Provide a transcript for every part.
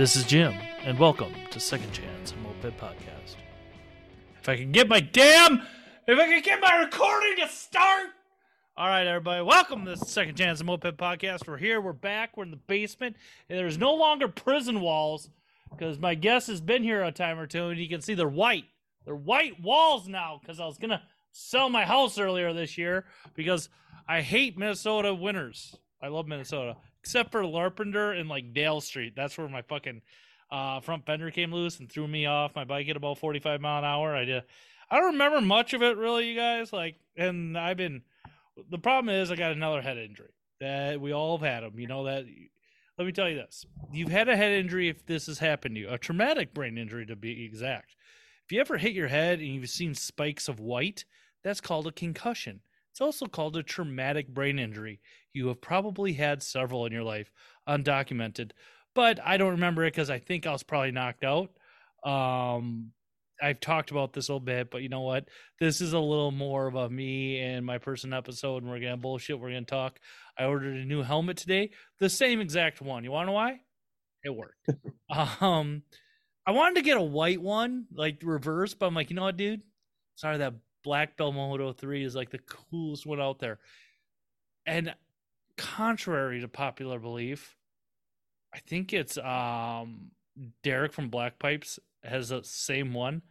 This is Jim, and welcome to Second Chance Moped Podcast. If I can get my damn, if I can get my recording to start. All right, everybody, welcome to Second Chance Moped Podcast. We're here, we're back, we're in the basement, and there's no longer prison walls because my guest has been here a time or two, and you can see they're white. They're white walls now because I was gonna sell my house earlier this year because I hate Minnesota winters. I love Minnesota except for Larpenteur and like Dale Street. That's where my fucking uh, front fender came loose and threw me off my bike at about 45 mile an hour. I did. I don't remember much of it really, you guys. Like, and I've been. The problem is, I got another head injury that we all have had them. You know that. Let me tell you this: you've had a head injury if this has happened to you, a traumatic brain injury to be exact. If you ever hit your head and you've seen spikes of white, that's called a concussion. It's also called a traumatic brain injury. You have probably had several in your life, undocumented, but I don't remember it because I think I was probably knocked out. Um, I've talked about this a little bit, but you know what? This is a little more of a me and my person episode, and we're gonna bullshit. We're gonna talk. I ordered a new helmet today, the same exact one. You want to know why? It worked. um, I wanted to get a white one, like reverse, but I'm like, you know what, dude? Sorry, that Black Bell Moto 3 is like the coolest one out there. And contrary to popular belief, I think it's um Derek from Black Pipes has the same one.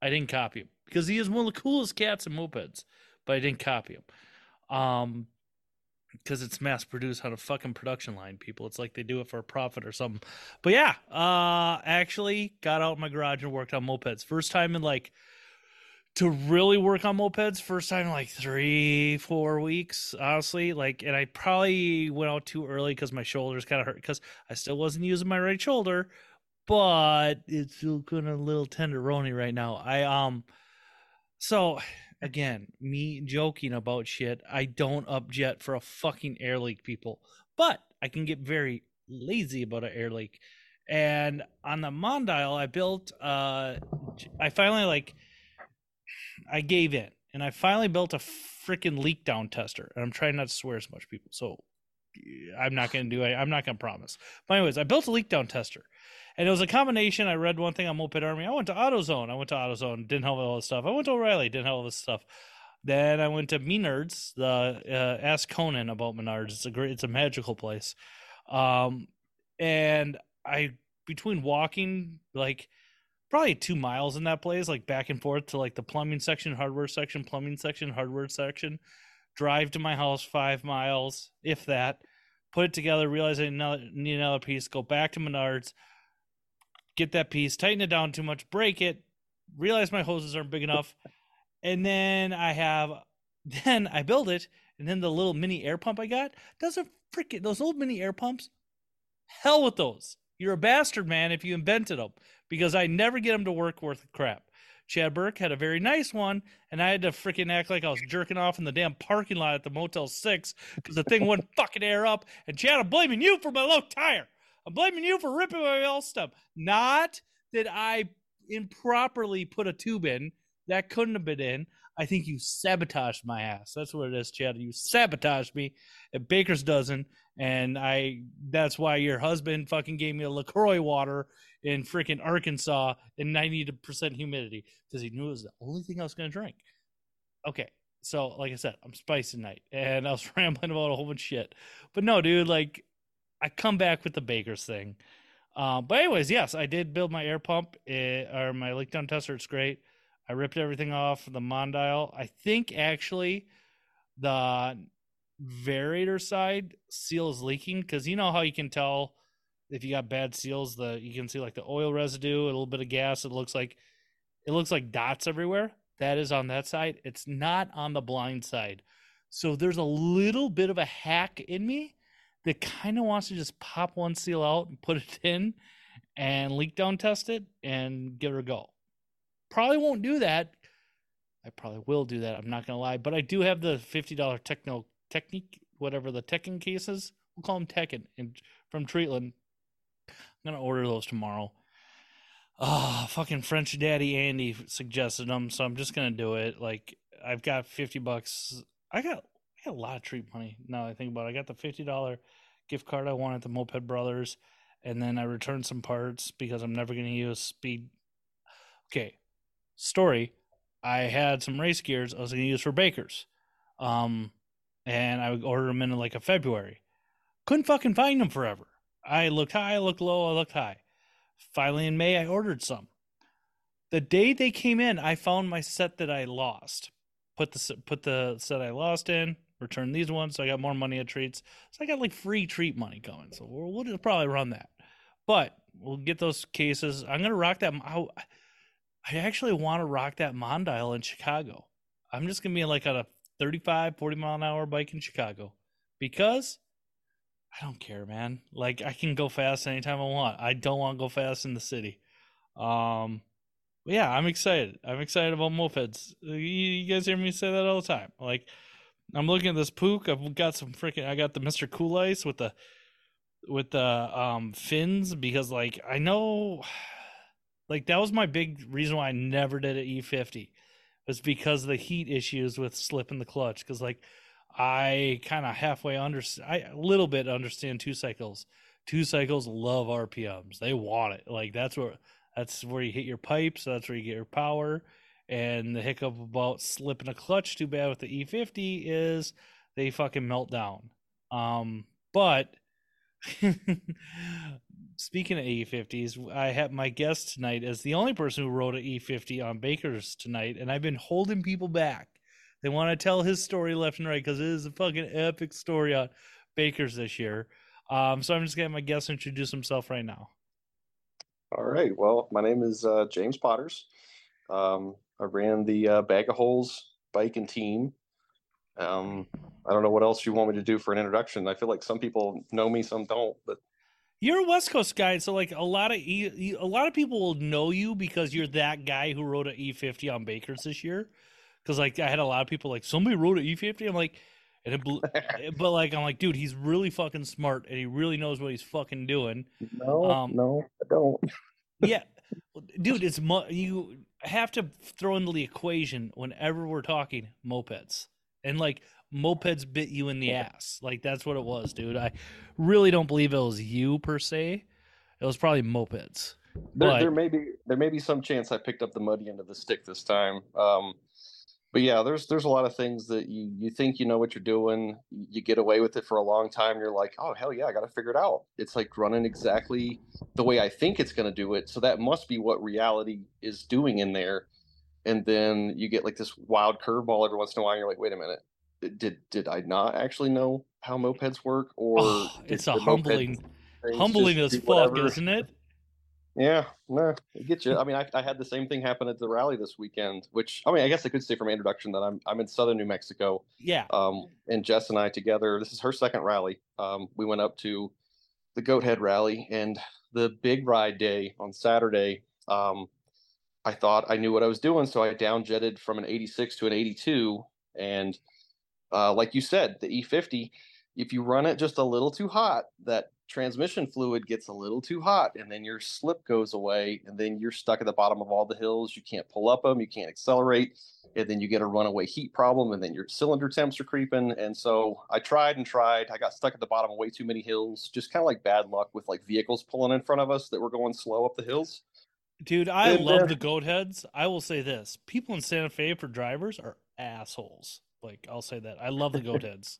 I didn't copy him because he is one of the coolest cats and mopeds, but I didn't copy him. Um because it's mass produced on a fucking production line, people. It's like they do it for a profit or something. But yeah, uh actually got out in my garage and worked on mopeds. First time in like to really work on mopeds first time like three four weeks honestly like and i probably went out too early because my shoulders kind of hurt because i still wasn't using my right shoulder but it's of a little tenderoni right now. I um so again me joking about shit i don't upjet for a fucking air leak people but i can get very lazy about an air leak and on the mondial i built uh i finally like I gave in and I finally built a freaking leak down tester. And I'm trying not to swear as much, people. So I'm not going to do it. I'm not going to promise. But anyways, I built a leak down tester. And it was a combination. I read one thing on Moped Army. I went to AutoZone. I went to AutoZone. Didn't have all this stuff. I went to O'Reilly. Didn't have all this stuff. Then I went to Menards. The uh, ask Conan about Menards. It's a great. It's a magical place. Um, and I between walking like probably two miles in that place, like back and forth to like the plumbing section, hardware section, plumbing section, hardware section. Drive to my house five miles, if that. Put it together, realize I need another piece, go back to Menards, get that piece, tighten it down too much, break it, realize my hoses aren't big enough, and then I have, then I build it, and then the little mini air pump I got doesn't freaking those old mini air pumps. Hell with those. You're a bastard, man, if you invented them because I never get them to work worth crap. Chad Burke had a very nice one, and I had to freaking act like I was jerking off in the damn parking lot at the Motel 6 because the thing wouldn't fucking air up. And Chad, I'm blaming you for my low tire. I'm blaming you for ripping my L stub. Not that I improperly put a tube in that couldn't have been in. I think you sabotaged my ass. That's what it is, Chad. You sabotaged me at Baker's Dozen, and I. That's why your husband fucking gave me a Lacroix water in freaking Arkansas in 90% humidity because he knew it was the only thing I was to drink. Okay. So, like I said, I'm spicy tonight and I was rambling about a whole bunch of shit. But no, dude, like, I come back with the Baker's thing. Uh, but, anyways, yes, I did build my air pump it, or my leak down tester. It's great. I ripped everything off the Mondial. I think actually the variator side seal is leaking because you know how you can tell if you got bad seals, the you can see like the oil residue, a little bit of gas. It looks like it looks like dots everywhere. That is on that side. It's not on the blind side. So there's a little bit of a hack in me that kind of wants to just pop one seal out and put it in and leak down test it and give it a go. Probably won't do that. I probably will do that. I'm not gonna lie, but I do have the fifty dollar techno technique, whatever the Tekken cases. We'll call them Tekken and from Treatland I'm gonna order those tomorrow. Oh, fucking French Daddy Andy suggested them, so I'm just gonna do it. Like I've got fifty bucks. I got I got a lot of treat money now. I think about it. I got the fifty dollar gift card I wanted at the Moped Brothers, and then I returned some parts because I'm never to use speed. Okay, story. I had some race gears I was going to use for Bakers, um, and I ordered them in like a February. Couldn't fucking find them forever. I looked high, I looked low, I looked high. Finally, in May, I ordered some. The day they came in, I found my set that I lost. Put the put the set I lost in. Returned these ones, so I got more money at treats. So I got like free treat money going. So we'll, we'll probably run that. But we'll get those cases. I'm gonna rock that. I, I actually want to rock that Mondial in Chicago. I'm just gonna be like on a 35, 40 mile an hour bike in Chicago because I don't care, man. Like I can go fast anytime I want. I don't want to go fast in the city. Um, yeah, I'm excited. I'm excited about mopeds. You, you, guys hear me say that all the time. Like I'm looking at this Puch. I've got some freaking. I got the Mister Cool Ice with the with the um fins because like I know, like that was my big reason why I never did an E50 was because of the heat issues with slipping the clutch. Because like I kind of halfway understand, I a little bit understand two cycles. Two cycles love RPMs. They want it. Like that's where that's where you hit your pipes. That's where you get your power. And the hiccup about slipping a clutch too bad with the E50 is they fucking melt down. Um, but speaking of E50s, I have my guest tonight as the only person who rode an E50 on Baker's tonight, and I've been holding people back they want to tell his story left and right because it is a fucking epic story on Baker's this year. Um, so I'm just gonna getting my guest introduce himself right now. All right. Well, my name is uh, James Potters. Um, I ran the uh, Bag of Holes bike and team. Um, I don't know what else you want me to do for an introduction. I feel like some people know me, some don't. But you're a West Coast guy, so like a lot of e- a lot of people will know you because you're that guy who rode an E50 on Baker's this year because like I had a lot of people like somebody wrote an E50. I'm like, and it blew, but like I'm like, dude, he's really fucking smart and he really knows what he's fucking doing. No, um, no, I don't. yeah, dude, it's mu- you have to throw into the equation whenever we're talking mopeds and like mopeds bit you in the ass. Like that's what it was, dude. I really don't believe it was you per se. It was probably mopeds. There, but, there may be there may be some chance I picked up the muddy end of the stick this time. Um, but yeah, there's there's a lot of things that you you think you know what you're doing, you get away with it for a long time. You're like, oh hell yeah, I got to figure it out. It's like running exactly the way I think it's going to do it. So that must be what reality is doing in there. And then you get like this wild curveball every once in a while. And you're like, wait a minute, did did I not actually know how mopeds work? Or oh, it's a humbling, humbling as fuck, isn't it? Yeah, no, I get you. I mean, I, I had the same thing happen at the rally this weekend, which I mean, I guess I could say from introduction that I'm I'm in southern New Mexico. Yeah. Um, and Jess and I together, this is her second rally. Um, we went up to the Goathead rally and the big ride day on Saturday. Um, I thought I knew what I was doing, so I down jetted from an 86 to an 82, and uh, like you said, the E50 if you run it just a little too hot, that transmission fluid gets a little too hot and then your slip goes away and then you're stuck at the bottom of all the hills. You can't pull up them, you can't accelerate, and then you get a runaway heat problem and then your cylinder temps are creeping. And so I tried and tried. I got stuck at the bottom of way too many hills, just kind of like bad luck with like vehicles pulling in front of us that were going slow up the hills. Dude, I and, love uh, the goat heads. I will say this people in Santa Fe for drivers are assholes. Like, I'll say that. I love the goat heads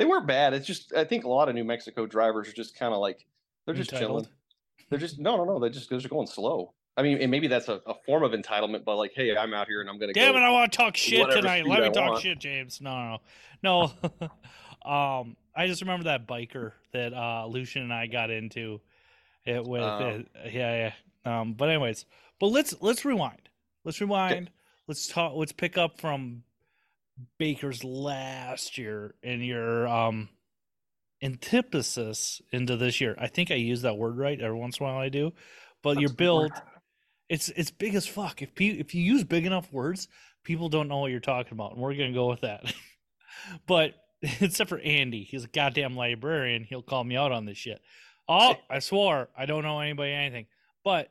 they weren't bad. It's just I think a lot of New Mexico drivers are just kind of like they're just Entitled. chilling. They're just no, no, no. They just they're just going slow. I mean, and maybe that's a, a, form of entitlement, but like, hey, I'm out here and I'm gonna. Damn go it! I want to talk shit tonight. Let me I talk want. shit, James. No, no, no. um, I just remember that biker that uh, Lucian and I got into it with. Um, it, yeah, yeah. Um, but anyways, but let's let's rewind. Let's rewind. Okay. Let's talk. Let's pick up from Baker's last year and your um antithesis into this year. I think I use that word right every once in a while. I do, but That's your build, it's it's big as fuck. If pe- if you use big enough words, people don't know what you're talking about, and we're gonna go with that. but except for Andy, he's a goddamn librarian. He'll call me out on this shit. Oh, I swore I don't know anybody anything. But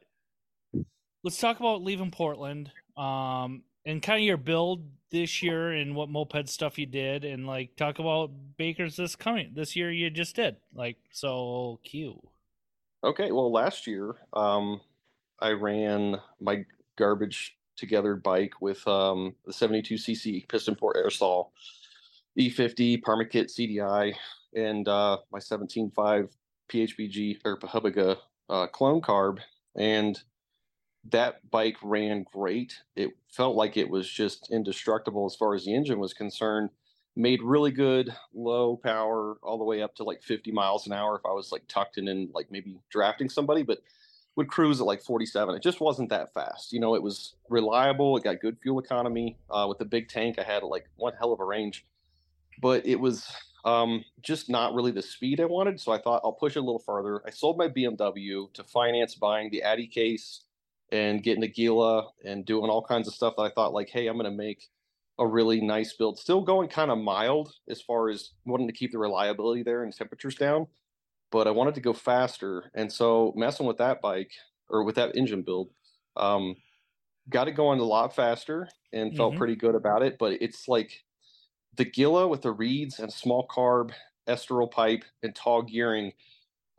let's talk about leaving Portland. Um, and kind of your build this year and what moped stuff you did and like talk about Baker's this coming this year you just did. Like so Q. Okay, well, last year, um, I ran my garbage together bike with um, the 72cc piston port Airsal E50 Parmakit CDI and uh, my 17.5 PHBG or Pahubiga uh, clone carb, and that bike ran great. It felt like it was just indestructible as far as the engine was concerned. Made really good low power all the way up to like 50 miles an hour if I was like tucked in and like maybe drafting somebody, but would cruise at like 47. It just wasn't that fast. You know, it was reliable. It got good fuel economy. Uh, with the big tank, I had like one hell of a range, but it was um, just not really the speed I wanted. So I thought I'll push it a little further. I sold my BMW to finance buying the Addy case and getting the Gila and doing all kinds of stuff that I thought like, hey, I'm going to make a really nice build. Still going kind of mild as far as wanting to keep the reliability there and temperatures down, but I wanted to go faster. And so messing with that bike or with that engine build, um, got it going a lot faster and felt Mhm. pretty good about it. But it's like the Gila with the reeds and small carb esterol pipe and tall gearing.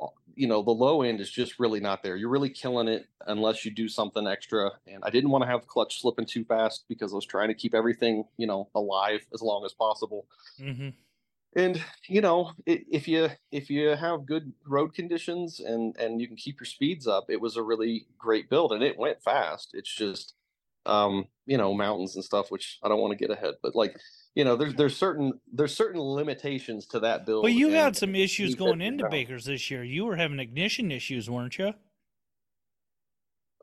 uh, You know, the low end is just really not there. You're really killing it unless you do something extra. And I didn't want to have the clutch slipping too fast because I was trying to keep everything, you know, alive as long as possible hmm and you know if you if you have good road conditions and and you can keep your speeds up it was a really great build and it went fast it's just um you know mountains and stuff which i don't want to get ahead but like you know there's there's certain there's certain limitations to that build But you and- had some issues going into. Bakers this year. You were having ignition issues, weren't you?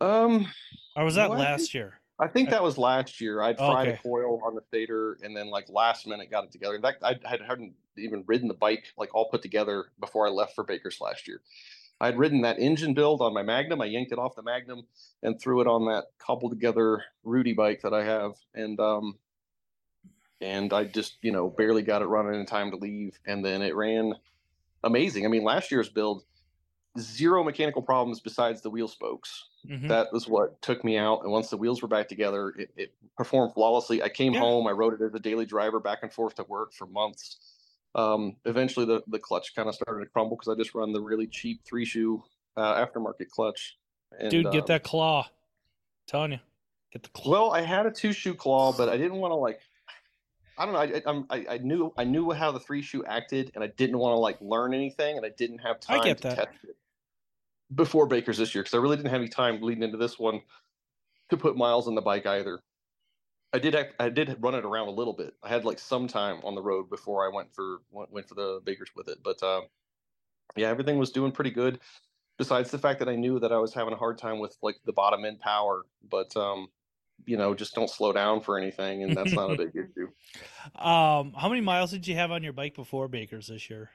um Or was that What? last year? I think that was last year. I'd fried okay. a coil on the stator and then like last minute got it together. In fact, I had hadn't even ridden the bike like all put together before I left for Baker's last year. I'd ridden that engine build on my Magnum. I yanked it off the Magnum and threw it on that cobbled together Rudy bike that I have. And um and I just, you know, barely got it running in time to leave. And then it ran amazing. I mean, last year's build, zero mechanical problems besides the wheel spokes Mhm. that was what took me out. And once the wheels were back together, it, it performed flawlessly. I came Yeah. home, I rode it as a daily driver back and forth to work for months. Um, eventually, the, the clutch kind of started to crumble because I just run the really cheap three shoe uh, aftermarket clutch. And, Dude, get um, that claw. I'm telling you, get the claw. Well, I had a two shoe claw, but I didn't want to like. I don't know. I, I'm- I I knew I knew how the three shoe acted, and I didn't want to like learn anything, and I didn't have time. I get to that. test it before Baker's this year because I really didn't have any time leading into this one to put miles on the bike either. I did I did run it around a little bit. I had like some time on the road before I went for went, went for the Bakers with it, but um, yeah, everything was doing pretty good. Besides the fact that I knew that I was having a hard time with like the bottom end power, but um, you know, just don't slow down for anything, and that's not a big issue. Um, how many miles did you have on your bike before Bakers this year?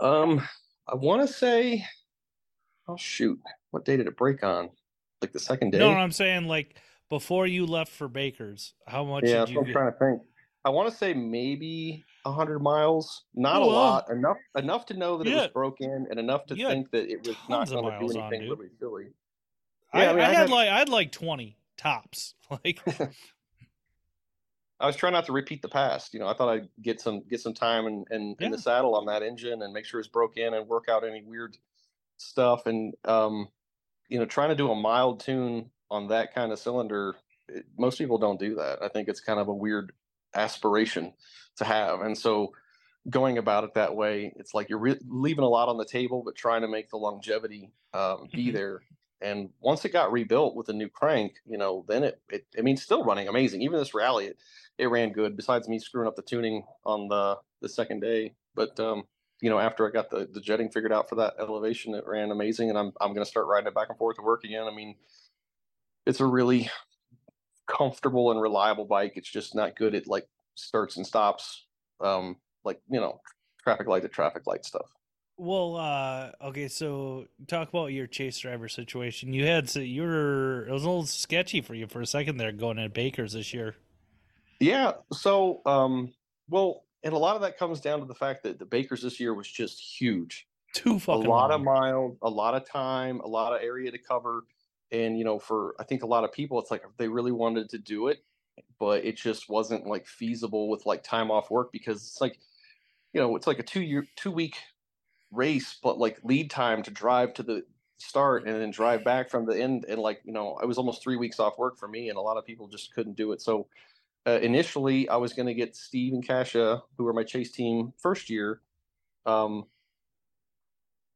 Um, I want to say, oh shoot, what day did it break on? Like the second day? No, I'm saying like before you left for Bakers. How much yeah, did you I'm get? trying to think. I want to say maybe hundred miles, not Oh, a lot, enough enough to know that it You was broken, and enough to had think that it was not tons going to do on, anything really silly. I, Yeah, I mean, I I had had- like I had like 20 tops. Like I was trying not to repeat the past. You know, I thought I'd get some get some time and and in Yeah. the saddle on that engine and make sure it's broke in and work out any weird stuff. And um, you know, trying to do a mild tune on that kind of cylinder, it, most people don't do that. I think it's kind of a weird aspiration to have. And so going about it that way, it's like you're re- leaving a lot on the table, but trying to make the longevity um, be Mhm. there. And once it got rebuilt with a new crank, you know, then it, it, I mean, still running amazing. Even this rally, it, it ran good. Besides me screwing up the tuning on the the second day, but um, you know, after I got the the jetting figured out for that elevation, it ran amazing. And I'm I'm going to start riding it back and forth to work again. I mean, it's a really comfortable and reliable bike. It's just not good at like starts and stops, um, like you know, traffic light to traffic light stuff. Well, uh, okay, so talk about your chase driver situation. You had so you were it was a little sketchy for you for a second there going at Bakers this year. Yeah. So, um, well, and a lot of that comes down to the fact that the Bakers this year was just huge. Too fucking a lot of long. miles, a lot of time, a lot of area to cover. And, you know, for I think a lot of people, it's like they really wanted to do it, but it just wasn't like feasible with like time off work because it's like, you know, it's like a two year, two week race, but like lead time to drive to the start and then drive back from the end. And like, you know, I was almost three weeks off work for me, and a lot of people just couldn't do it. So uh, initially, I was going to get Steve and Kasha, who were my chase team first year. Um,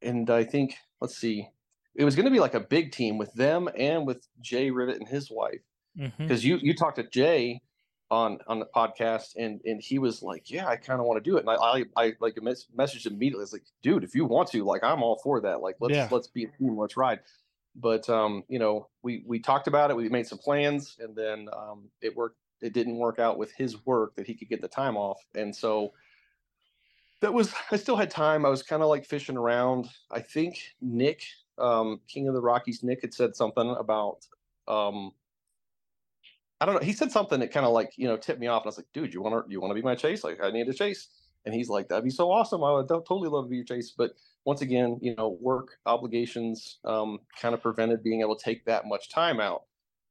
and I think, let's see, it was going to be like a big team with them and with Jay Rivet and his wife. Because mm-hmm. you you talked to Jay on on the podcast and and he was like yeah i kind of want to do it. And i i, I like mes- messaged immediately. It's like dude if you want to like i'm all for that. Like let's yeah. let's be a team. Let's ride. But um you know we we talked about it. We made some plans and then um it worked it didn't work out with his work that he could get the time off. And so that was i still had time. I was kind of like fishing around. I think nick um king of the rockies nick had said something about um I don't know. He said something that kind of like you know tipped me off, and I was like, "Dude, you want to you want to be my chase? Like, I need a chase." And he's like, "That'd be so awesome. I would totally love to be your chase." But once again, you know, work obligations um, kind of prevented being able to take that much time out.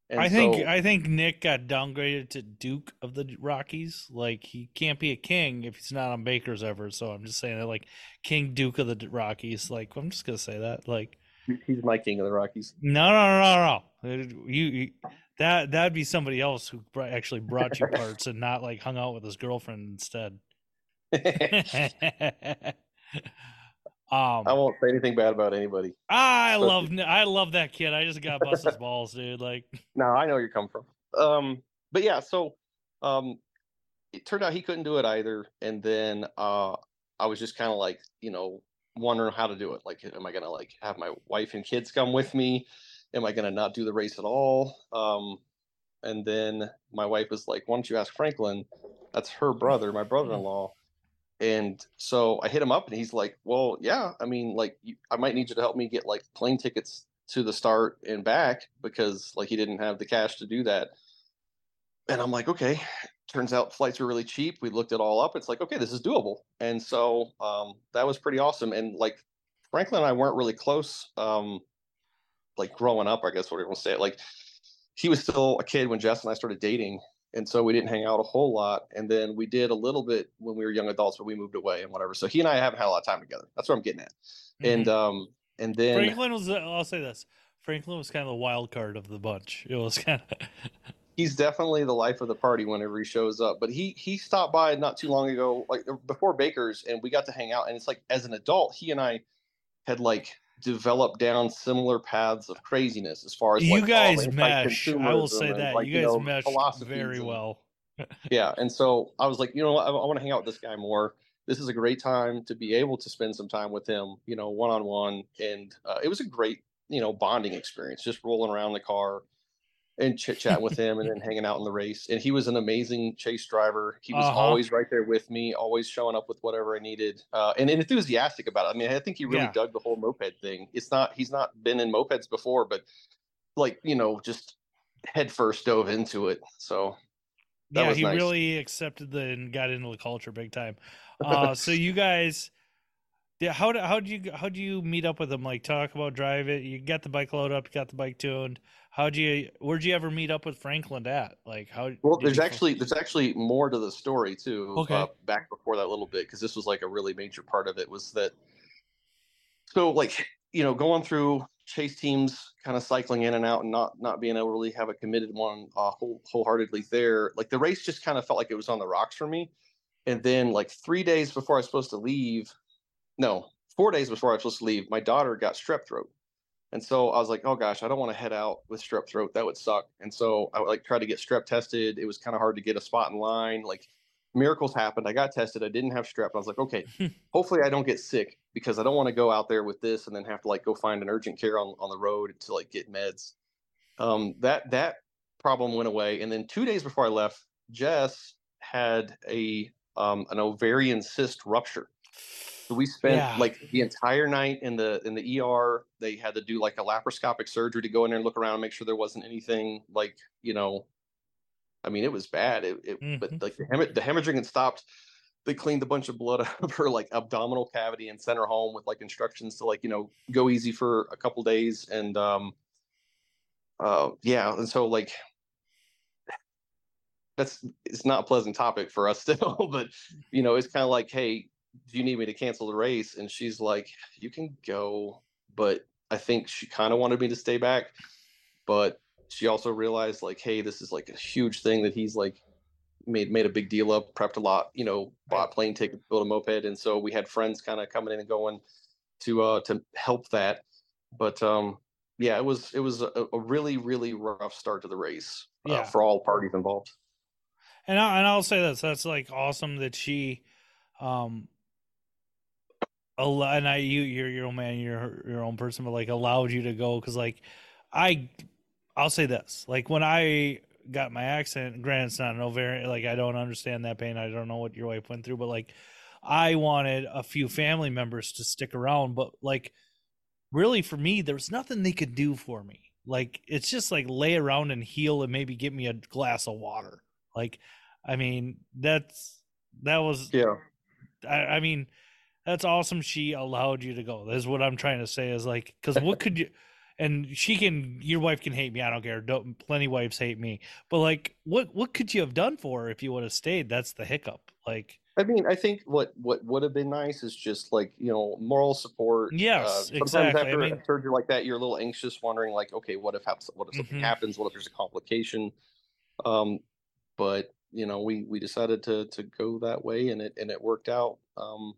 And I think so, I think Nick got downgraded to Duke of the Rockies. Like he can't be a king if he's not on Baker's ever. So I'm just saying that, like King Duke of the Rockies. Like I'm just gonna say that. Like he's my king of the Rockies. No, no, no, no, no. You, you that that'd be somebody else who actually brought you parts and not like hung out with his girlfriend instead. um, I won't say anything bad about anybody. I but, love I love that kid. I just got bust his balls, dude. Like, no, I know you're coming from. Um, but yeah, so um, it turned out he couldn't do it either, and then uh, I was just kind of like, you know, wondering how to do it. Like, am I gonna like have my wife and kids come with me? Am I going to not do the race at all? Um, and then my wife was like, why don't you ask Franklin? That's her brother, my brother-in-law. And so I hit him up and he's like, well, yeah, I mean, like you, I might need you to help me get like plane tickets to the start and back because like he didn't have the cash to do that. And I'm like, okay, turns out flights are really cheap. We looked it all up. It's like, okay, this is doable. And so um, that was pretty awesome. And like Franklin and I weren't really close. Um, like growing up, I guess what we're gonna say. Like he was still a kid when Jess and I started dating, and so we didn't hang out a whole lot. And then we did a little bit when we were young adults, but we moved away and whatever. So he and I haven't had a lot of time together. That's what I'm getting at. Mm-hmm. And um, and then Franklin was. I'll say this. Franklin was kind of the wild card of the bunch. It was kind of. he's definitely the life of the party whenever he shows up. But he he stopped by not too long ago, like before Baker's, and we got to hang out. And it's like as an adult, he and I had like develop down similar paths of craziness as far as you like, guys mesh. I will say that like, you guys you know, mesh very and, well. yeah, and so I was like, you know, I, I want to hang out with this guy more. This is a great time to be able to spend some time with him, you know, one on one, and uh, it was a great, you know, bonding experience. Just rolling around the car, and chit chat with him and then hanging out in the race. And he was an amazing chase driver. He was uh-huh. always right there with me, always showing up with whatever I needed, uh, and, and, enthusiastic about it. I mean, I think he really yeah. dug the whole moped thing. It's not he's not been in mopeds before, but like you know, just head first dove into it. So yeah, he nice. really accepted the and got into the culture big time. Uh, so you guys. Yeah, how do how do you how do you meet up with them? Like talk about drive it. You got the bike load up, you got the bike tuned how'd you where'd you ever meet up with franklin at like how well there's actually there's actually more to the story too okay. Uh, back before that little bit because this was like a really major part of it was that so like you know going through chase teams kind of cycling in and out and not not being able to really have a committed one uh, whole, wholeheartedly there like the race just kind of felt like it was on the rocks for me and then like three days before i was supposed to leave no four days before i was supposed to leave my daughter got strep throat and so I was like, oh gosh, I don't want to head out with strep throat. That would suck. And so I like tried to get strep tested. It was kind of hard to get a spot in line. Like miracles happened. I got tested. I didn't have strep. I was like, okay, hopefully I don't get sick because I don't want to go out there with this and then have to like go find an urgent care on, on the road to like get meds. Um, that that problem went away. And then two days before I left, Jess had a um, an ovarian cyst rupture. So we spent yeah. like the entire night in the in the ER. They had to do like a laparoscopic surgery to go in there and look around and make sure there wasn't anything like you know. I mean, it was bad. It, it mm-hmm. but like the, hem- the hemorrhaging had stopped. They cleaned a bunch of blood out of her like abdominal cavity and sent her home with like instructions to like you know go easy for a couple days and um uh yeah and so like that's it's not a pleasant topic for us still but you know it's kind of like hey do you need me to cancel the race? And she's like, you can go, but I think she kind of wanted me to stay back, but she also realized like, hey, this is like a huge thing that he's like made made a big deal of, prepped a lot, you know, bought plane tickets, built a moped, and so we had friends kind of coming in and going to uh to help that. But um yeah, it was it was a, a really really rough start to the race uh, Yeah. for all parties involved. And I, and I'll say this: that's like awesome that she, um, and I you you're your own man, you're your own person, but like allowed you to go because like I, I'll say this: like when I got my accent, granted it's not an ovarian, like I don't understand that pain. I don't know what your wife went through, but like I wanted a few family members to stick around, but like really for me, there was nothing they could do for me. Like it's just like lay around and heal and maybe get me a glass of water. Like, I mean, that's that was Yeah. I, I mean, that's awesome. She allowed you to go. That's what I'm trying to say. Is like, because what could you? And she can. Your wife can hate me. I don't care. Don't, plenty wives hate me. But like, what what could you have done for her if you would have stayed? That's the hiccup. Like, I mean, I think what what would have been nice is just like you know moral support. Yes, uh, sometimes exactly. I After mean- a surgery like that, you're a little anxious, wondering like, okay, what if what if something Mhm. happens? What if there's a complication? Um, but you know, we we decided to to go that way, and it and it worked out. Um,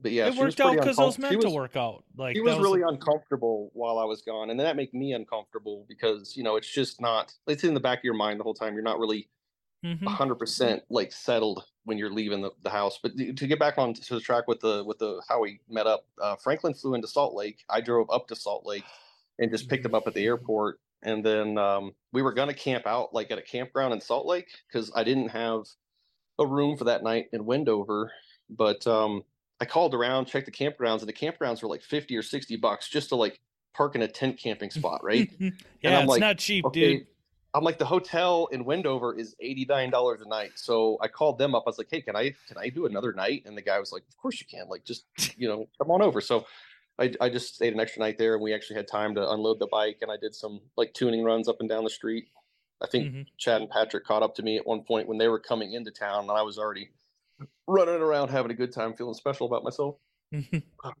but yeah, it she was worked out because it was meant she to work out. Like, He that was really uncomfortable while I was gone, and then that made me uncomfortable because you know it's just not. It's in the back of your mind the whole time. You're not really Mhm. hundred percent like settled when you're leaving the, the house. But to get back on to the track with the with the how we met up, uh, Franklin flew into Salt Lake. I drove up to Salt Lake and just picked him up at the airport. And then um, we were gonna camp out like at a campground in Salt Lake because I didn't have a room for that night in Wendover. But um, I called around, checked the campgrounds, and the campgrounds were like fifty or sixty bucks just to like park in a tent camping spot, right? yeah, I'm it's like, not cheap, okay. dude. I'm like the hotel in Wendover is eighty nine dollars a night. So I called them up. I was like, hey, can I can I do another night? And the guy was like, of course you can. Like just you know come on over. So I I just stayed an extra night there, and we actually had time to unload the bike, and I did some like tuning runs up and down the street. I think Mhm. Chad and Patrick caught up to me at one point when they were coming into town, and I was already running around having a good time, feeling special about myself. Mhm. Oh.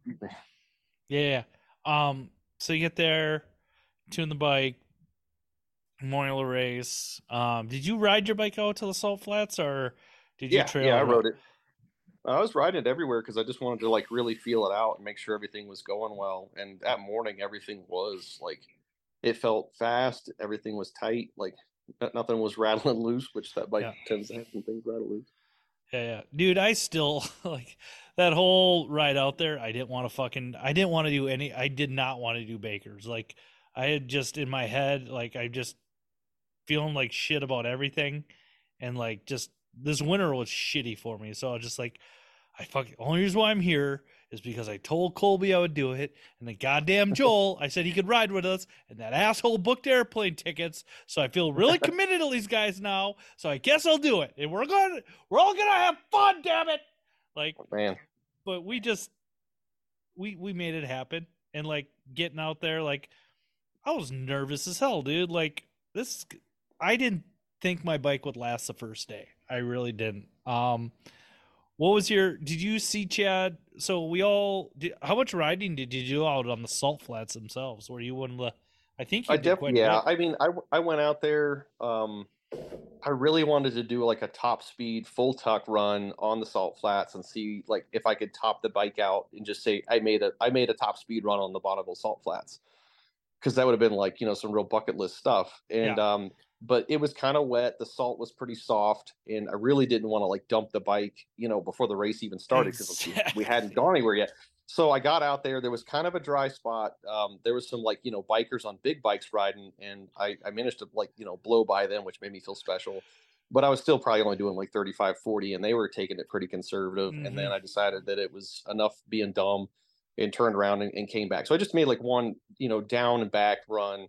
Yeah. Um. So you get there, tune the bike, Memorial race. Um. Did you ride your bike out to the Salt Flats, or did you yeah, trail? yeah, I rode it. I was riding it everywhere because I just wanted to like really feel it out and make sure everything was going well. And that morning, everything was like, it felt fast. Everything was tight. Like nothing was rattling loose, which that bike Yeah. tends to have some things rattle loose. Yeah, yeah, dude. I still like that whole ride out there. I didn't want to fucking. I didn't want to do any. I did not want to do Baker's. Like I had just in my head, like I just feeling like shit about everything, and like just this winter was shitty for me. So I was just like, I fucking only reason why I'm here is because I told Colby I would do it, and the goddamn Joel, I said he could ride with us, and that asshole booked airplane tickets. So I feel really committed to these guys now. So I guess I'll do it, and we're going, to we're all gonna have fun, damn it! Like, Man, but we just, we we made it happen, and like getting out there, like I was nervous as hell, dude. Like this, I didn't think my bike would last the first day. I really didn't. Um, what was your? Did you see Chad? So we all. Did, how much riding did you do out on the salt flats themselves? Were you one of the? I think you I definitely, yeah. I mean, I I went out there. Um, I really wanted to do like a top speed full tuck run on the salt flats and see like if I could top the bike out and just say I made a I made a top speed run on the Bonneville salt flats because that would have been like you know some real bucket list stuff and um but it was kind of wet the salt was pretty soft and I really didn't want to like dump the bike you know before the race even started because we hadn't gone anywhere yet so I got out there. There was kind of a dry spot. Um, there was some like you know bikers on big bikes riding, and I, I managed to like you know blow by them, which made me feel special. But I was still probably only doing like 35, 40, and they were taking it pretty conservative. And then Mhm. I decided that it was enough being dumb, and turned around and, and came back. So I just made like one you know down and back run,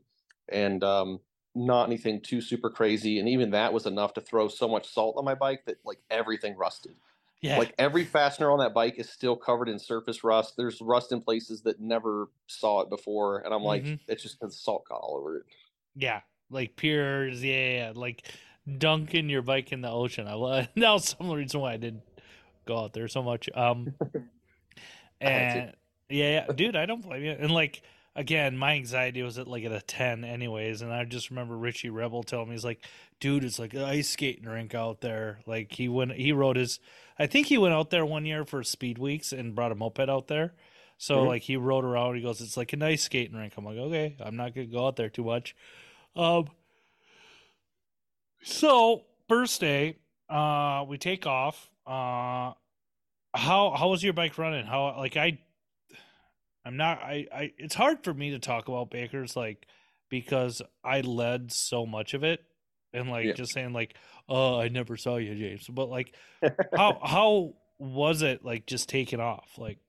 and um, not anything too super crazy. And even that was enough to throw so much salt on my bike that like everything rusted. yeah, Like every fastener on that bike is still covered in surface rust. There's rust in places that never saw it before, and I'm like, Mhm. it's just because salt got all over it. yeah, like piers, yeah, yeah, like dunking your bike in the ocean. I was that was some reason why I didn't go out there so much. Um, I had to. and yeah, yeah, dude, I don't blame you. And like again, my anxiety was at like at a ten, anyways. And I just remember Richie Rebel telling me he's like, dude, it's like an ice skating rink out there. Like he went, he rode his. I think he went out there one year for speed weeks and brought a moped out there. So Mhm. like he rode around. He goes, it's like an ice skating rink. I'm like, okay, I'm not gonna go out there too much. Um. So first day, uh, we take off. Uh, how how was your bike running? How like I, I'm not I I. It's hard for me to talk about Baker's like because I led so much of it, and like Yeah. just saying like, oh, I never saw you, James. But like, how how was it like just taking off like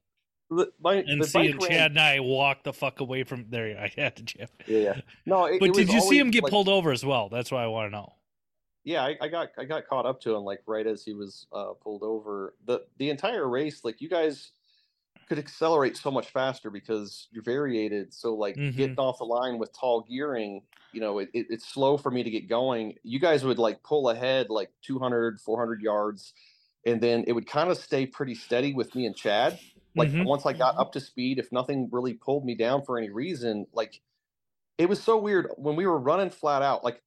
The- my, and the seeing ran- Chad and I walk the fuck away from there? I had to jam. Yeah, yeah. No, it, But it did you see him get like- pulled over as well? That's what I want to know. yeah I, I got i got caught up to him like right as he was uh pulled over the the entire race like you guys could accelerate so much faster because you're variated. So like Mhm. getting off the line with tall gearing you know it, it, it's slow for me to get going. You guys would like pull ahead like 200 400 yards and then it would kind of stay pretty steady with me and chad. Like Mhm. once i got up to speed if nothing really pulled me down for any reason like it was so weird. When we were running flat out like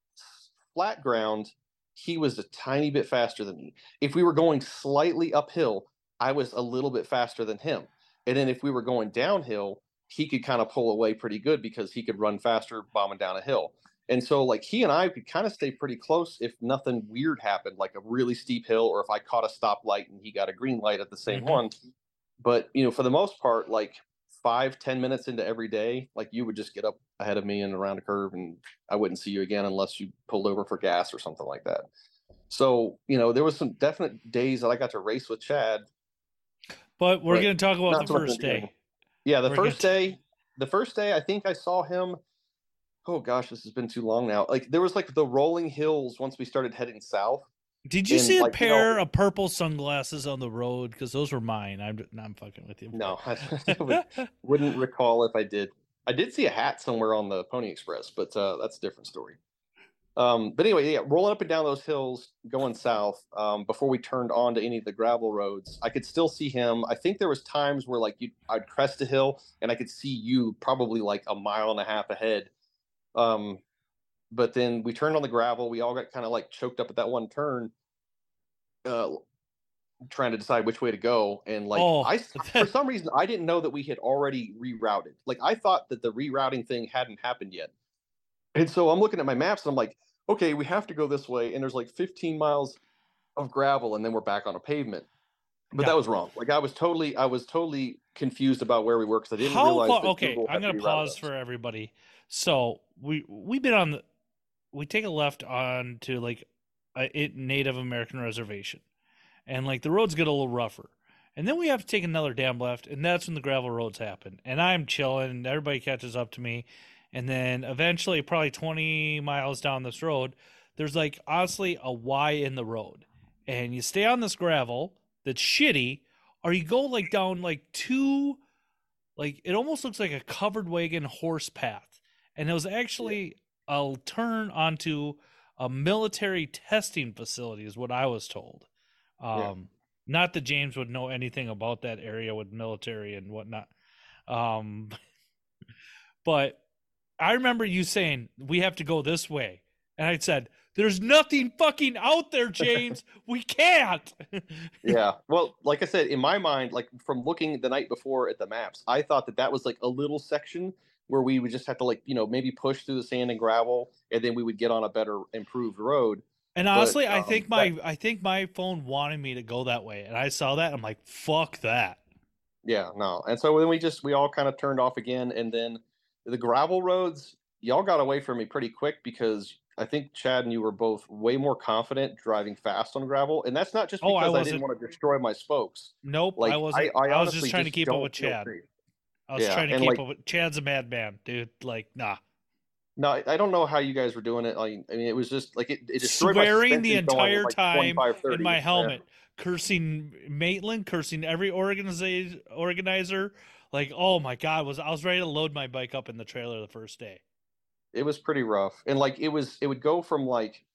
flat ground he was a tiny bit faster than me. If we were going slightly uphill i was a little bit faster than him. And then if we were going downhill he could kind of pull away pretty good because he could run faster bombing down a hill. And so like he and i could kind of stay pretty close if nothing weird happened like a really steep hill or if i caught a stoplight and he got a green light at the same Mhm. one. But you know for the most part like five ten minutes into every day like you would just get up ahead of me and around a curve and i wouldn't see you again unless you pulled over for gas or something like that. So you know there was some definite days that i got to race with chad But we're going to talk about the so much in first day. yeah the We're first gonna day the first day i think i saw him oh gosh this has been too long now like there was like the rolling hills once we started heading south Did you And, see a like, you know- pair of purple sunglasses on the road? Because those were mine. I'm I'm fucking with you. no i would- wouldn't recall if i did i did see a hat somewhere on the pony express but uh, that's a different story um, but anyway yeah rolling up and down those hills going south um, before we turned on to any of the gravel roads i could still see him. I think there was times where like you i'd crest a hill and i could see you probably like a mile and a half ahead. Um, but then we turned on the gravel we all got kind of like choked up at that one turn uh, trying to decide which way to go and like Oh. i for some reason i didn't know that we had already rerouted. Like i thought that the rerouting thing hadn't happened yet and so i'm looking at my maps and i'm like okay we have to go this way and there's like 15 miles of gravel and then we're back on a pavement but Yeah. that was wrong like i was totally i was totally confused about where we were because i didn't How realize Okay, I'm going to pause for everybody. So we we've been on the we take a left on to like a it Native American reservation, and like the roads get a little rougher, and then we have to take another damn left, and that's when the gravel roads happen. And I'm chilling, and everybody catches up to me, and then eventually, probably 20 miles down this road, there's like honestly a Y in the road, and you stay on this gravel that's shitty, or you go like down like two like it almost looks like a covered wagon horse path. And it was actually a turn onto a military testing facility is what i was told. Um Yeah. not that james would know anything about that area with military and whatnot. Um but i remember you saying we have to go this way. And i said there's nothing fucking out there james. We can't. Yeah. Well like i said in my mind like from looking the night before at the maps i thought that that was like a little section where we would just have to like you know maybe push through the sand and gravel and then we would get on a better improved road. And But, honestly, I um, think my I think my phone wanted me to go that way, and I saw that. I'm like, fuck that. yeah no. And so then we just we all kind of turned off again and then the gravel roads y'all got away from me pretty quick because i think chad and you were both way more confident driving fast on gravel and that's not just Oh, I because I, didn't want to destroy my spokes Nope, like I wasn't. I, I, was just trying to keep up with Chad. I was Yeah, trying to keep like- up with Chad's a madman, dude. Like, nah. No, I I don't know how you guys were doing it. Like, I mean, it was just like it, it destroyed Swearing the suspension going at, entire like, time 25, 30. in my Yeah. helmet, cursing Maitland, cursing every organiza- organizer. Like, oh my god, was I was ready to load my bike up in the trailer the first day. It was pretty rough, and like it was, it would go from like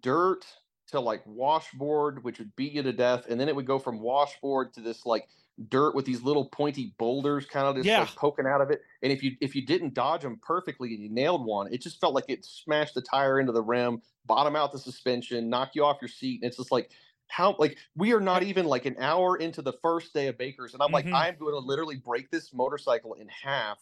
dirt to like washboard, which would beat you to death, and then it would go from washboard to this like dirt with these little pointy boulders kind of just Yeah. like poking out of it. And if you if you didn't dodge them perfectly and you nailed one, it just felt like it smashed the tire into the rim, bottom out the suspension, knock you off your seat. And it's just like how like we are not even like an hour into the first day of Bakers, and I'm like Mhm. I'm going to literally break this motorcycle in half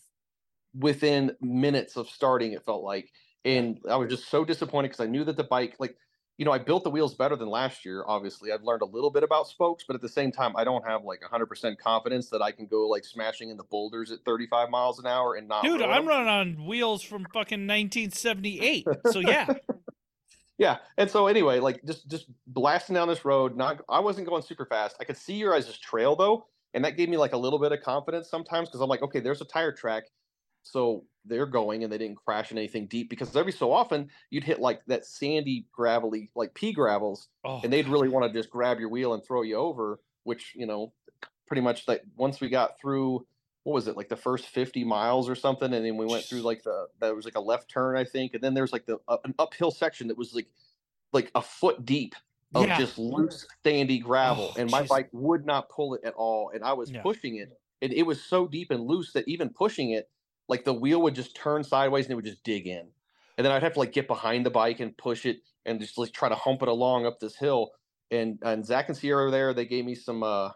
within minutes of starting. It felt like, and I was just so disappointed because I knew that the bike like you know, I built the wheels better than last year. Obviously, I've learned a little bit about spokes, but at the same time, I don't have like 100% confidence that I can go like smashing in the boulders at 35 miles an hour and not. Dude, I'm them. running on wheels from fucking 1978. So yeah. Yeah, and so anyway, like just just blasting down this road. Not, I wasn't going super fast. I could see your guys' trail though, and that gave me like a little bit of confidence sometimes because I'm like, okay, there's a tire track, so they're going and they didn't crash in anything deep because every so often you'd hit like that sandy gravelly like pea gravels Oh, and they'd really want to just grab your wheel and throw you over which you know pretty much like once we got through what was it like the first 50 miles or something and then we went through like the there was like a left turn i think and then there's like the uh, an uphill section that was like like a foot deep of Yeah. just loose sandy gravel Oh, and my jeez. bike would not pull it at all and i was Yeah. pushing it and it was so deep and loose that even pushing it like the wheel would just turn sideways and it would just dig in and then i'd have to like get behind the bike and push it and just like try to hump it along up this hill and and Zach and Sierra there. They gave me some uh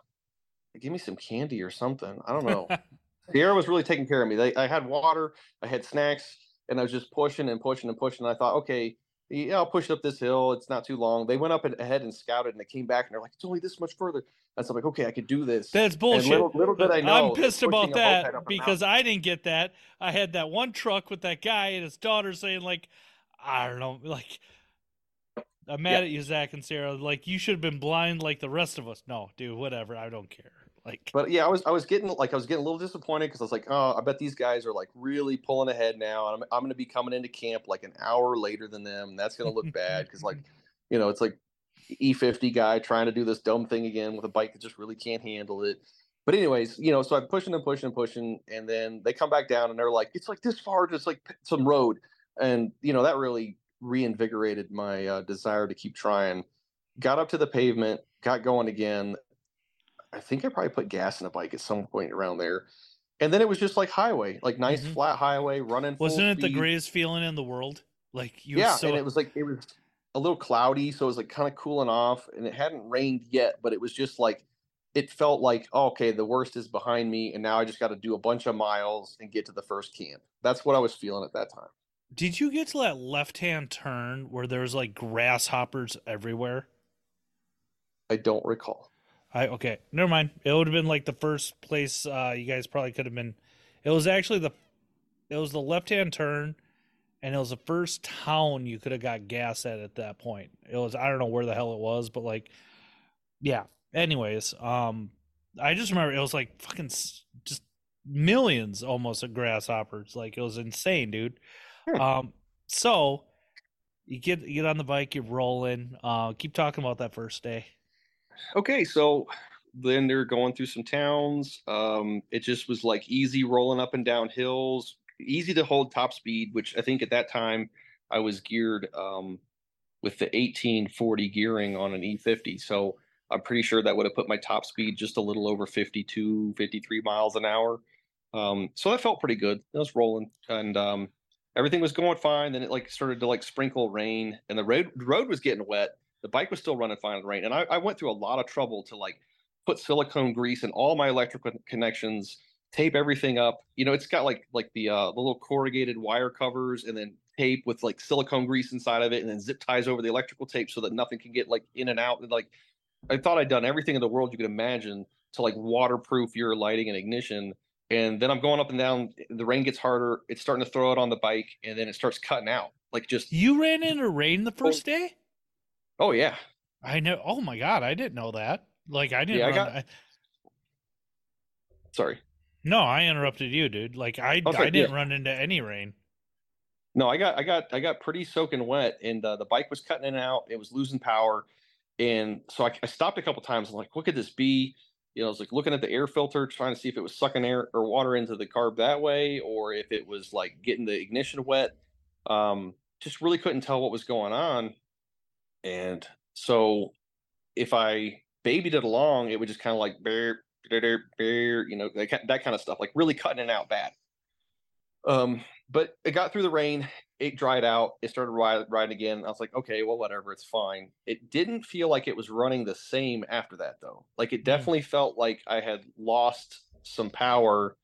gave me some candy or something. I don't know. Sierra was really taking care of me. They, I had water, I had snacks, and I was just pushing and pushing and pushing. And I thought, okay, yeah, I'll push it up this hill. It's not too long. They went up ahead and scouted, and they came back and they're like, it's only this much further. And so I'm like, okay, I could do this. That's bullshit. little, little did I know, I'm pissed about a moped up that because I didn't get that. I had that one truck with that guy and his daughter saying like, I don't know, like I'm mad Yeah. at you, Zach and Sarah. Like you should have been blind like the rest of us. No, dude, whatever. I don't care. Like But yeah, I was I was getting like I was getting a little disappointed because I was like, oh, I bet these guys are like really pulling ahead now, and I'm I'm going to be coming into camp like an hour later than them, and that's going to look bad because like, you know, it's like E50 guy trying to do this dumb thing again with a bike that just really can't handle it. But anyways, you know, so I'm pushing and pushing and pushing, and then they come back down and they're like, it's like this far, just like some road, and you know that really reinvigorated my uh, desire to keep trying. Got up to the pavement, got going again. I think I probably put gas in the bike at some point around there. And then it was just like highway, like nice Mhm. flat highway running. wasn't it the greatest feeling in the world? Like you Yeah, so and it was like it was a little cloudy, so it was like kind of cooling off, and it hadn't rained yet, but it was just like it felt like oh, okay, the worst is behind me, and now I just got to do a bunch of miles and get to the first camp. That's what I was feeling at that time. Did you get to that left hand turn where there's like grasshoppers everywhere? I don't recall. I okay, never mind. It would have been like the first place uh you guys probably could have been. It was actually the it was the left hand turn and it was the first town you could have got gas at at that point. It was I don't know where the hell it was, but like yeah. Anyways, um I just remember it was like fucking just millions almost of grasshoppers. Like it was insane, dude. Um so you get you get on the bike, you're rolling. Uh keep talking about that first day. Okay so then they're going through some towns um it just was like easy rolling up and down hills easy to hold top speed which i think at that time i was geared um with the 1840 gearing on an e50 so i'm pretty sure that would have put my top speed just a little over 52 53 miles an hour um so that felt pretty good it was rolling and um everything was going fine then it like started to like sprinkle rain and the road road was getting wet the bike was still running fine in the rain and I, I went through a lot of trouble to like put silicone grease in all my electrical connections tape everything up you know it's got like like the uh the little corrugated wire covers and then tape with like silicone grease inside of it and then zip ties over the electrical tape so that nothing can get like in and out and like i thought i'd done everything in the world you could imagine to like waterproof your lighting and ignition and then i'm going up and down the rain gets harder it's starting to throw it on the bike and then it starts cutting out like just You ran into rain the first day? Oh yeah I know. Oh my god, I didn't know that. Like I didn't. Yeah, I got- I- sorry no, I interrupted you, dude. Like I, Oh, sorry, I didn't yeah. run into any rain. No, I got I got I got pretty soaking wet, and uh, the bike was cutting in and out. It was losing power, and so I, I stopped a couple times. I'm like, what could this be? You know, I was like looking at the air filter, trying to see if it was sucking air or water into the carb that way, or if it was like getting the ignition wet. Um, just really couldn't tell what was going on. And So if I babied it along, it would just kind of like bear, bear, bear, you know, that, that kind of stuff, like really cutting it out bad. Um, but it got through the rain, it dried out, it started riding, riding again. I was like, okay, well, whatever, it's fine. It didn't feel like it was running the same after that, though. Like it definitely mm. felt like I had lost some power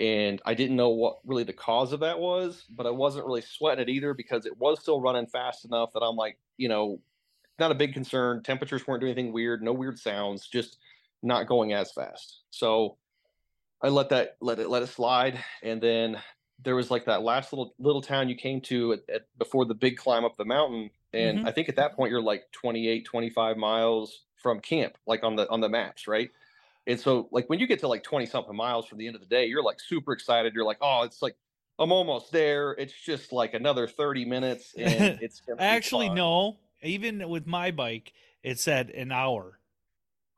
and I didn't know what really the cause of that was, but I wasn't really sweating it either because it was still running fast enough that I'm like, you know, not a big concern. Temperatures weren't doing anything weird, no weird sounds, just not going as fast. So I let that let it let it slide, and then there was like that last little little town you came to at, at, before the big climb up the mountain, and mm-hmm. I think at that point you're like 28, 25 miles from camp, like on the on the maps, right? And so like when you get to like 20 something miles from the end of the day, you're like super excited. You're like, oh, it's like I'm almost there. It's just like another 30 minutes and it's actually no. Even with my bike, it said an hour.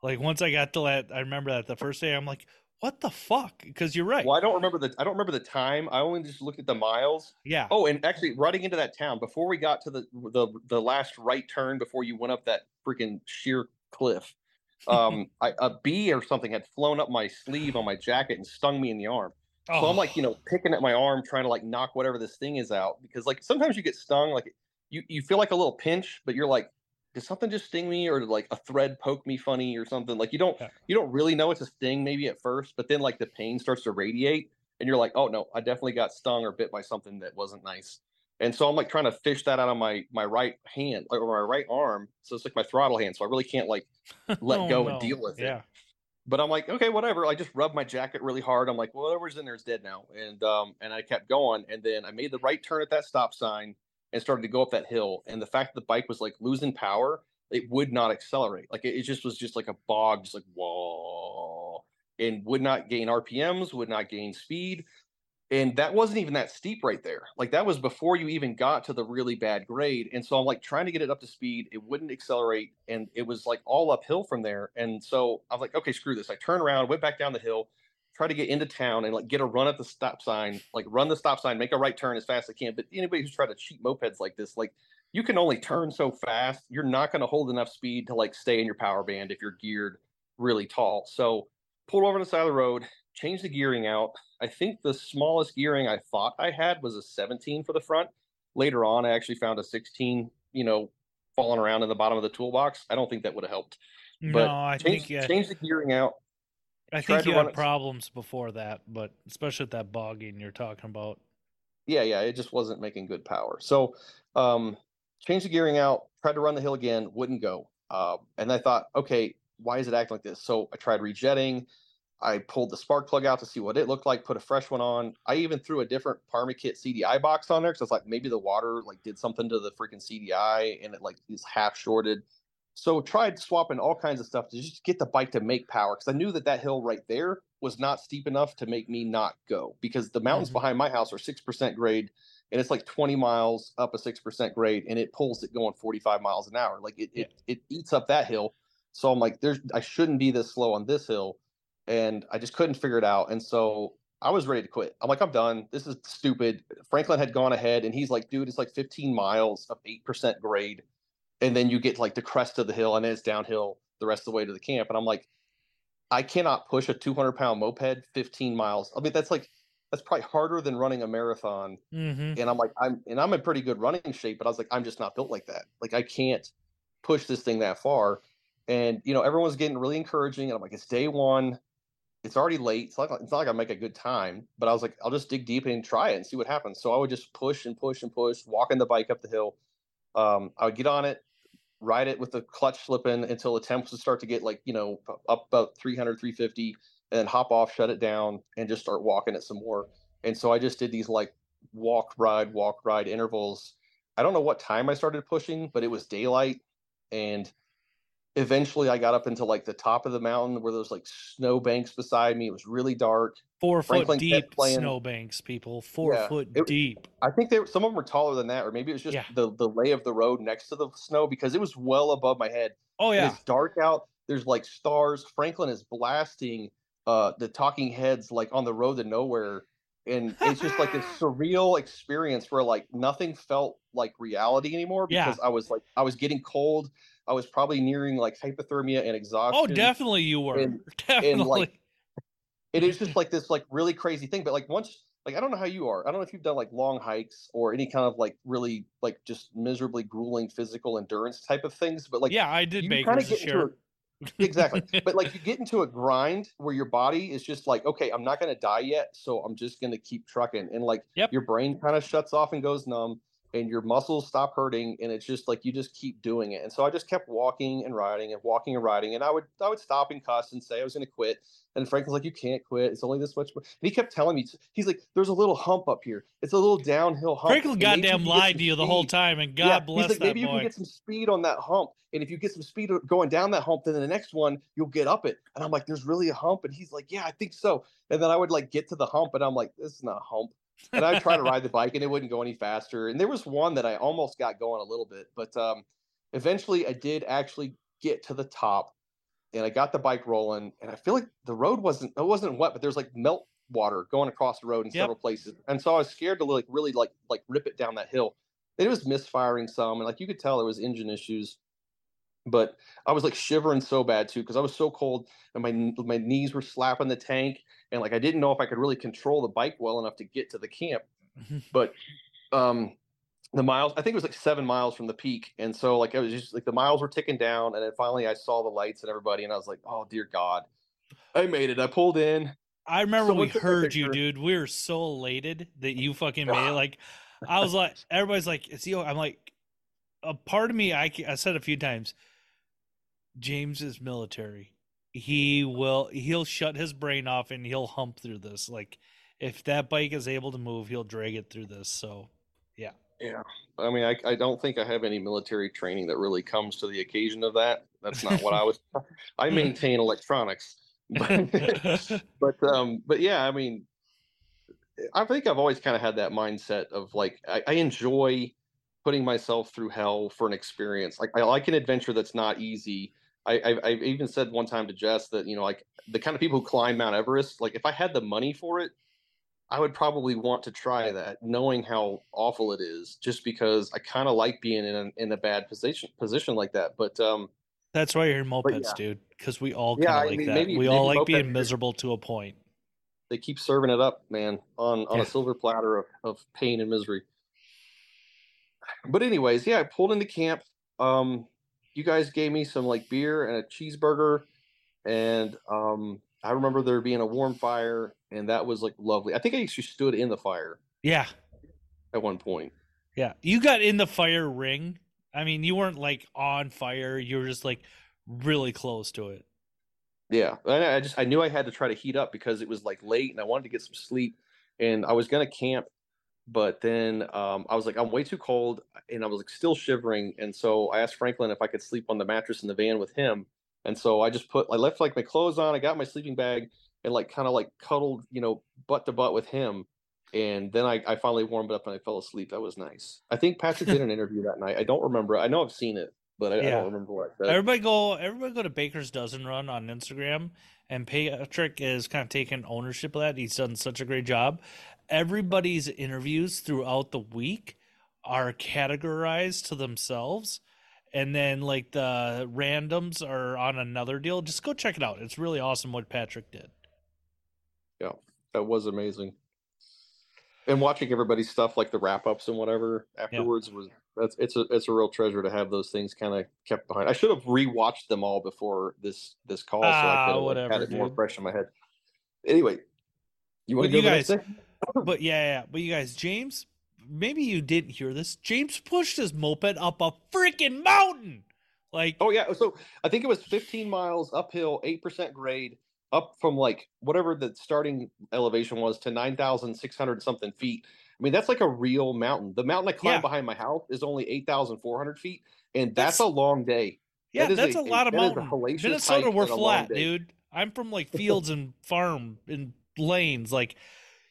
Like once I got to that, I remember that the first day, I'm like, what the fuck? Because you're right. Well, I don't remember the I don't remember the time. I only just looked at the miles. Yeah. Oh, and actually, running into that town before we got to the the the last right turn before you went up that freaking sheer cliff um, I, a bee or something had flown up my sleeve on my jacket and stung me in the arm. Oh. So I'm like, you know, picking at my arm, trying to like knock whatever this thing is out because like sometimes you get stung, like you you feel like a little pinch, but you're like, did something just sting me or did like a thread poke me funny or something? Like you don't yeah. you don't really know it's a sting maybe at first, but then like the pain starts to radiate and you're like, oh no, I definitely got stung or bit by something that wasn't nice. And so I'm like trying to fish that out of my my right hand or my right arm. So it's like my throttle hand. So I really can't like let oh, go no. and deal with yeah. it. But I'm like, okay, whatever. I just rubbed my jacket really hard. I'm like, well, whatever's in there is dead now. And um, and I kept going. And then I made the right turn at that stop sign and started to go up that hill. And the fact that the bike was like losing power, it would not accelerate. Like it, it just was just like a bog, just like whoa, and would not gain RPMs, would not gain speed and that wasn't even that steep right there like that was before you even got to the really bad grade and so i'm like trying to get it up to speed it wouldn't accelerate and it was like all uphill from there and so i was like okay screw this i turned around went back down the hill try to get into town and like get a run at the stop sign like run the stop sign make a right turn as fast as i can but anybody who's tried to cheat mopeds like this like you can only turn so fast you're not going to hold enough speed to like stay in your power band if you're geared really tall so pulled over to the side of the road changed the gearing out. I think the smallest gearing I thought I had was a 17 for the front. Later on, I actually found a 16, you know, falling around in the bottom of the toolbox. I don't think that would have helped. But no, I think change the gearing out. I think you had problems before that, but especially with that bogging you're talking about. Yeah, yeah, it just wasn't making good power. So, um, changed the gearing out. Tried to run the hill again, wouldn't go. Uh, and I thought, okay, why is it acting like this? So I tried rejetting. I pulled the spark plug out to see what it looked like, put a fresh one on. I even threw a different Parmakit CDI box on there because it's like maybe the water like did something to the freaking CDI and it like is half shorted. So tried swapping all kinds of stuff to just get the bike to make power because I knew that that hill right there was not steep enough to make me not go because the mountains mm-hmm. behind my house are six percent grade and it's like 20 miles up a six percent grade and it pulls it going 45 miles an hour. Like it, yeah. it it eats up that hill. So I'm like, there's I shouldn't be this slow on this hill and I just couldn't figure it out. And so I was ready to quit. I'm like, I'm done. This is stupid. Franklin had gone ahead and he's like, dude, it's like 15 miles of 8% grade. And then you get like the crest of the hill and then it's downhill the rest of the way to the camp. And I'm like, I cannot push a 200 pound moped 15 miles. I mean, that's like, that's probably harder than running a marathon. Mm-hmm. And I'm like, I'm, and I'm in pretty good running shape, but I was like, I'm just not built like that. Like, I can't push this thing that far. And, you know, everyone's getting really encouraging. And I'm like, it's day one it's already late. It's, like, it's not like I make a good time, but I was like, I'll just dig deep and try it and see what happens. So I would just push and push and push, walking the bike up the hill. Um, I would get on it, ride it with the clutch slipping until attempts to start to get like, you know, up about 300, 350, and then hop off, shut it down, and just start walking it some more. And so I just did these like walk, ride, walk, ride intervals. I don't know what time I started pushing, but it was daylight. And eventually I got up into like the top of the mountain where there's like snow banks beside me. It was really dark. Four Franklin foot deep snow banks, people. Four yeah, foot it, deep. I think they some of them were taller than that, or maybe it was just yeah. the the lay of the road next to the snow because it was well above my head. Oh yeah, it's dark out. There's like stars. Franklin is blasting uh the talking heads like on the road to nowhere and it's just like a surreal experience where like nothing felt like reality anymore Yeah. because I was like I was getting cold. I was probably nearing like hypothermia and oh, exhaustion. Oh, definitely you were. and- definitely. It is just like this like really crazy thing. But like once like I don't know how you are. I don't know if you've done like long hikes or any kind of like really like just miserably grueling physical endurance type of things. But like yeah, I did Baker's this get a- exactly. but like you get into a grind where your body is just like, okay, I'm not gonna die yet, so I'm just gonna keep trucking. And like Yep. your brain kind of shuts off and goes numb, and your muscles stop hurting, and it's just like you just keep doing it. And so I just kept walking and riding and walking and riding, and I would I would stop and cuss and say I was gonna quit. And Frank was like, "You can't quit. It's only this much." And he kept telling me, he's like, "There's a little hump up here. It's a little downhill hump." Franklin and maybe you goddamn lied to you the whole time, and God Yeah, bless he's like, that maybe you can get some speed on that hump, and if you get some speed going down that hump, then the next one you'll get up it. And I'm like, there's really a hump, and he's like, yeah, I think so. And then I would like get to the hump, and I'm like, this is not a hump. And I'd try to ride the bike, and it wouldn't go any faster. And there was one that I almost got going a little bit, but um, eventually I did actually get to the top, and I got the bike rolling. And I feel like the road wasn't it wasn't wet, but there's like melt water going across the road in Yep. several places, and so I was scared to like really like like rip it down that hill it was misfiring some and like you could tell there was engine issues but i was like shivering so bad too because i was so cold and my my knees were slapping the tank and like i didn't know if i could really control the bike well enough to get to the camp but um the miles i think it was like seven miles from the peak and so like i was just like the miles were ticking down and then finally i saw the lights and everybody and i was like oh dear god i made it i pulled in I remember Someone we heard you, dude. We were so elated that you fucking made it. Like, I was like, everybody's like, it's you. I'm like, a part of me, I, I said a few times, James is military. He will, he'll shut his brain off and he'll hump through this. Like, if that bike is able to move, he'll drag it through this. So, Yeah. Yeah. I mean, I, I don't think I have any military training that really comes to the occasion of that. That's not what I was. I maintain electronics. But, but, um, but yeah, I mean, I think I've always kind of had that mindset of like, I, I enjoy putting myself through hell for an experience. Like, I like an adventure that's not easy. I, I, I've even said one time to Jess that, you know, like the kind of people who climb Mount Everest, like if I had the money for it, I would probably want to try that, knowing how awful it is, just because I kind of like being in a, in a bad position position like that. But um, that's why you're in mopeds, yeah. dude. Because we all Yeah, kind of I like mean, that. maybe- we all maybe like being miserable to a point. they keep serving it up, man, on on Yeah. a silver platter of, of pain and misery. But anyways, yeah, I pulled into camp. Um, you guys gave me some like beer and a cheeseburger, and um, I remember there being a warm fire, and that was like lovely. I think I actually stood in the fire Yeah. at one point. Yeah, you got in the fire ring. I mean, you weren't like on fire. You were just like really close to it. Yeah, I I just I knew I had to try to heat up because it was like late and I wanted to get some sleep, and I was gonna camp, but then um, I was like I'm way too cold and I was like still shivering, and so I asked Franklin if I could sleep on the mattress in the van with him, and so I just put I left like my clothes on, I got my sleeping bag, and like kind of like cuddled you know butt to butt with him, and then I I finally warmed up and I fell asleep. That was nice. I think Patrick did an interview that night. I don't remember. I know I've seen it, but I, I don't remember what I said. Everybody go, everybody go to Baker's Dozen Run on Instagram, and Patrick is kind of taking ownership of that. He's done such a great job. Everybody's interviews throughout the week are categorized to themselves, and then like the randoms are on another deal. Just go check it out. It's really awesome what Patrick did. Yeah, that was amazing. And watching everybody's stuff like the wrap ups and whatever afterwards was that's it's a it's a real treasure to have those things kind of kept behind. I should have rewatched them all before this this call so Ah, I could have whatever, had it more fresh in my head. Anyway, you want to go you guys-? But yeah, yeah, but you guys, James, maybe you didn't hear this. James pushed his moped up a freaking mountain. Like, Oh yeah, so I think it was 15 miles uphill, 8% grade, up from like whatever the starting elevation was to 9,600 something feet. I mean, that's like a real mountain. The mountain I climb Yeah. behind my house is only 8,400 feet, and that's, That's- a long day. yeah, that that's a- a, lot of mountain. Minnesota, we're and a long flat, dude. I'm from like fields and farm and lanes. Like,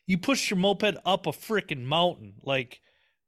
you push your moped up a freaking mountain. Like,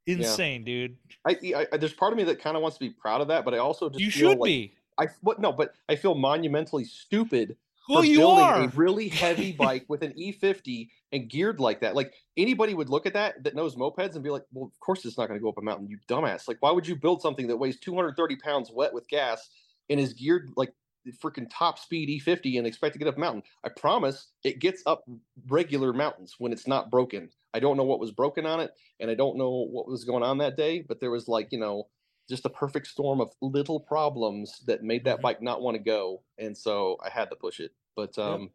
insane, dude. I, I there's part of me that kind of wants to be proud of that, but I also just You should like, be. I what no, but I feel monumentally stupid Well, for you building are. a really heavy bike with an E50 and geared like that. Like anybody would look at that that knows mopeds and be like, "Well, of course it's not going to go up a mountain, you dumbass! Like, why would you build something that weighs 230 pounds wet with gas and is geared like the freaking top speed E50 and expect to get up a mountain?" I promise it gets up regular mountains when it's not broken. I don't know what was broken on it, and I don't know what was going on that day, but there was like you know just a perfect storm of little problems that made that Mhm. bike not want to go and so i had to push it but um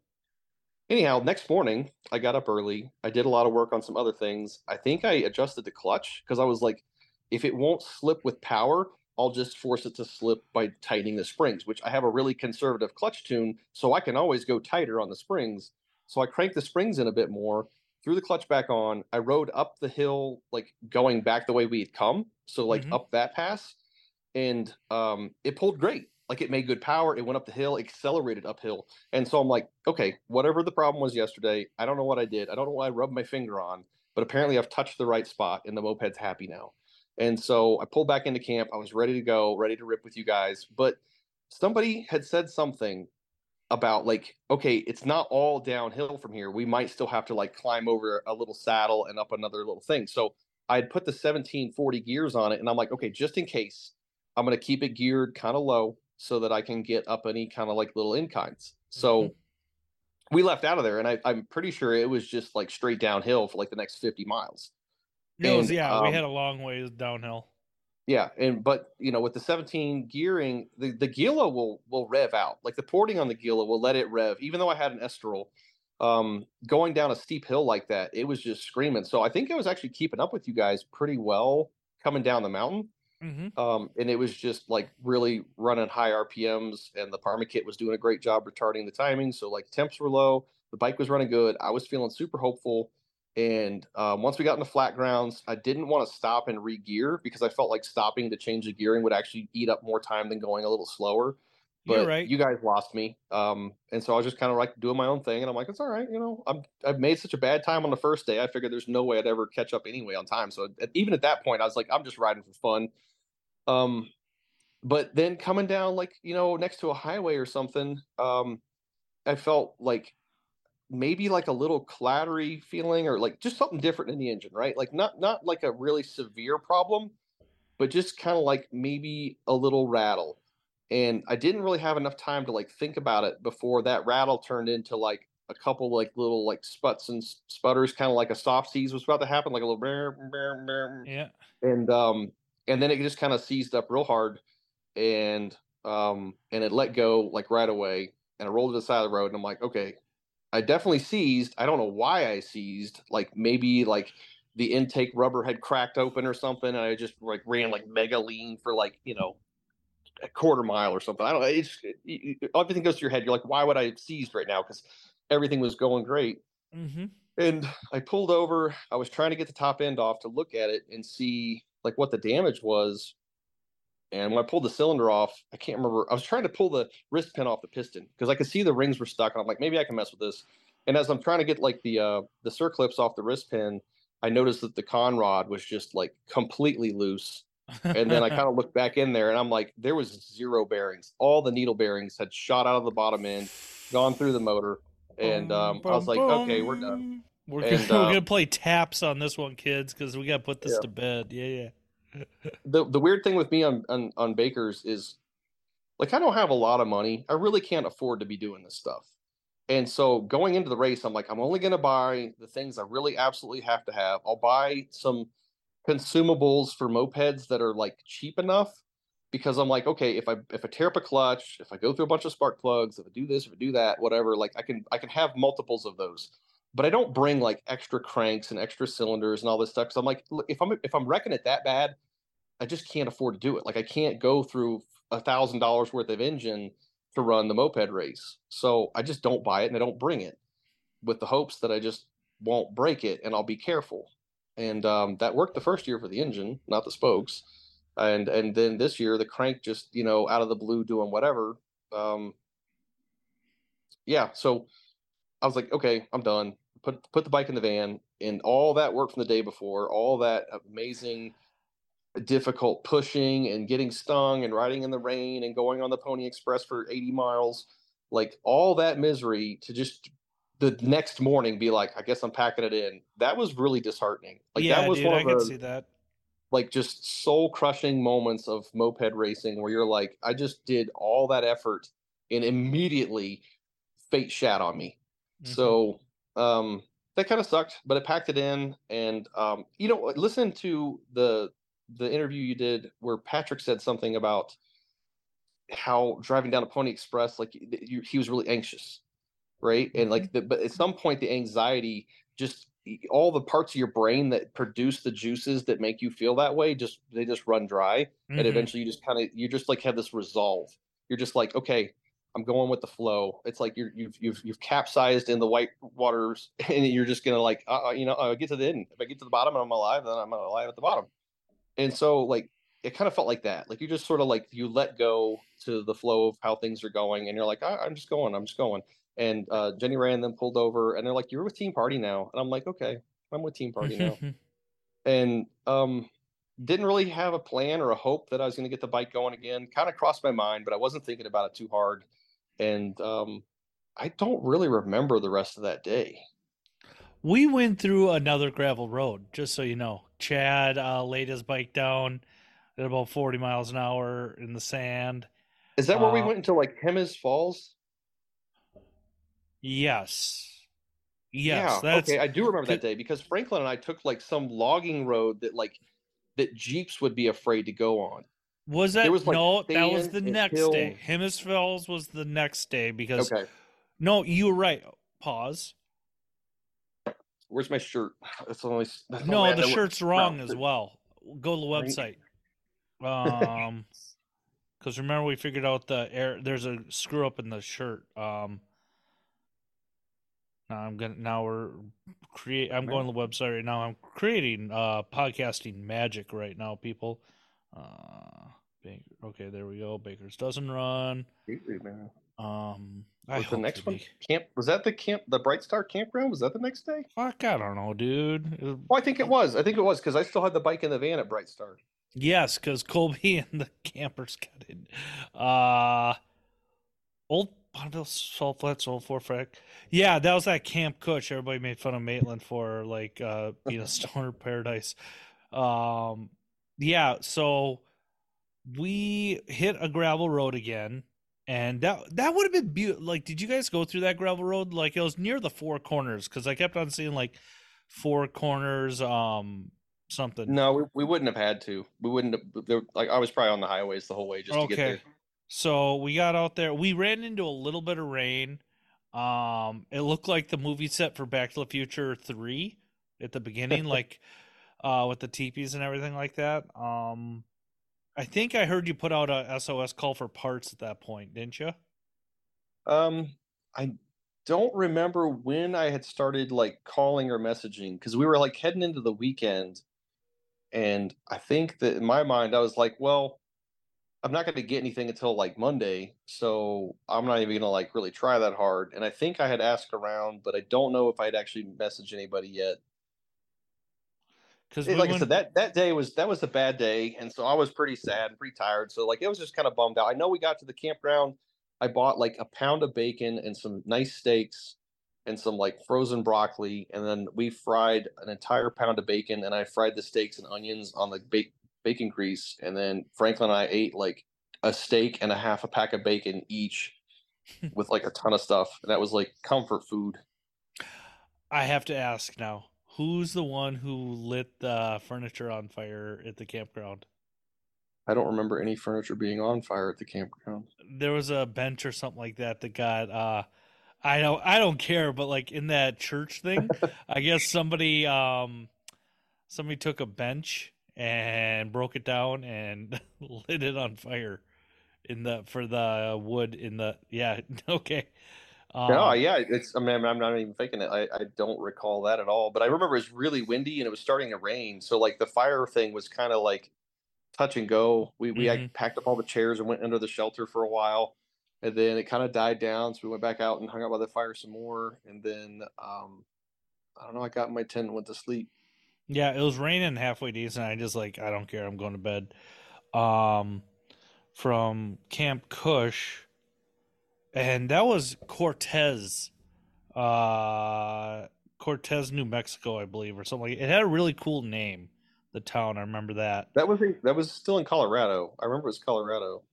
anyhow next morning i got up early i did a lot of work on some other things i think i adjusted the clutch because i was like if it won't slip with power i'll just force it to slip by tightening the springs which i have a really conservative clutch tune so i can always go tighter on the springs so i cranked the springs in a bit more threw the clutch back on. I rode up the hill, like going back the way we had come. So like Mhm. up that pass. And um it pulled great. Like it made good power. It went up the hill, accelerated uphill. And so I'm like, okay, whatever the problem was yesterday, I don't know what I did. I don't know why I rubbed my finger on, but apparently I've touched the right spot and the moped's happy now. And so I pulled back into camp. I was ready to go, ready to rip with you guys. But somebody had said something about like okay it's not all downhill from here we might still have to like climb over a little saddle and up another little thing so i had put the 1740 gears on it and i'm like okay just in case i'm going to keep it geared kind of low so that i can get up any kind of like little inclines so Mhm. we left out of there and I, i'm pretty sure it was just like straight downhill for like the next 50 miles It was, and, yeah, we um, had a long ways downhill. yeah, and but you know, with the 17 gearing, the, the Gila will will rev out. Like the porting on the Gila will let it rev, even though I had an Airsal. Um, going down a steep hill like that, it was just screaming. So I think I was actually keeping up with you guys pretty well coming down the mountain. hmm Um, and it was just like really running high RPMs, and the Parmakit was doing a great job retarding the timing. So like temps were low, the bike was running good. I was feeling super hopeful. And um, once we got into flat grounds, I didn't want to stop and re-gear because I felt like stopping to change the gearing would actually eat up more time than going a little slower. But You're right. you guys lost me, um, and so I was just kind of like doing my own thing, and I'm like, it's all right, you know. I'm I've made such a bad time on the first day. I figured there's no way I'd ever catch up anyway on time. So even at that point, I was like, I'm just riding for fun. Um, but then coming down like you know next to a highway or something, um, I felt like maybe like a little clattery feeling or like just something different in the engine, right? Like not not like a really severe problem, but just kind of like maybe a little rattle. And I didn't really have enough time to like think about it before that rattle turned into like a couple like little like sputs and sputters, kind of like a soft seize was about to happen, like a little brr, brr, brr, Yeah. and um and then it just kind of seized up real hard and um and it let go like right away and I rolled to the side of the road and I'm like, okay, I definitely seized. I don't know why I seized. Like maybe like the intake rubber had cracked open or something, and I just like ran like mega lean for like you know a quarter mile or something. I don't know. It's it, it, everything goes to your head. You're like, why would I have seized right now? Because everything was going great. hmm And I pulled over. I was trying to get the top end off to look at it and see like what the damage was. And when I pulled the cylinder off, I can't remember. I was trying to pull the wrist pin off the piston because I could see the rings were stuck. And I'm like, maybe I can mess with this. And as I'm trying to get like the uh, the circlips off the wrist pin, I noticed that the con rod was just like completely loose. And then I kind of looked back in there, and I'm like, there was zero bearings. All the needle bearings had shot out of the bottom end, gone through the motor, and um, I was like, okay, we're done. We're And, gonna, we're uh, gonna play taps on this one, kids, because we gotta put this Yeah. to bed. Yeah, yeah. The the weird thing with me on, on on bakers is like I don't have a lot of money. I really can't afford to be doing this stuff. And so going into the race, I'm like, I'm only going to buy the things I really absolutely have to have. I'll buy some consumables for mopeds that are like cheap enough because I'm like, okay, if I if I tear up a clutch, if I go through a bunch of spark plugs, if I do this, if I do that, whatever, like I can I can have multiples of those. But I don't bring like extra cranks and extra cylinders and all this stuff because I'm like, look, if I'm if I'm wrecking it that bad, I just can't afford to do it. Like I can't go through a thousand dollars worth of engine to run the moped race. So I just don't buy it and I don't bring it with the hopes that I just won't break it and I'll be careful. And um, that worked the first year for the engine, not the spokes. And and then this year the crank just you know out of the blue doing whatever. Um, yeah, so I was like, okay, I'm done. Put put the bike in the van, and all that work from the day before, all that amazing difficult pushing and getting stung and riding in the rain and going on the Pony Express for 80 miles like all that misery to just the next morning be like, I guess I'm packing it in. That was really disheartening. Like yeah, that was dude, one of can the see that. like just soul crushing moments of moped racing where you're like, I just did all that effort and immediately fate shat on me. Mhm. So um that kind of sucked, but I packed it in and um you know listen to the the interview you did where Patrick said something about how driving down a Pony Express like you, he was really anxious, right? And like the, but at some point the anxiety just all the parts of your brain that produce the juices that make you feel that way just they just run dry and Mhm. eventually you just kind of you just like have this resolve you're just like okay i'm going with the flow. It's like you're you've you've, you've capsized in the white waters and you're just gonna like uh, uh, you know i get to the end. If i get to the bottom and i'm alive then i'm alive at the bottom. And so like it kind of felt like that. Like you just sort of like you let go to the flow of how things are going and you're like I, i'm just going i'm just going. And uh, jenny ran then pulled over and they're like you're with team party now. And i'm like okay i'm with team party now. And um didn't really have a plan or a hope that I was going to get the bike going again. Kind of crossed my mind, but I wasn't thinking about it too hard. And um, I don't really remember the rest of that day. we went through another gravel road, just so you know. Chad uh, laid his bike down at about 40 miles an hour in the sand. Is that where we Uh, went into like Jemez Falls? Yes. Yes, yeah. that's Okay, I do remember that day because Franklin and I took like some logging road that like that Jeeps would be afraid to go on. Was that was, like, no, that was the next hill. day. Jemez Falls was the next day because Okay. no, you were right. Pause. Where's my shirt? That's only. That's No, only- the shirt's wrong no, as well. Go to the website. Um, because remember we figured out the air. There's a screw up in the shirt. Um, now I'm gonna now we're create. I'm going to the website right now. I'm creating uh podcasting magic right now, people. Uh, Baker. Okay, there we go. Baker's Dozen Run. Um, Was the next one be- camp? Was that the camp? The Bright Star campground? Was that the next day? Fuck, I don't know, dude. Was- Oh, I think it was. I think it was because I still had the bike in the van at Bright Star. Yes, because Colby and the campers got in. Uh old Bonneville Salt Flats, old four frack. Yeah, that was that Camp Kush. Everybody made fun of Maitland for like uh being a stoner paradise. Um yeah, so we hit a gravel road again. And that that would have been beautiful. Like, did you guys go through that gravel road? Like, it was near the four corners because I kept on seeing like four corners, um, something. No, we, we wouldn't have had to. We wouldn't have. There, like I was probably on the highways the whole way just to get there. So we got out there. We ran into a little bit of rain. Um, it looked like the movie set for Back to the Future three at the beginning, like uh, with the teepees and everything like that. Um, I think I heard you put out a SOS call for parts at that point, didn't you? Um, I don't remember when I had started like calling or messaging because we were like heading into the weekend, and I think that in my mind I was like, well, I'm not going to get anything until like Monday, so I'm not even going to like really try that hard. And I think I had asked around, but I don't know if I'd actually messaged anybody yet. Because like I said, that that day was that was a bad day, and so I was pretty sad and pretty tired. So like it was just kind of bummed out. I know we got to the campground. I bought like a pound of bacon and some nice steaks and some like frozen broccoli, and then we fried an entire pound of bacon, and I fried the steaks and onions on the ba- bacon grease, and then Franklin and I ate like a steak and a half a pack of bacon each with like a ton of stuff, and that was like comfort food. I have to ask now. Who's the one who lit the furniture on fire at the campground? I don't remember any furniture being on fire at the campground. there was a bench or something like that that got uh I don't I don't care, but like in that church thing, I guess somebody um somebody took a bench and broke it down and lit it on fire in the for the wood in the yeah okay um, no, yeah, it's. I mean, I'm not even faking it. I, I don't recall that at all. But I remember it was really windy and it was starting to rain. So like the fire thing was kind of like touch and go. We we Mhm. like, packed up all the chairs and went under the shelter for a while, and then it kind of died down. So we went back out and hung out by the fire some more. And then um, I don't know. I got in my tent and went to sleep. Yeah, it was raining halfway decent. I just like I don't care. I'm going to bed. Um, from Camp Cush, and that was Cortez, uh, Cortez, New Mexico, I believe, or something. Like it had a really cool name. The town, I remember that. That was in, that was still in Colorado. I remember it was Colorado.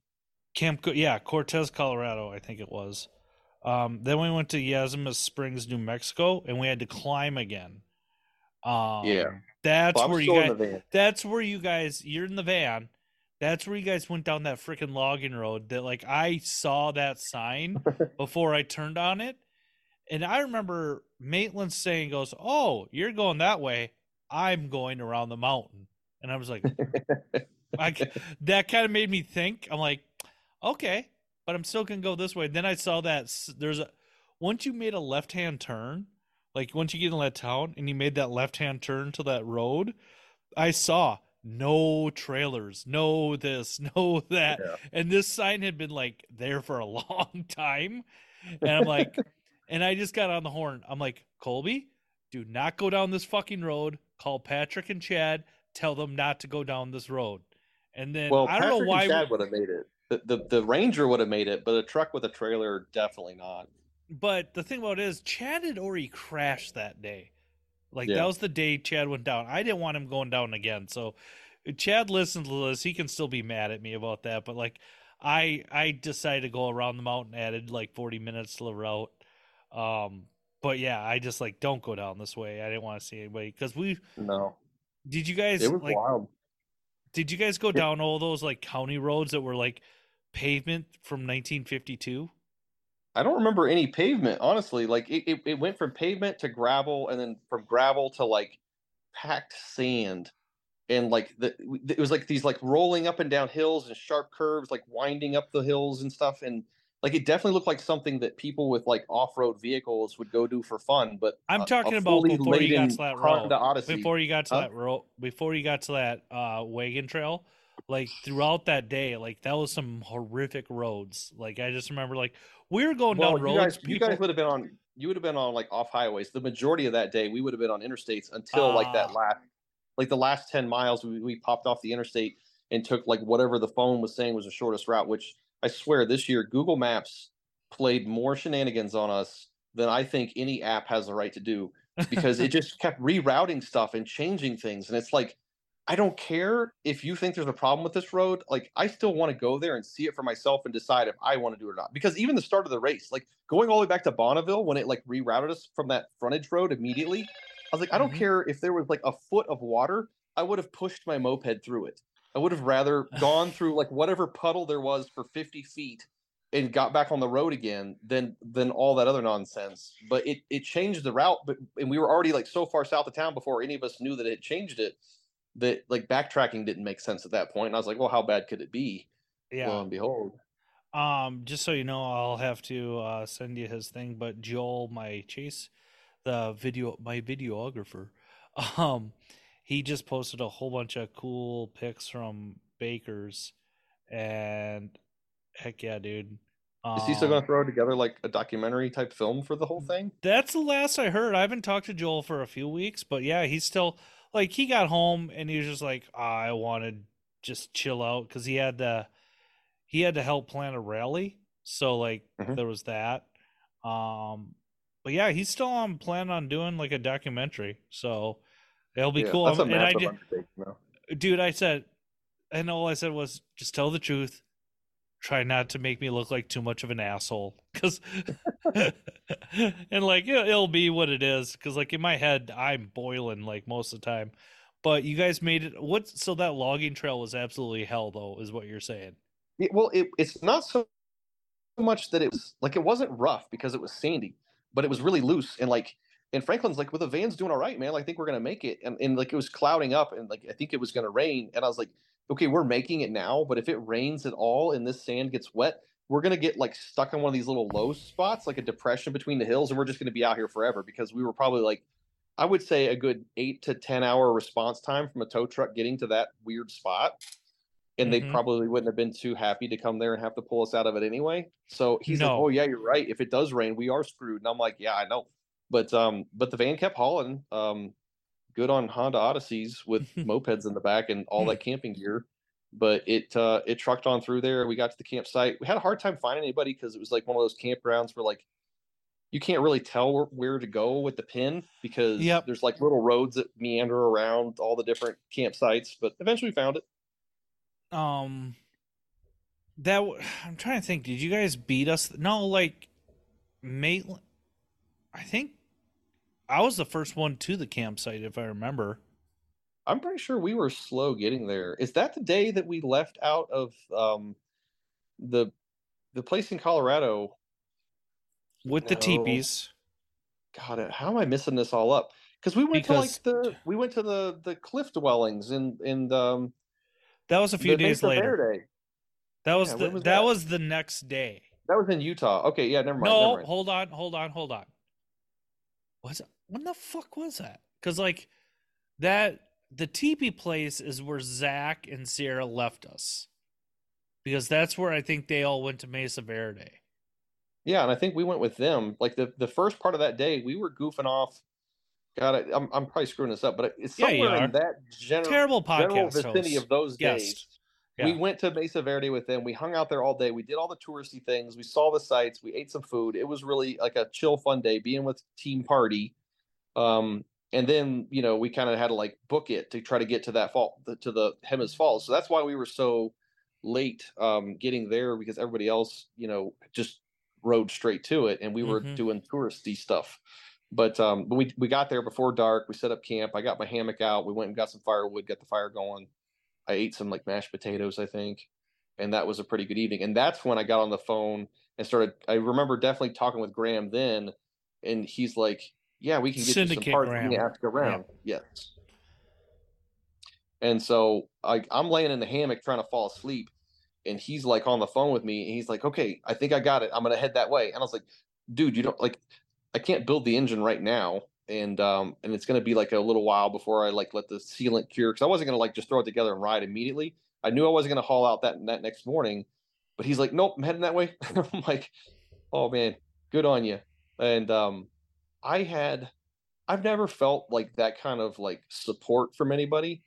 Camp, yeah, Cortez, Colorado, I think it was. Um, then we went to Yazima Springs, New Mexico, and we had to climb again. Um, Yeah. that's Well, where you guys. That's where you guys. You're in the van. That's where you guys went down that freaking logging road. That like I saw that sign before I turned on it, and I remember Maitland saying, "Goes, oh, you're going that way. I'm going around the mountain." And I was like, I, that kind of made me think. I'm like, okay, but I'm still gonna go this way. Then I saw that there's a once you made a left hand turn, like once you get in that town and you made that left hand turn to that road, I saw no trailers, no this, no that, Yeah. and this sign had been like there for a long time, and I'm like, and I just got on the horn. I'm like, Colby, do not go down this fucking road. Call Patrick and Chad. Tell them not to go down this road. And then Well, I don't Patrick know why. Chad would have made it. The, the the Ranger would have made it, but a truck with a trailer definitely not. But the thing about it is, Chad had already crashed that day. Like Yeah. that was the day Chad went down. I didn't want him going down again. So Chad listens to this, he can still be mad at me about that. But like, I I decided to go around the mountain, added like forty minutes to the route. Um, but yeah, I just like don't go down this way. I didn't want to see anybody because we No, did. You guys it was like wild. did you guys go down all those like county roads that were like pavement from 1952? I don't remember any pavement, honestly. Like it, it, it went from pavement to gravel, and then from gravel to like packed sand, and like the it was like these like rolling up and down hills and sharp curves, like winding up the hills and stuff, and like it definitely looked like something that people with like off-road vehicles would go do for fun. But I'm a- a talking about fully before you got to that road. Odyssey. Before you got to Huh? that road, before you got to that uh, wagon trail, like throughout that day, like that was some horrific roads. Like I just remember, like were going well, down you roads. guys, you guys would have been on. You would have been on like off highways. The majority of that day, we would have been on interstates until like that Ah. last, like the last ten miles. We, we popped off the interstate and took like whatever the phone was saying was the shortest route. Which I swear, this year Google Maps played more shenanigans on us than I think any app has the right to do because it just kept rerouting stuff and changing things. And it's like, I don't care if you think there's a problem with this road. Like, I still want to go there and see it for myself and decide if I want to do it or not. Because even the start of the race, like going all the way back to Bonneville when it like rerouted us from that frontage road immediately, I was like, I don't Mhm. care if there was like a foot of water. I would have pushed my moped through it. I would have rather gone through like whatever puddle there was for 50 feet and got back on the road again than than all that other nonsense. But it it changed the route, but and we were already like so far south of town before any of us knew that it changed it that like backtracking didn't make sense at that point. And I was like, well, how bad could it be? yeah. Lo and behold. Um, just so you know, I'll have to uh, send you his thing. But Joel, my chase, the video, my videographer, um, he just posted a whole bunch of cool pics from Baker's, and heck yeah, dude. Is he still Um, going to throw together like a documentary type film for the whole thing? That's the last I heard. I haven't talked to Joel for a few weeks, but yeah, he's still like he got home and he was just like, I want to just chill out because he had to he had to help plan a rally, so like Mhm. there was that. Um, but yeah, he's still on plan on doing like a documentary, so it'll be Yeah, cool. That's a and I did, though. dude, I said, and all I said was just tell the truth. Try not to make me look like too much of an asshole, because, and like it, it'll be what it is. Because like in my head, I'm boiling like most of the time. But you guys made it. What? So that logging trail was absolutely hell, though, is what you're saying. It, well, it, it's not so much that it was like it wasn't rough because it was sandy, but it was really loose and like. And Franklin's like, well, the van's doing all right, man. I think we're gonna make it. And, and like it was clouding up, and like I think it was gonna rain. And I was like, okay, we're making it now, but if it rains at all and this sand gets wet, we're gonna get like stuck on one of these little low spots, like a depression between the hills, and we're just gonna be out here forever because we were probably like, I would say a good eight to ten hour response time from a tow truck getting to that weird spot. And Mhm. they probably wouldn't have been too happy to come there and have to pull us out of it anyway. So he's like, "Oh yeah, you're right. If it does rain, we are screwed." And I'm like, "Yeah, I know." But um, but the van kept hauling. Um, good on Honda Odysseys with mopeds in the back and all that camping gear. but it uh, it trucked on through there. We got to the campsite. We had a hard time finding anybody because it was like one of those campgrounds where like you can't really tell where, where to go with the pin because Yep. there's like little roads that meander around all the different campsites. But eventually we found it. Um, that w- I'm trying to think. Did you guys beat us? No, like Maitland. I think I was the first one to the campsite, if I remember. I'm pretty sure we were slow getting there. Is that the day that we left out of um, the the place in Colorado? with the No. teepees. God, how am I missing this all up? Because we went Because- to like the we went to the the cliff dwellings in in um, That was a few days Mesa later. Verde. That was Yeah, the was that, that? was the next day. That was in Utah. Okay, yeah, never mind. no, never mind. hold on, hold on, hold on. Was it, when the fuck was that? Because like that the teepee place is where Zach and Sierra left us. Because that's where I think they all went to Mesa Verde. Yeah, and I think we went with them. Like the the first part of that day, we were goofing off. God, I, I'm I'm probably screwing this up, but it's Yeah, somewhere are. in that general Terrible general podcast vicinity host. of those Yes. days. Yeah. We went to Mesa Verde with them. We hung out there all day. We did all the touristy things. We saw the sights. We ate some food. It was really like a chill, fun day being with Team Party. Um, and then you know we kind of had to like book it to try to get to that fall to the Jemez Falls. So that's why we were so late um, getting there because everybody else you know just rode straight to it, and we were Mhm. doing touristy stuff. But um, but we we got there before dark. We set up camp. I got my hammock out. We went and got some firewood, got the fire going. I ate some like mashed potatoes, I think, and that was a pretty good evening. And that's when I got on the phone and started. I remember definitely talking with Graham then, and he's like, "Yeah, we can get you Syndicate some parts. Graham. Graham. ask around." Yes. And so I, I'm laying in the hammock trying to fall asleep, and he's like on the phone with me, and he's like, "Okay, I think I got it. I'm gonna head that way." And I was like, "Dude, you don't like, I can't build the engine right now." and um and it's going to be like a little while before I like let the sealant cure because I wasn't going to like just throw it together and ride immediately. I knew I wasn't going to haul out that that next morning, but he's like, "Nope, I'm heading that way." I'm like, "Oh man, good on you." And um, I had, I've never felt like that kind of like support from anybody.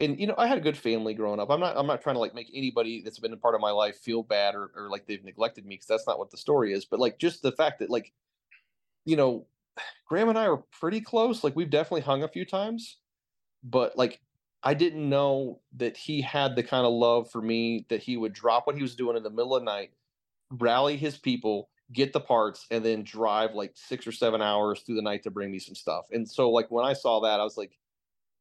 And you know, I had a good family growing up. I'm not, I'm not trying to like make anybody that's been a part of my life feel bad or, or like they've neglected me because that's not what the story is. But like just the fact that like, you know, Graham and I are pretty close. Like we've definitely hung a few times, but like I didn't know that he had the kind of love for me that he would drop what he was doing in the middle of the night, rally his people, get the parts, and then drive like six or seven hours through the night to bring me some stuff. And so like when I saw that, I was like,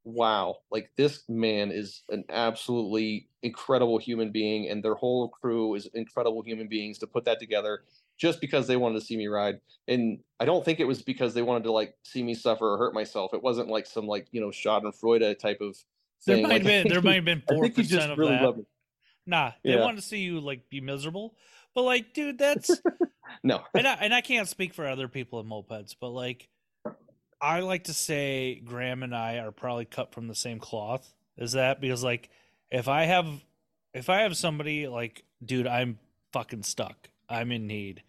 wow, like this man is an absolutely incredible human being, and their whole crew is incredible human beings to put that together just because they wanted to see me ride. And I don't think it was because they wanted to like see me suffer or hurt myself. It wasn't like some like, you know, Schadenfreude type of thing. There might Like, have been there might have been I four think he just percent of really that. Nah, they Yeah. wanted to see you like be miserable. But like, dude, that's No. and I and I can't speak for other people in mopeds, but like I like to say Graham and I are probably cut from the same cloth. Is that because like if I have if I have somebody like, dude, I'm fucking stuck. I'm in need.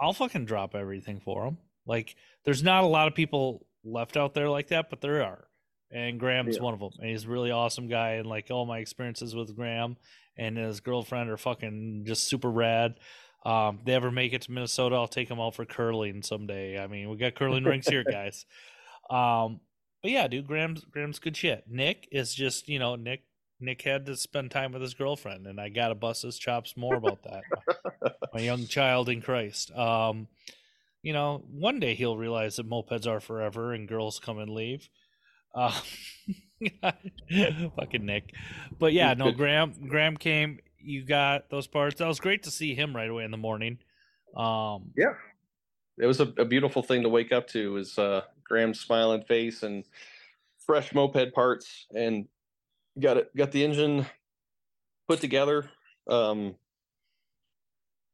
I'll fucking drop everything for them. Like there's not a lot of people left out there like that, but there are. And Graham's Yeah. one of them. And he's a really awesome guy and like all my experiences with Graham and his girlfriend are fucking just super rad. Um, they ever make it to Minnesota, I'll take them out for curling someday. I mean, we got curling rinks here, guys. Um, but yeah, dude, Graham's Graham's good shit. Nick is just, you know, Nick Nick had to spend time with his girlfriend, and I gotta bust his chops more about that. My young child in Christ. Um, you know, one day he'll realize that mopeds are forever and girls come and leave. Uh, fucking Nick. But yeah, no, Graham Graham came. You got those parts. That was great to see him right away in the morning. Um, Yeah. It was a, a beautiful thing to wake up to is uh Graham's smiling face and fresh moped parts and got it got the engine put together. Um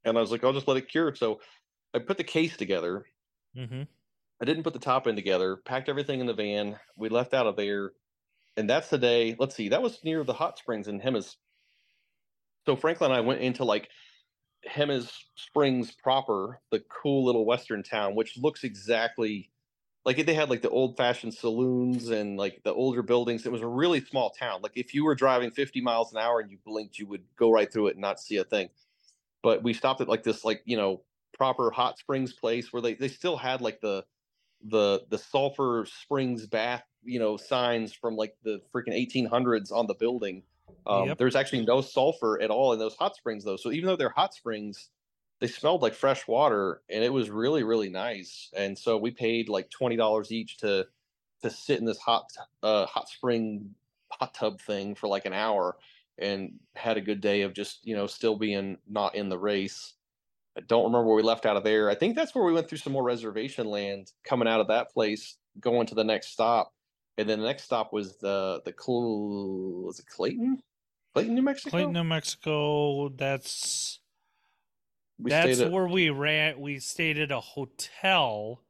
and I was like, I'll just let it cure. So I put the case together. mhm. I didn't put the top end together, packed everything in the van. We left out of there. And that's the day, let's see, that was near the hot springs in Jemez. So Franklin and I went into like Jemez Springs proper, the cool little western town, which looks exactly like they had like the old fashioned saloons and like the older buildings. It was a really small town. Like if you were driving 50 miles an hour and you blinked, you would go right through it and not see a thing. But we stopped at like this like you know proper hot springs place where they they still had like the the the sulfur springs bath you know signs from like the freaking 1800s on the building. Um, yep. there's actually no sulfur at all in those hot springs though. So even though they're hot springs they smelled like fresh water and it was really really nice. And so we paid like $20 each to to sit in this hot uh, hot spring hot tub thing for like an hour and had a good day of just you know still being not in the race I don't remember where we left out of there. I think that's where we went through some more reservation land coming out of that place, going to the next stop. And then the next stop was the the was it Clayton? Clayton, New Mexico. Clayton, New Mexico. That's we that's at, where we ran. We stayed at a hotel,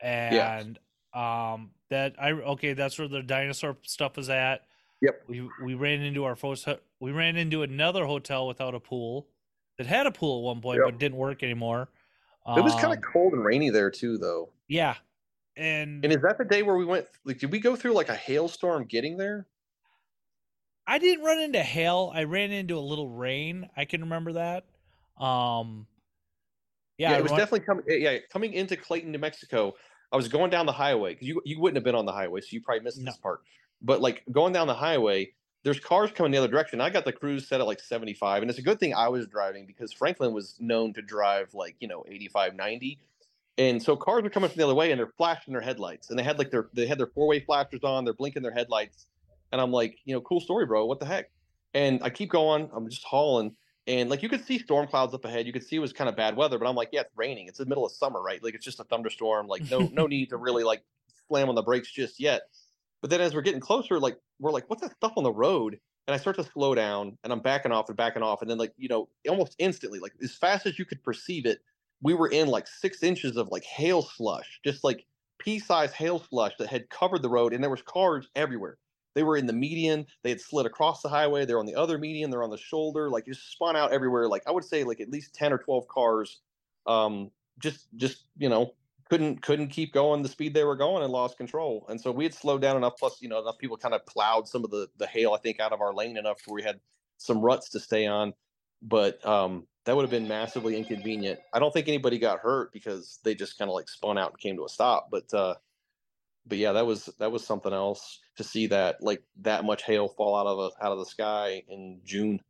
and yeah. um, that I okay. That's where the dinosaur stuff is at. Yep. We we ran into our first. We ran into another hotel without a pool that had a pool at one point yep. but didn't work anymore. It was kind of um, cold and rainy there too, though. Yeah, and and is that the day where we went? Like, did we go through like a hailstorm getting there? I didn't run into hail. I ran into a little rain. I can remember that. Um, yeah, yeah it was definitely coming. Yeah, coming into Clayton, New Mexico. I was going down the highway because you you wouldn't have been on the highway, so you probably missed no. this part. But like going down the highway, there's cars coming the other direction. I got the cruise set at like 75, and it's a good thing I was driving because Franklin was known to drive like, you know, 85, 90. And so cars are coming from the other way and they're flashing their headlights. And they had like their they had their four-way flashers on, they're blinking their headlights. And I'm like, you know, cool story, bro. What the heck? And I keep going, I'm just hauling. And like you could see storm clouds up ahead. You could see it was kind of bad weather, but I'm like, yeah, it's raining. It's the middle of summer, right? Like it's just a thunderstorm. Like no no need to really like slam on the brakes just yet. But then as we're getting closer, like we're like, what's that stuff on the road? And I start to slow down and I'm backing off and backing off. And then like, you know, almost instantly, like as fast as you could perceive it, we were in like six inches of like hail slush, just like pea-sized hail slush that had covered the road, and there was cars everywhere. They were in the median. They had slid across the highway. They're on the other median. They're on the shoulder. Like just spun out everywhere. Like I would say, like at least ten or twelve cars. Um, just just you know couldn't couldn't keep going the speed they were going and lost control. And so we had slowed down enough. Plus, you know, enough people kind of plowed some of the the hail I think out of our lane enough where we had some ruts to stay on. But um, that would have been massively inconvenient. I don't think anybody got hurt because they just kind of like spun out and came to a stop. But uh, but yeah, that was that was something else to see that like that much hail fall out of a, out of the sky in June.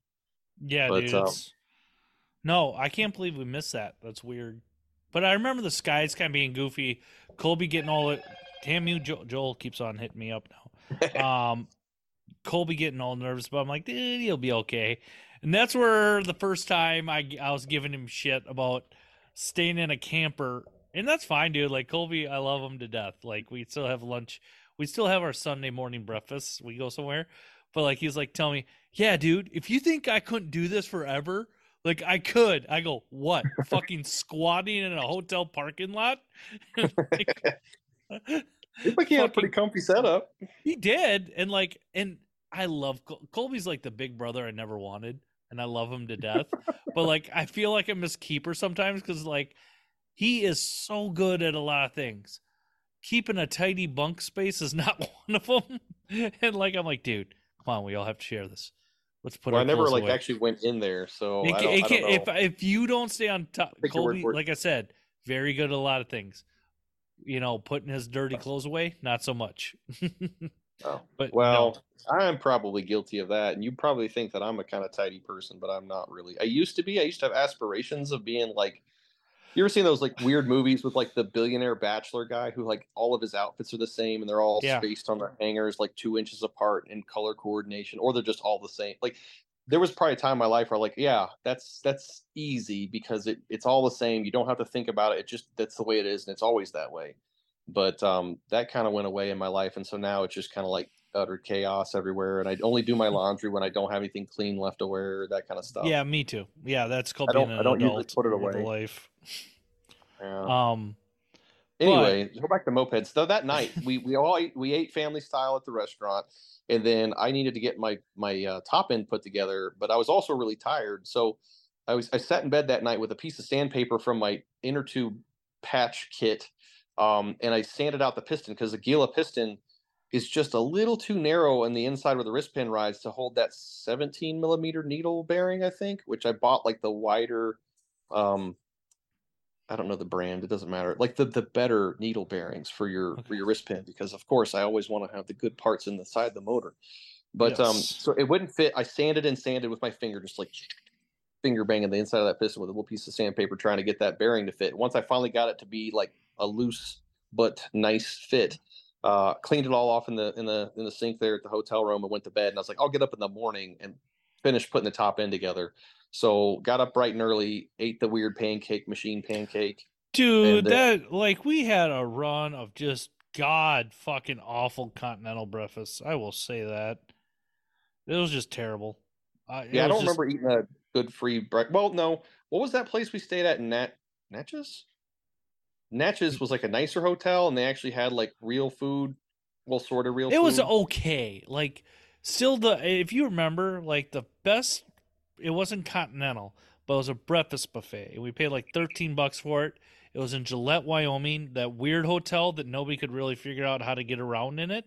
Yeah, but, dude. Um, no, I can't believe we missed that. That's weird. But I remember the skies kind of being goofy. Colby getting all it. Damn you, Joel, Joel keeps on hitting me up now. um, Colby getting all nervous, but I'm like, dude, he'll be okay. And that's where the first time I I was giving him shit about staying in a camper, and that's fine, dude. Like Colby, I love him to death. Like we still have lunch, we still have our Sunday morning breakfast. We go somewhere, but like he's like, tell me, yeah, dude, if you think I couldn't do this forever, like I could. I go, what? Fucking squatting in a hotel parking lot? like, like he had a pretty comfy setup. He did, and like, and I love Col- Colby's like the big brother I never wanted, and I love him to death. but like, I feel like I'm his keeper sometimes because like, he is so good at a lot of things. Keeping a tidy bunk space is not one of them. and like, I'm like, dude, come on, we all have to share this. Let's put. Well, I never like away. actually went in there, so it, it can, if if you don't stay on top, Colby, like I said, very good at a lot of things. You know, putting his dirty clothes away, not so much. oh, but well, no. I'm probably guilty of that, and you probably think that I'm a kind of tidy person, but I'm not really. I used to be. I used to have aspirations of being like you ever seen those like weird movies with like the billionaire bachelor guy who like all of his outfits are the same and they're all yeah. spaced on their hangers like two inches apart in color coordination, or they're just all the same. Like there was probably a time in my life where like, yeah, that's that's easy because it it's all the same. You don't have to think about it. It just that's the way it is, and it's always that way. But um, that kind of went away in my life, and so now it's just kind of like utter chaos everywhere. And I only do my laundry when I don't have anything clean left to wear, that kind of stuff. Yeah, me too. Yeah, that's called I don't, being an I don't usually put it away. Life. Yeah. Um. Anyway, but... go back to mopeds. So that night we we all ate, we ate family style at the restaurant, and then I needed to get my my uh, top end put together, but I was also really tired, so I was I sat in bed that night with a piece of sandpaper from my inner tube patch kit Um, and I sanded out the piston because the Gila piston is just a little too narrow on the inside where the wrist pin rides to hold that 17 millimeter needle bearing, I think, which I bought like the wider, um, I don't know the brand, it doesn't matter. Like the the better needle bearings for your Okay. for your wrist pin because of course I always want to have the good parts in the side of the motor. But um so it wouldn't fit. I sanded and sanded with my finger, just like finger banging the inside of that piston with a little piece of sandpaper trying to get that bearing to fit. Once I finally got it to be like a loose but nice fit, uh, cleaned it all off in the in the in the sink there at the hotel room and went to bed. And I was like, I'll get up in the morning and finish putting the top end together. So got up bright and early, ate the weird pancake machine pancake. Dude, that like we had a run of just god fucking awful continental breakfasts. I will say that. It was just terrible. Uh, Yeah, I don't just- remember eating a good free breakfast. Well, no. What was that place we stayed at in Nat Natchez? Natchez was like a nicer hotel, and they actually had like real food. Well, sort of real. It was okay. Like still the if you remember, like the best it wasn't continental, but it was a breakfast buffet. And we paid like thirteen bucks for it. It was in Gillette, Wyoming, that weird hotel that nobody could really figure out how to get around in it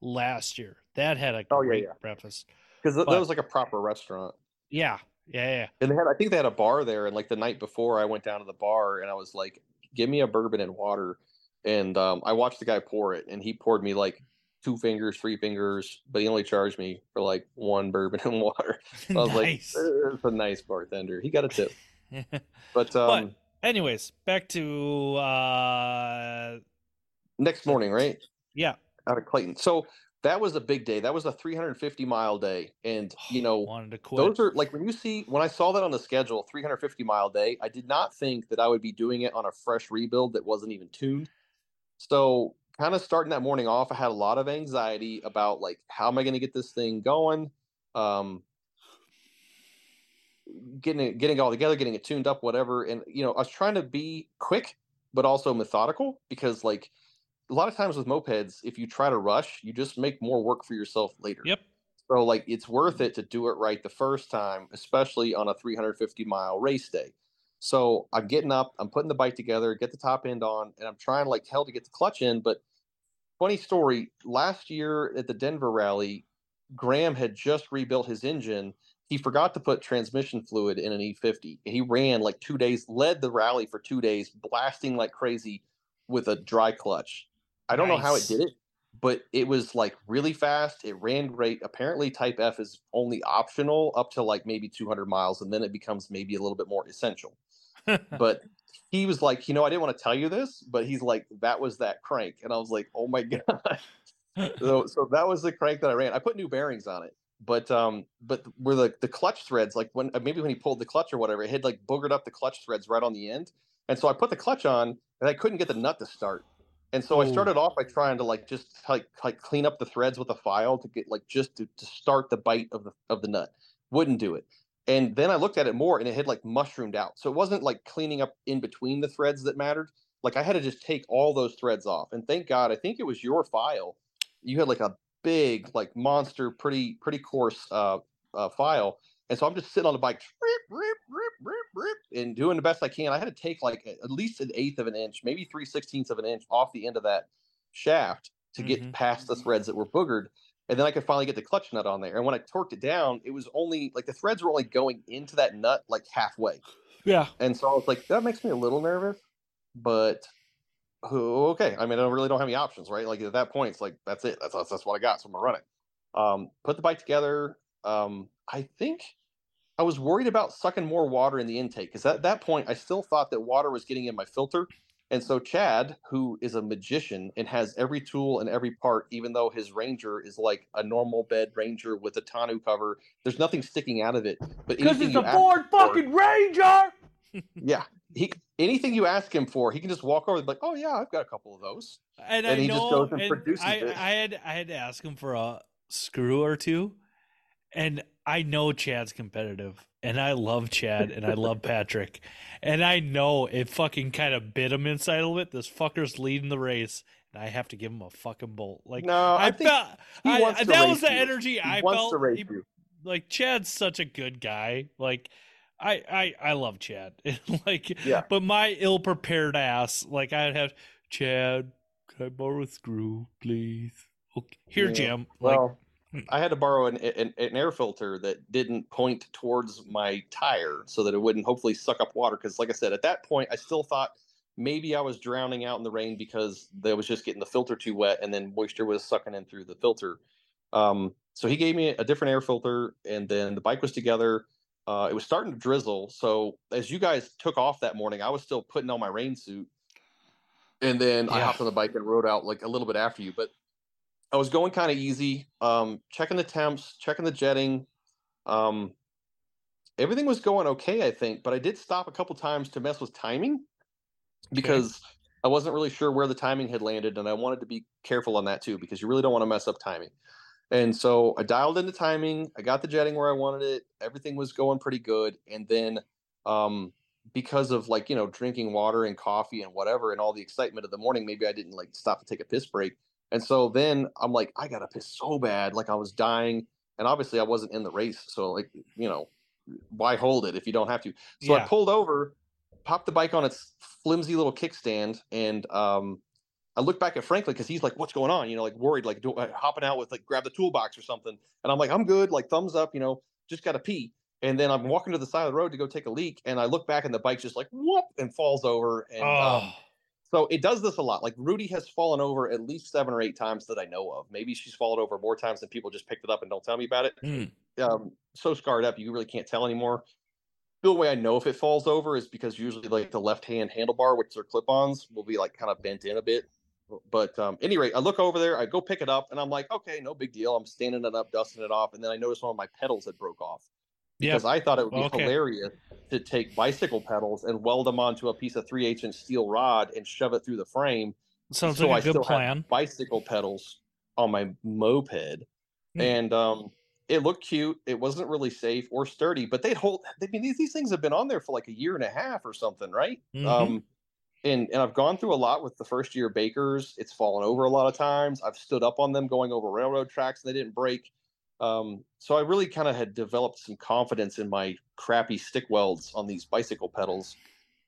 last year. That had a Oh, yeah, great yeah. breakfast. because that was like a proper restaurant. Yeah. Yeah, yeah. And they had, I think they had a bar there. And like the night before, I went down to the bar and I was like, "Give me a bourbon and water." And um, I watched the guy pour it, and he poured me like two fingers, three fingers, but he only charged me for like one bourbon and water. I was nice. like, "It's a nice bartender. He got a tip." But um, Anyways, back to uh next morning, right yeah. out of Clayton. So that was a big day. That was a 350 mile day, and you know wanted to quit. those are like when you see when I saw that on the schedule, 350 mile day. I did not think that I would be doing it on a fresh rebuild that wasn't even tuned. So kind of starting that morning off, I had a lot of anxiety about like how am I going to get this thing going, um, getting it getting it all together, getting it tuned up, whatever. And you know, I was trying to be quick but also methodical because like a lot of times with mopeds, if you try to rush, you just make more work for yourself later. Yep. So like it's worth mm-hmm. it to do it right the first time, especially on a 350 mile race day. So I'm getting up, I'm putting the bike together, get the top end on, and I'm trying like hell to get the clutch in. But funny story, last year at the Denver rally, Graham had just rebuilt his engine. He forgot to put transmission fluid in an E50. He ran like two days, led the rally for two days, blasting like crazy with a dry clutch. I don't know how it did it, but it was like really fast. It ran great. Apparently, Type F is only optional up to like maybe 200 miles, and then it becomes maybe a little bit more essential. But he was like, you know, I didn't want to tell you this, but he's like, that was that crank, and I was like, oh my god. so, so that was the crank that I ran. I put new bearings on it, but um, but where the the clutch threads, like when uh, maybe when he pulled the clutch or whatever, it had like boogered up the clutch threads right on the end, and so I put the clutch on, and I couldn't get the nut to start. And so I started off by trying to like just like like clean up the threads with a file to get like just to, to start the bite of the of the nut. Wouldn't do it. And then I looked at it more and it had like mushroomed out. So it wasn't like cleaning up in between the threads that mattered. Like I had to just take all those threads off. And thank God, I think it was your file. You had like a big, like monster, pretty, pretty coarse uh, uh file. And so I'm just sitting on the bike, rip, rip, rip, rip, rip, and doing the best I can. I had to take like at least an eighth of an inch, maybe three sixteenths of an inch off the end of that shaft to get Mhm. past the threads that were boogered. And then I could finally get the clutch nut on there. And when I torqued it down, it was only like the threads were only going into that nut like halfway. yeah. And so I was like, that makes me a little nervous, but who- okay. I mean, I really don't have any options, right? Like at that point, it's like, that's it. That's, that's, that's what I got. So I'm going to run it. Um, put the bike together. Um, I think I was worried about sucking more water in the intake because at that point, I still thought that water was getting in my filter. And so Chad, who is a magician and has every tool and every part, even though his Ranger is like a normal bed Ranger with a tonneau cover, there's nothing sticking out of it. But anything you ask him for- Ranger. yeah, he anything you ask him for, he can just walk over and be like, "Oh yeah, I've got a couple of those." And, And I he just goes and and produces I, it. I had I had to ask him for a screw or two, and I know Chad's competitive, and I love Chad, and I love Patrick, and I know it fucking kind of bit him inside a little bit. This fucker's leading the race, and I have to give him a fucking bolt. Like no, I, I, felt I- that was the you. energy he I wants felt. He- you. like Chad's such a good guy. Like I I I love Chad. like Yeah. but my ill prepared ass, like I'd have Chad, can I borrow a screw, please? Okay. Here, Yeah, Jim. Like, Well, I had to borrow an, an, an air filter that didn't point towards my tire so that it wouldn't hopefully suck up water. Because, like I said, at that point, I still thought maybe I was drowning out in the rain because they was just getting the filter too wet and then moisture was sucking in through the filter. Um, so he gave me a different air filter, and then the bike was together. Uh, it was starting to drizzle. So as you guys took off that morning, I was still putting on my rain suit. And then I hopped on the bike and rode out like a little bit after you. But I was going kind of easy, um, checking the temps, checking the jetting. Um, everything was going okay, I think, but I did stop a couple times to mess with timing because I wasn't really sure where the timing had landed, and I wanted to be careful on that too because you really don't want to mess up timing. And so I dialed in the timing. I got the jetting where I wanted it. Everything was going pretty good, and then um, because of like you know drinking water and coffee and whatever and all the excitement of the morning, maybe I didn't like stop to take a piss break. And so then I'm like, I got to piss so bad, like I was dying. And obviously I wasn't in the race, so like you know, why hold it if you don't have to? So I pulled over, popped the bike on its flimsy little kickstand, and um, I looked back at Franklin because he's like, "What's going on?" You know, like worried, like do, uh, hopping out with like grab the toolbox or something. And I'm like, "I'm good," like thumbs up, you know, just got to pee. And then I'm walking to the side of the road to go take a leak, and I look back and the bike's just like whoop and falls over. And oh, um, so it does this a lot. Like Rudy has fallen over at least seven or eight times that I know of. Maybe she's fallen over more times than people just picked it up and don't tell me about it. mm, Um, so scarred up, you really can't tell anymore. The only way I know if it falls over is because usually like the left hand handlebar, which are clip-ons, will be like kind of bent in a bit. But um, any rate, I look over there, I go pick it up, and I'm like, okay, no big deal. I'm standing it up, dusting it off, and then I notice one of my pedals had broke off because I thought it would be Okay. hilarious to take bicycle pedals and weld them onto a piece of three eighths inch steel rod and shove it through the frame. Sounds so like a I good plan. bicycle pedals on my moped, Hmm. and um, it looked cute. It wasn't really safe or sturdy, but they'd hold. I mean, these, these things have been on there for like a year and a half or something, right? Mhm. Um, and and I've gone through a lot with the first year Bakers. It's fallen over a lot of times. I've stood up on them going over railroad tracks and they didn't break. Um, so I really kind of had developed some confidence in my crappy stick welds on these bicycle pedals.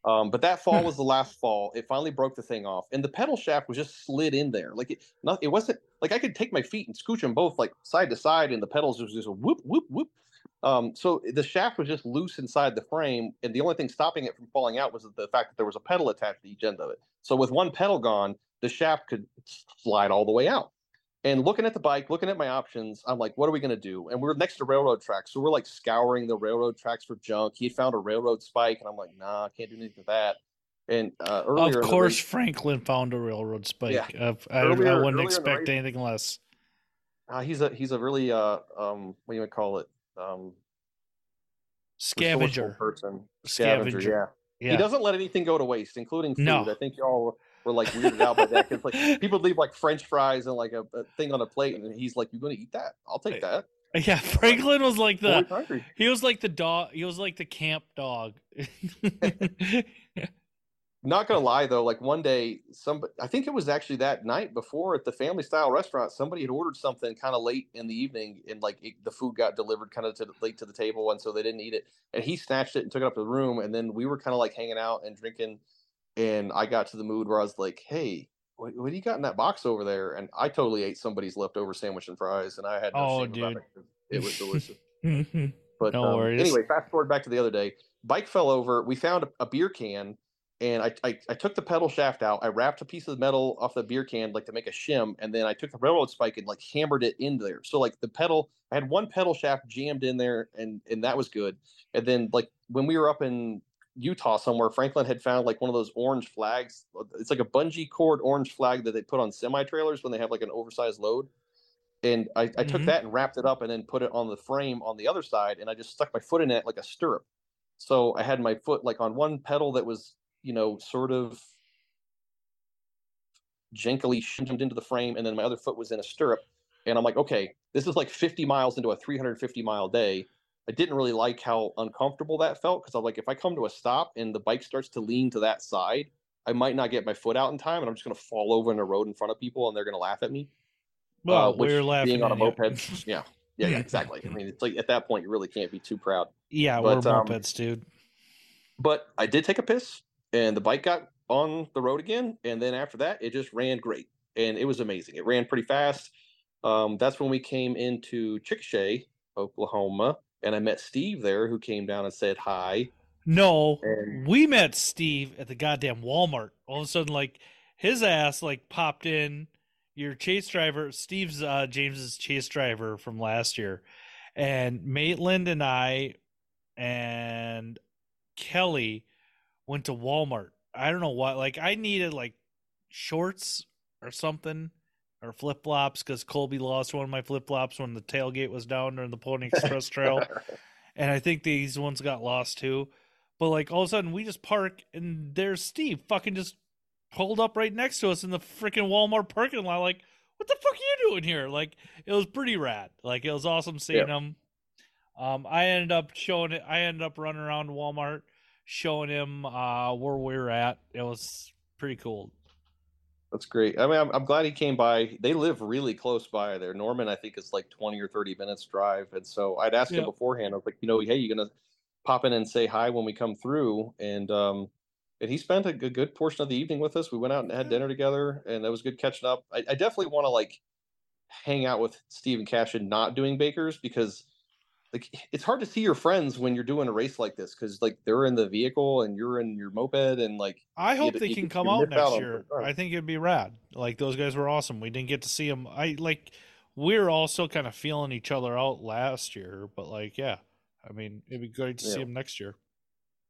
Um, but that fall Hmm. was the last fall. It finally broke the thing off, and the pedal shaft was just slid in there. Like it, not, it wasn't like I could take my feet and scooch them both like side to side, and the pedals was just a whoop whoop whoop. Um, so the shaft was just loose inside the frame, and the only thing stopping it from falling out was the fact that there was a pedal attached to each end of it. So with one pedal gone, the shaft could slide all the way out. And looking at the bike, looking at my options, I'm like, what are we going to do? And we're next to railroad tracks. So we're like scouring the railroad tracks for junk. He found a railroad spike, and I'm like, nah, I can't do anything with that. And uh, earlier, Of course, race- Franklin found a railroad spike. Yeah. I, I Earlier- in wouldn't expect race- anything less. uh, he's a he's a really uh um what do you call it um Scavenger. person Scavenger. scavenger. Yeah. Yeah. he doesn't let anything go to waste, including food. No. I think y'all were like weirded out by that because like people leave like French fries and like a, a thing on a plate, and he's like, "You going to eat that? I'll take that." Yeah, Franklin was like the he was like the dog. He was like the camp dog. Not gonna lie though, like one day, some I think it was actually that night before at the family style restaurant, somebody had ordered something kind of late in the evening, and like it, the food got delivered kind of to late to the table, and so they didn't eat it. And he snatched it and took it up to the room, and then we were kind of like hanging out and drinking, and I got to the mood where I was like, "Hey, what, what do you got in that box over there?" And I totally ate somebody's leftover sandwich and fries, and I had no Oh, shame about dude. it. It was delicious. But No um, worries. anyway, fast forward back to the other day. Bike fell over. We found a, a beer can, and I, I I took the pedal shaft out. I wrapped a piece of metal off the beer can like to make a shim, and then I took the railroad spike and like hammered it in there. So like the pedal, I had one pedal shaft jammed in there, and and that was good. And then like when we were up in Utah somewhere, Franklin had found like one of those orange flags. It's like a bungee cord orange flag that they put on semi trailers when they have like an oversized load and I, I took Mhm. that and wrapped it up and then put it on the frame on the other side and I just stuck my foot in it like a stirrup. So I had my foot like on one pedal that was, you know, sort of jankily shimmed into the frame, and then my other foot was in a stirrup. And I'm like, okay, this is like 50 miles into a 350 mile day. I didn't really like how uncomfortable that felt because I'm like, if I come to a stop and the bike starts to lean to that side, I might not get my foot out in time, and I'm just going to fall over in the road in front of people, and they're going to laugh at me. Well, uh, which we're laughing being on a moped, yeah, yeah, yeah, exactly. I mean, it's like at that point, you really can't be too proud. Yeah, But, we're um, mopeds, dude. But I did take a piss, and the bike got on the road again, and then after that, it just ran great, and it was amazing. It ran pretty fast. Um, that's when we came into Chickasha, Oklahoma, and I met Steve there, who came down and said hi. No, And we met Steve at the goddamn Walmart. All of a sudden, like his ass like popped in. Your chase driver, Steve's uh, James's chase driver from last year, and Maitland and I and Kelly went to Walmart. I don't know what. Like I needed like shorts or something or flip flops because Colby lost one of my flip flops when the tailgate was down during the Pony Express Trail and I think these ones got lost too. But like all of a sudden, we just park and there's Steve fucking just pulled up right next to us in the freaking Walmart parking lot. Like, what the fuck are you doing here? Like, it was pretty rad. Like, it was awesome seeing him. Um, I ended up showing it. I ended up running around Walmart showing him uh where we were at. It was pretty cool. That's great. I mean, I'm, I'm glad he came by. They live really close by there. Norman, I think, is like 20 or 30 minutes drive. And so I'd asked him beforehand. I was like, you know, hey, you gonna pop in and say hi when we come through? And um, and he spent a good, good portion of the evening with us. We went out and had dinner together, and that was good catching up. I, I definitely want to like hang out with Steve and Cashin not doing bakers because like it's hard to see your friends when you're doing a race like this because like they're in the vehicle and you're in your moped and like I hope you- they you- can you come out out next on year. I think it'd be rad. Like those guys were awesome. We didn't get to see them. I like we're all still kind of feeling each other out last year, but like yeah, I mean it'd be great to see them next year.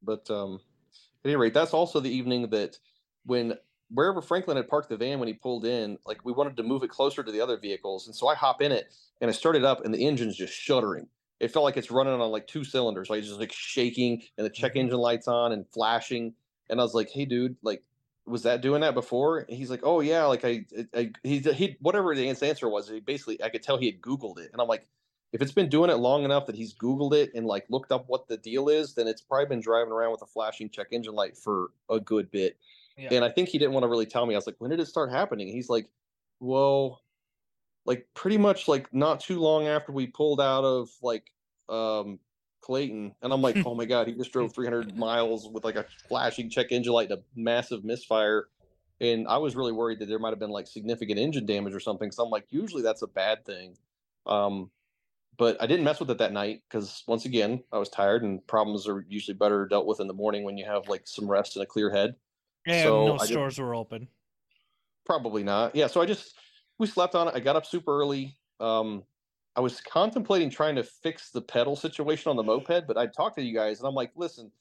But um, at any rate, that's also the evening that when wherever Franklin had parked the van when he pulled in, like we wanted to move it closer to the other vehicles, and so I hop in it and I started up, and the engine's just shuddering. It felt like it's running on like two cylinders, like it's just like shaking, and the check Mhm. engine lights on and flashing. And I was like, "Hey, dude, like." Was that doing that before? And he's like, "Oh yeah, like I, I he, he, whatever the answer was. He basically, I could tell he had Googled it, and I'm like, if it's been doing it long enough that he's Googled it and like looked up what the deal is, then it's probably been driving around with a flashing check engine light for a good bit. Yeah. And I think he didn't want to really tell me. I was like, when did it start happening? He's like, well, like pretty much like not too long after we pulled out of like um Clayton. And I'm like, oh my God, he just drove 300 miles with like a flashing check engine light and a massive misfire. And I was really worried that there might have been like significant engine damage or something. So I'm like, usually that's a bad thing. Um, but I didn't mess with it that night because once again, I was tired and problems are usually better dealt with in the morning when you have like some rest and a clear head. And So no I stores were open. Probably not. Yeah. So I just we slept on it. I got up super early. Um, I was contemplating trying to fix the pedal situation on the moped, but I talked to you guys and I'm like, listen,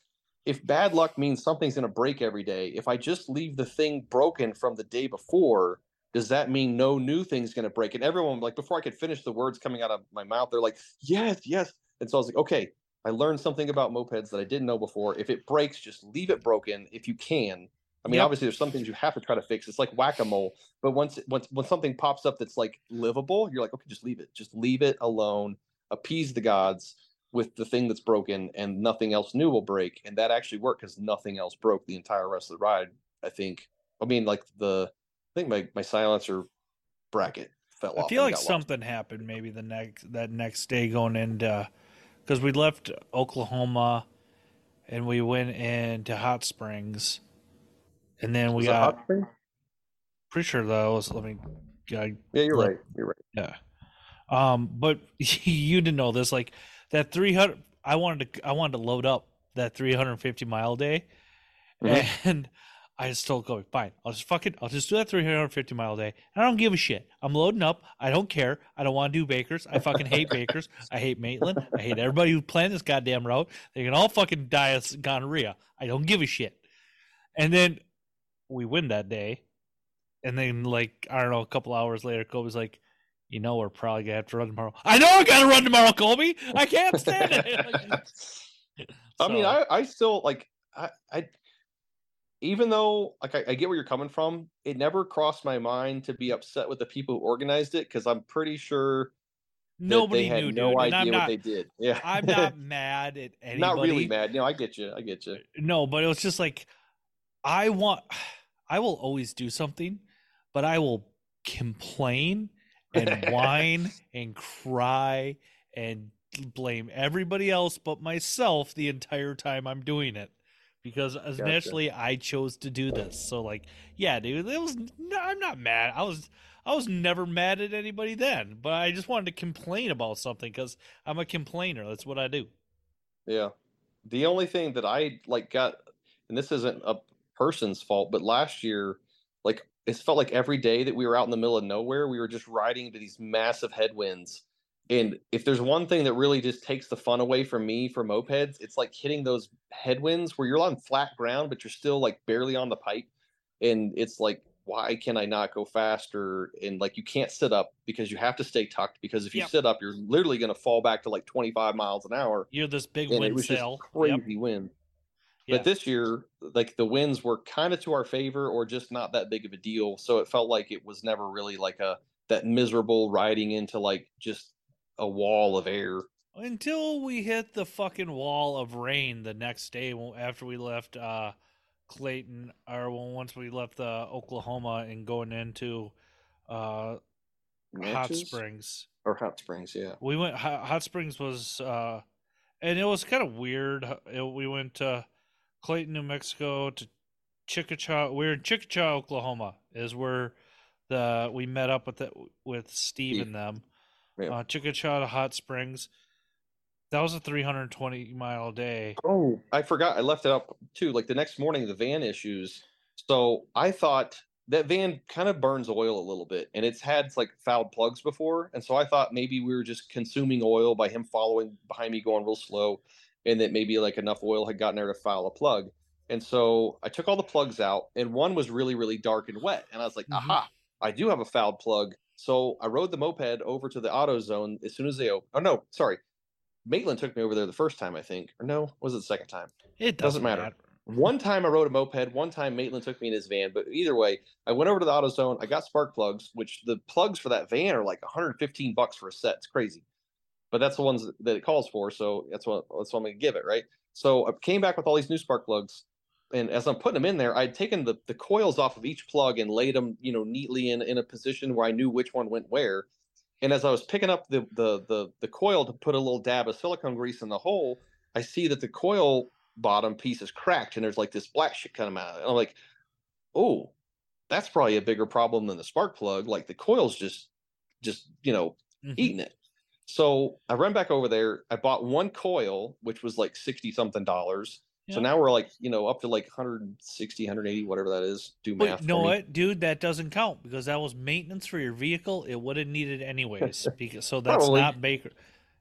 if bad luck means something's going to break every day, if I just leave the thing broken from the day before, does that mean no new thing's going to break? And everyone, like, before I could finish the words coming out of my mouth, they're like, yes, yes. And so I was like, okay, I learned something about mopeds that I didn't know before. If it breaks, just leave it broken if you can. I mean, Yep. obviously, there's some things you have to try to fix. It's like whack a mole. But once, once, when something pops up that's like livable, you're like, okay, just leave it. Just leave it alone. Appease the gods with the thing that's broken, and nothing else new will break. And that actually worked because nothing else broke the entire rest of the ride. I think. I mean, like the, I think my my silencer bracket fell off. I feel like got lost. something happened maybe the next that next day going into because we left Oklahoma and we went into Hot Springs, and then we Was got pretty sure that was let me. I Yeah, you're Look. right. You're right. Yeah. Um, but you didn't know this. Like that three hundred I wanted to I wanted to load up that three hundred and fifty mile day. Mhm. And I just told Colby, fine, I'll just fuck it, I'll just do that three hundred and fifty mile day. And I don't give a shit. I'm loading up. I don't care. I don't want to do bakers. I fucking hate bakers. I hate Maitland. I hate everybody who planned this goddamn route. They can all fucking die of gonorrhea. I don't give a shit. And then we win that day. And then like I don't know, a couple hours later, Colby's like, you know, we're probably gonna have to run tomorrow. I know I gotta run tomorrow, Colby. I can't stand it. I mean, I, I still like I, I even though like I, I get where you're coming from, it never crossed my mind to be upset with the people who organized it because I'm pretty sure nobody had knew, no dude. idea I'm what they did. Yeah, I'm not mad at anybody. not really mad. No, I get you. I get you. No, but it was just like I want. I will always do something, but I will complain and whine and cry and blame everybody else but myself the entire time I'm doing it because as naturally I chose to do this. So like, yeah, dude, it was. No, I'm not mad. I was. I was never mad at anybody then, but I just wanted to complain about something because I'm a complainer. That's what I do. Yeah. The only thing that I like got, and this isn't a person's fault, but last year, like it felt like every day that we were out in the middle of nowhere, we were just riding into these massive headwinds. And if there's one thing that really just takes the fun away from me for mopeds, it's like hitting those headwinds where you're on flat ground, but you're still like barely on the pipe. And it's like why can I not go faster? And like you can't sit up because you have to stay tucked because if you yep. sit up, you're literally going to fall back to like 25 miles an hour. You're this big wind sail. Crazy yep. wind. Yeah. But this year, like the winds were kind of to our favor or just not that big of a deal. So it felt like it was never really like a that miserable riding into like just a wall of air. Until we hit the fucking wall of rain the next day after we left uh Clayton, or once we left uh, Oklahoma and going into uh, Hot Springs or Hot Springs, yeah. We went. Hot Springs was, uh, and it was kind of weird. It, we went to Clayton, New Mexico, to Chickasha. We are in Chickasha, Oklahoma, is where the we met up with the, with Steve, Steve. and them. Yeah. Uh, Chickasha to Hot Springs that was a 320 mile day. Oh, I forgot. I left it up too. Like the next morning, the van issues. So I thought that van kind of burns oil a little bit and it's had like fouled plugs before. And so I thought maybe we were just consuming oil by him following behind me going real slow and that maybe like enough oil had gotten there to foul a plug. And so I took all the plugs out and one was really, really dark and wet. And I was like, mm-hmm. aha, I do have a fouled plug. So I rode the moped over to the AutoZone as soon as they opened. Oh, no, sorry. Maitland took me over there the first time, I think. Or no, was it the second time? It doesn't, doesn't matter. matter. One time I rode a moped, one time Maitland took me in his van. But either way, I went over to the AutoZone. I got spark plugs, which the plugs for that van are like 115 bucks for a set. It's crazy. But that's the ones that it calls for. So that's what that's what I'm gonna give it, right? So I came back with all these new spark plugs. And as I'm putting them in there, I'd taken the, the coils off of each plug and laid them, you know, neatly in, in a position where I knew which one went where. And as I was picking up the, the the the coil to put a little dab of silicone grease in the hole, I see that the coil bottom piece is cracked and there's like this black shit coming out. And I'm like, oh, that's probably a bigger problem than the spark plug. Like the coil's just just, you know, mm-hmm. eating it. So I run back over there. I bought one coil, which was like 60 something dollars. So now we're like, you know, up to like 160, 180, whatever that is. Do math. You know what, dude? That doesn't count because that was maintenance for your vehicle. It would have needed anyways. because so that's Probably. not Baker.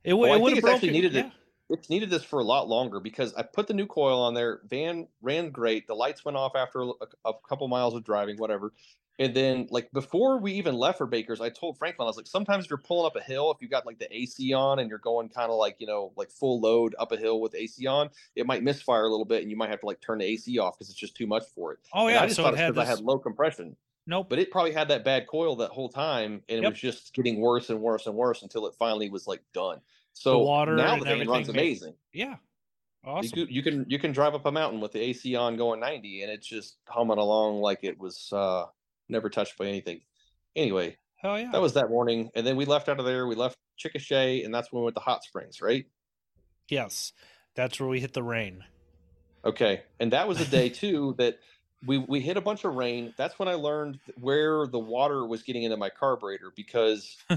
It, oh, well, it would have actually needed yeah. it. It's needed this for a lot longer because I put the new coil on there. Van ran great. The lights went off after a, a couple miles of driving, whatever. And then, like before we even left for Baker's, I told Franklin, I was like, sometimes if you're pulling up a hill, if you got like the AC on and you're going kind of like you know like full load up a hill with AC on, it might misfire a little bit, and you might have to like turn the AC off because it's just too much for it. Oh yeah, and I just so thought it because I had low compression. Nope. But it probably had that bad coil that whole time, and yep. it was just getting worse and worse and worse until it finally was like done. So the water now the thing runs amazing. Yeah. Awesome. You, you, can you can drive up a mountain with the AC on going 90 and it's just humming along like it was uh never touched by anything. Anyway, Hell yeah. that was that morning. And then we left out of there. We left Chickasha, and that's when we went to Hot Springs, right? Yes. That's where we hit the rain. Okay. And that was a day, too, that we, we hit a bunch of rain. That's when I learned where the water was getting into my carburetor because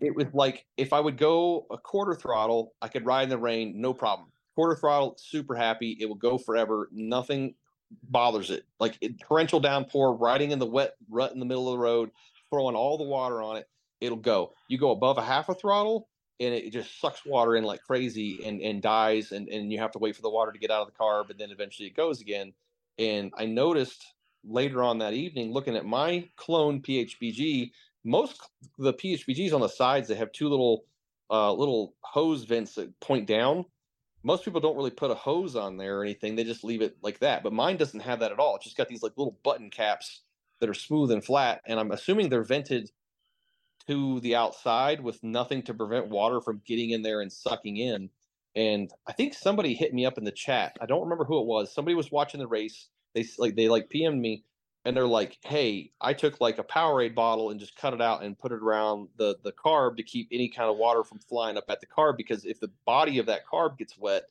it was like if I would go a quarter throttle, I could ride in the rain, no problem. Quarter throttle, super happy. It will go forever. Nothing bothers it. Like it, torrential downpour, riding in the wet rut in the middle of the road, throwing all the water on it, it'll go. You go above a half a throttle, and it just sucks water in like crazy and and dies, and and you have to wait for the water to get out of the car, but then eventually it goes again. And I noticed later on that evening, looking at my clone PHBG, most the PHBGs on the sides they have two little uh, little hose vents that point down most people don't really put a hose on there or anything. They just leave it like that. But mine doesn't have that at all. It's just got these like little button caps that are smooth and flat. And I'm assuming they're vented to the outside with nothing to prevent water from getting in there and sucking in. And I think somebody hit me up in the chat. I don't remember who it was. Somebody was watching the race. They like they like PM'd me and they're like, "Hey, I took like a Powerade bottle and just cut it out and put it around the the carb to keep any kind of water from flying up at the carb because if the body of that carb gets wet,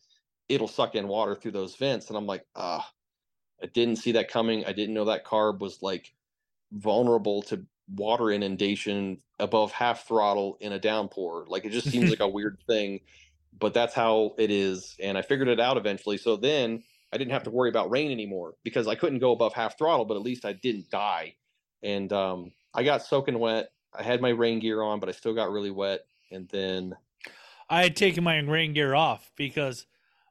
it'll suck in water through those vents." And I'm like, "Ah." I didn't see that coming. I didn't know that carb was like vulnerable to water inundation above half throttle in a downpour. Like it just seems like a weird thing, but that's how it is. And I figured it out eventually. So then I didn't have to worry about rain anymore because I couldn't go above half throttle, but at least I didn't die. And um, I got soaking wet. I had my rain gear on, but I still got really wet. And then I had taken my rain gear off because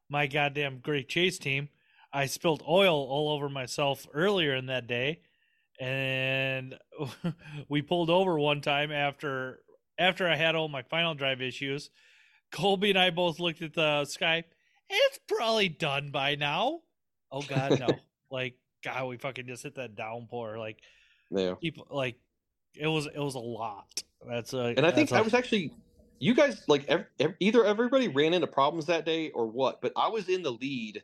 my goddamn Great Chase team, I spilled oil all over myself earlier in that day and we pulled over one time after after I had all my final drive issues. Colby and I both looked at the sky. It's probably done by now. Oh God, no! like God, we fucking just hit that downpour. Like, yeah, people like it was it was a lot. That's a and I think a, I was actually you guys like ev- ev- either everybody ran into problems that day or what, but I was in the lead,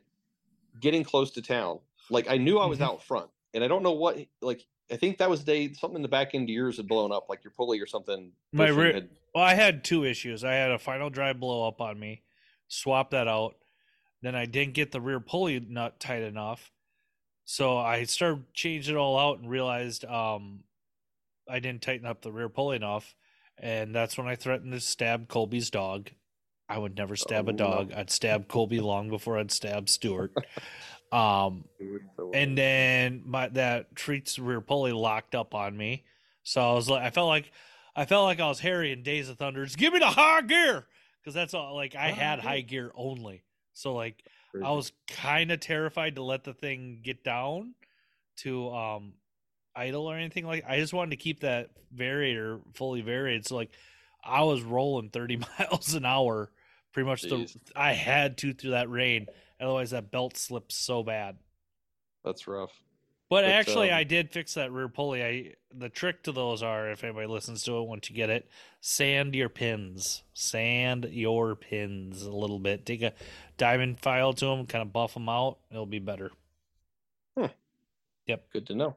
getting close to town. Like I knew I was Mhm. out front, and I don't know what like I think that was the day something in the back end of yours had blown up, like your pulley or something. My rear- had- Well, I had two issues. I had a final drive blow up on me, swap that out. Then I didn't get the rear pulley nut tight enough. So I started changing it all out and realized um, I didn't tighten up the rear pulley enough. And that's when I threatened to stab Colby's dog. I would never stab Oh, a no. dog. I'd stab Colby long before I'd stab Stewart. um, and then my that treats rear pulley locked up on me. So I was like, I felt like, I felt like I was Harry in Days of Thunder. Just give me the high gear, because that's all. Like I High had gear. high gear only. So like I was kind of terrified to let the thing get down to um idle or anything like. I just wanted to keep that variator fully varied. So like I was rolling thirty miles an hour, pretty much. The I had to through that rain, otherwise that belt slips so bad. That's rough. But, But, actually, um, I did fix that rear pulley. I the trick to those are, if anybody listens to it, once you get it, sand your pins, sand your pins a little bit. Take a diamond file to them, kind of buff them out. It'll be better. Huh. Yep. Good to know.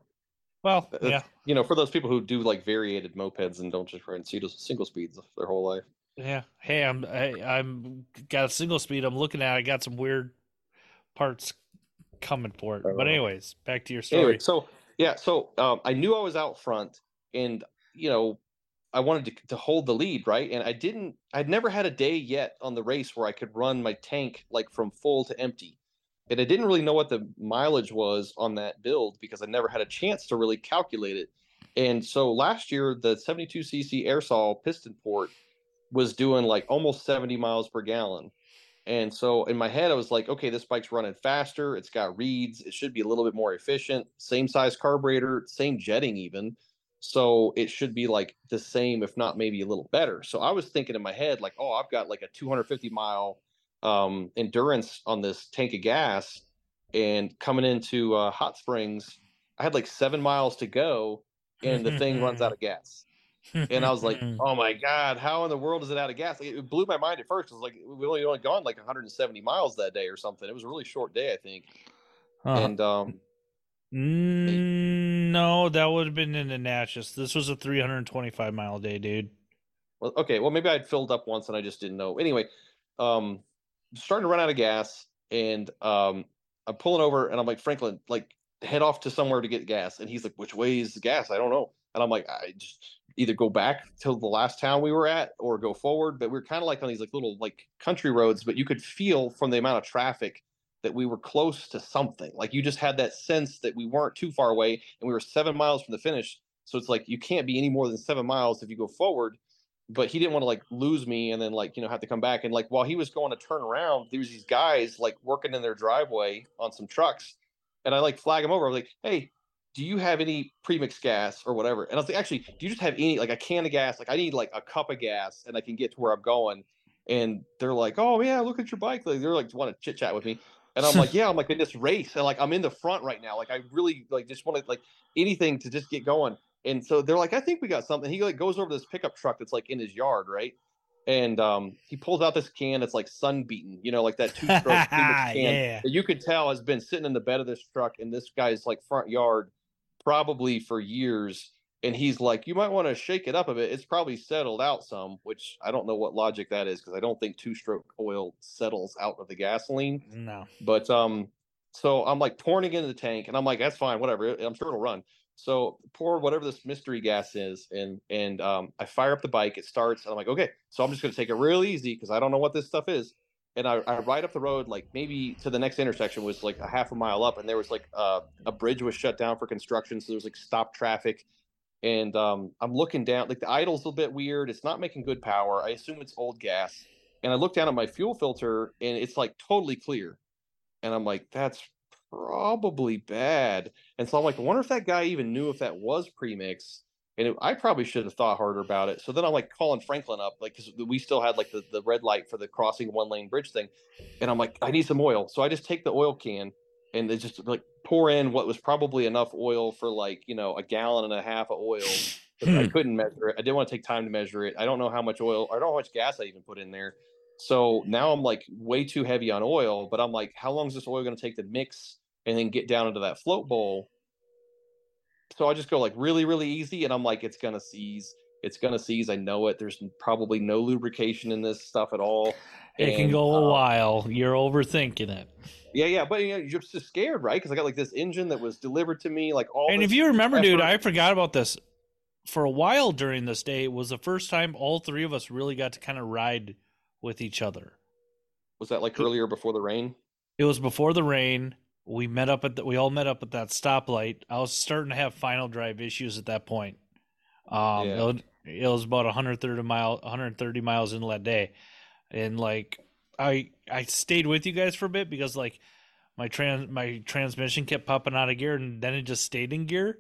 Well, That's- yeah, You know, for those people who do like variated mopeds and don't just run single single speeds their whole life. yeah. Hey, I'm I, I'm got a single speed. I'm looking at. I got some weird parts coming for it. But anyways, back to your story. Anyway, so yeah, so um, I knew I was out front, and you know, I wanted to, to hold the lead, right? And I didn't. I'd never had a day yet on the race where I could run my tank like from full to empty, and I didn't really know what the mileage was on that build because I never had a chance to really calculate it. And so last year, the 72cc Airsal piston port was doing like almost 70 miles per gallon. And so in my head, I was like, okay, this bike's running faster. It's got reeds. It should be a little bit more efficient. Same size carburetor, same jetting, even. So it should be like the same, if not maybe a little better. So I was thinking in my head, like, oh, I've got like a 250 mile um, endurance on this tank of gas. And coming into uh, Hot Springs, I had like seven miles to go, and the thing runs out of gas and I was like, "Oh my god, how in the world is it out of gas?" Like, it blew my mind at first. It was like we only only gone like 170 miles that day or something. It was a really short day, I think. Uh-huh. And um, Mm, no, that would have been in the Natchez. This was a 325 mile day, dude. well, okay, well maybe I'd filled up once and I just didn't know. Anyway, um, starting to run out of gas, and um, I'm pulling over, and I'm like, Franklin, like head off to somewhere to get gas, and he's like, which way is the gas? I don't know. And I'm like, I just either go back to the last town we were at or go forward. But we are kind of like on these like little like country roads, but you could feel from the amount of traffic that we were close to something. Like you just had that sense that we weren't too far away and we were seven miles from the finish. So it's like you can't be any more than seven miles if you go forward. But he didn't want to like lose me and then like, you know, have to come back. And like while he was going to turn around, there was these guys like working in their driveway on some trucks. And I like flag him over. i'm like, hey, do you have any premix gas or whatever? And I was like, actually, do you just have any like a can of gas? Like I need like a cup of gas and I can get to where I'm going. And they're like, oh yeah, look at your bike. Like, they're like want to chit chat with me. And I'm like, yeah, I'm like in this race, and like I'm in the front right now. Like I really like just want to like anything to just get going. And so they're like, I think we got something. He like goes over to this pickup truck that's like in his yard, right? And um, he pulls out this can that's like sun beaten, you know, like that two stroke can yeah. that you could tell has been sitting in the bed of this truck in this guy's like front yard probably for years. And he's like, you might want to shake it up a bit. It's probably settled out some, which I don't know what logic that is because I don't think two stroke oil settles out of the gasoline. No. But um, So I'm like pouring it into the tank, and I'm like, that's fine, whatever. I'm sure it'll run. So pour whatever this mystery gas is, and and um, I fire up the bike. It starts, and I'm like, okay. So I'm just gonna take it real easy because I don't know what this stuff is. And I, I ride up the road like maybe to the next intersection was like a half a mile up, and there was like uh, a bridge was shut down for construction, so there was like stop traffic. And um, I'm looking down, like the idle's a little bit weird. It's not making good power. I assume it's old gas. And I look down at my fuel filter, and it's like totally clear. And I'm like, that's probably bad. And so I'm like, I wonder if that guy even knew if that was premix. And it, I probably should have thought harder about it. So then I'm like calling Franklin up, like, because we still had like the, the red light for the crossing one lane bridge thing. And I'm like, I need some oil. So I just take the oil can and they just like pour in what was probably enough oil for like, you know, a gallon and a half of oil. I hmm. couldn't measure it. I didn't want to take time to measure it. I don't know how much oil, I don't know how much gas I even put in there. So now I'm like way too heavy on oil, but I'm like, how long is this oil going to take to mix and then get down into that float bowl. So I just go like really, really easy, and I'm like, it's gonna seize. It's gonna seize. I know it. There's probably no lubrication in this stuff at all. It and, can go a uh, while. You're overthinking it. Yeah, yeah, but you know, you're just scared, right? Because I got like this engine that was delivered to me, like all. And if you remember, effort. dude, I forgot about this. For a while during this day, it was the first time all three of us really got to kind of ride with each other. Was that like earlier before the rain? It was before the rain we met up at the, we all met up at that stoplight. I was starting to have final drive issues at that point. Um, yeah. it, was, it was about 130 mile 130 miles into that day, and like I I stayed with you guys for a bit because like my trans my transmission kept popping out of gear and then it just stayed in gear,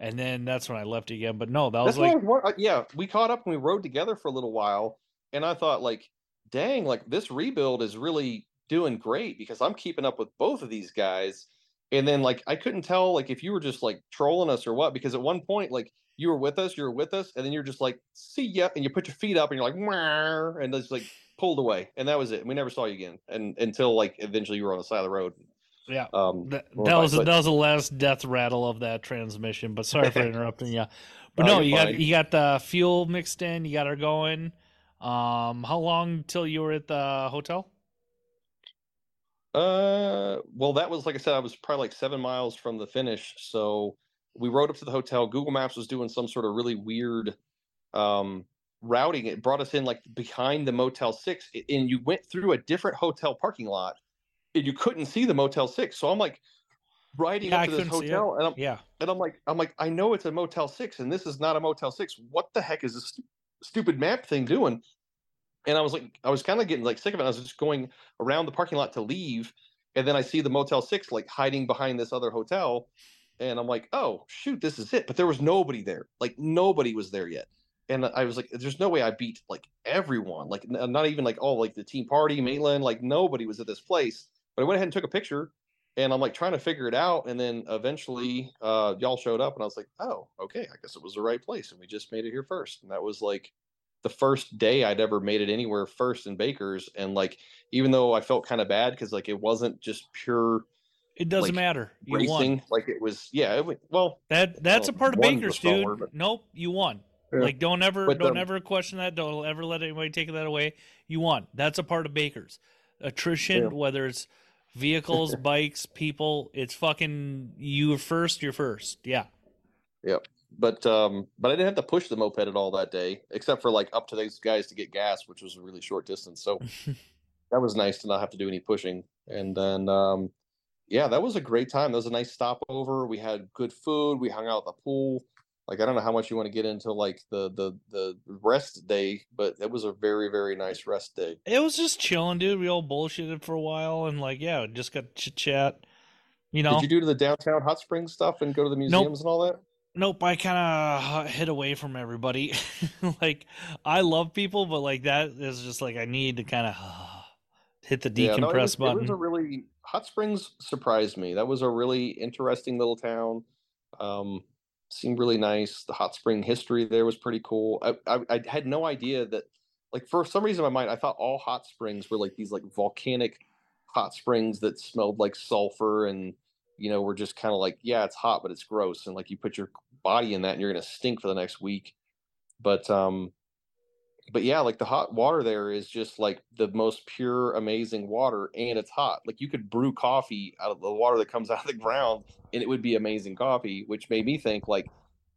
and then that's when I left again. But no, that was like was, uh, yeah, we caught up and we rode together for a little while, and I thought like, dang, like this rebuild is really doing great because I'm keeping up with both of these guys. And then like I couldn't tell like if you were just like trolling us or what because at one point like you were with us, you were with us, and then you're just like see ya, and you put your feet up and you're like Mwah, and just like pulled away, and that was it. We never saw you again, and until like eventually you were on the side of the road. Yeah, um, that, that was but, that was the last death rattle of that transmission. But sorry for interrupting you. But no, you fine. got you got the fuel mixed in, you got her going. Um, how long till you were at the hotel? Uh, well, that was like I said, I was probably like seven miles from the finish. So we rode up to the hotel. Google Maps was doing some sort of really weird um, routing. It brought us in like behind the Motel Six, and you went through a different hotel parking lot, and you couldn't see the Motel Six. So I'm like riding yeah, up to this hotel, and I'm yeah, and I'm like, I'm like, I know it's a Motel Six, and this is not a Motel Six. What the heck is this st- stupid map thing doing? And I was like, I was kind of getting like sick of it. I was just going around the parking lot to leave, and then I see the Motel Six like hiding behind this other hotel, and I'm like, oh shoot, this is it. But there was nobody there. Like nobody was there yet. And I was like, there's no way I beat like everyone. Like not even like oh like the team party, Maitland. Like nobody was at this place. But I went ahead and took a picture, and I'm like trying to figure it out. And then eventually, uh, y'all showed up, and I was like, oh okay, I guess it was the right place, and we just made it here first. And that was like the first day I'd ever made it anywhere first in Baker's, and like even though I felt kind of bad because like it wasn't just pure. It doesn't like, matter. You racing, won. Like it was, yeah. It, well, that that's well, a part of Baker's, dude. but... Nope, you won. Yeah. Like don't ever but, don't um, ever question that. Don't ever let anybody take that away. You won. That's a part of Baker's attrition. Yeah. Whether it's vehicles, bikes, people, it's fucking you first. You're first. Yeah. Yep but um, but I didn't have to push the moped at all that day, except for like up to these guys to get gas, which was a really short distance. So that was nice to not have to do any pushing. And then um, yeah, that was a great time. That was a nice stopover. We had good food. We hung out at the pool. Like I don't know how much you want to get into like the the the rest day, but it was a very very nice rest day. It was just chilling, dude. We all bullshitted for a while, and like yeah, just got chit chat. You know, did you do to the downtown hot springs stuff and go to the museums nope. and all that? Nope, I kind of hid away from everybody. like, I love people, but like that is just like I need to kind of uh, hit the decompress yeah, no, it was, button. It was a really Hot Springs surprised me. That was a really interesting little town. Um, seemed really nice. The hot spring history there was pretty cool. I, I, I had no idea that, like, for some reason in my mind, I thought all hot springs were like these like volcanic hot springs that smelled like sulfur and you know, were just kind of like, yeah, it's hot, but it's gross. And like you put your body in that and you're going to stink for the next week. But um, but yeah, like the hot water there is just like the most pure, amazing water, and it's hot. Like you could brew coffee out of the water that comes out of the ground, and it would be amazing coffee. Which made me think like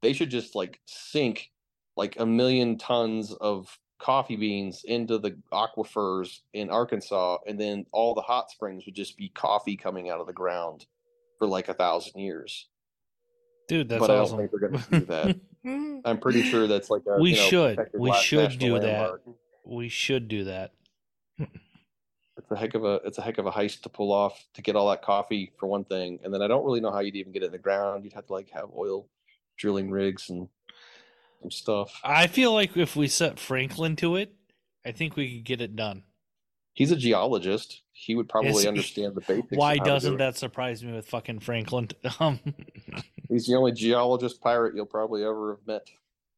they should just like sink like a million tons of coffee beans into the aquifers in Arkansas, and then all the hot springs would just be coffee coming out of the ground for like a thousand years. Dude, that's but awesome. I don't think they're going to do that. I'm pretty sure that's like a we you know, should. We should national do that. we should do that. It's a heck of a it's a heck of a heist to pull off to get all that coffee for one thing, and then I don't really know how you'd even get it in the ground. You'd have to like have oil drilling rigs and some stuff. I feel like if we set Franklin to it, I think we could get it done. He's a geologist. He would probably Is understand the basics. Why how to do doesn't it. that surprise me with fucking Franklin? Um, He's the only geologist pirate you'll probably ever have met.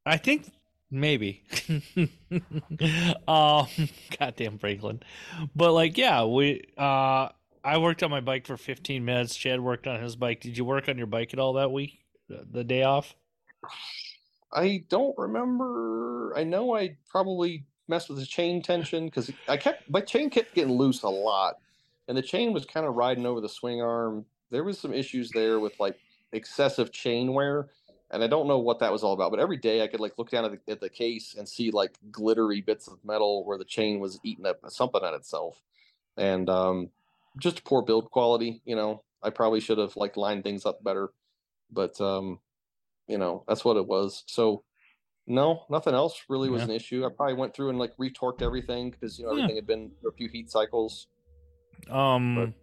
I think maybe. um, goddamn Franklin. But like, yeah, we. Uh, I worked on my bike for 15 minutes. Chad worked on his bike. Did you work on your bike at all that week? The, the day off? I don't remember. I know I probably messed with the chain tension because I kept my chain kept getting loose a lot, and the chain was kind of riding over the swing arm. There was some issues there with like excessive chain wear, and I don't know what that was all about. But every day I could like look down at the, at the case and see like glittery bits of metal where the chain was eating up something at itself, and um, just poor build quality. You know, I probably should have like lined things up better, but um, you know that's what it was. So no, nothing else really was Yeah. an issue. I probably went through and like retorqued everything because you know Yeah. everything had been a few heat cycles. Um,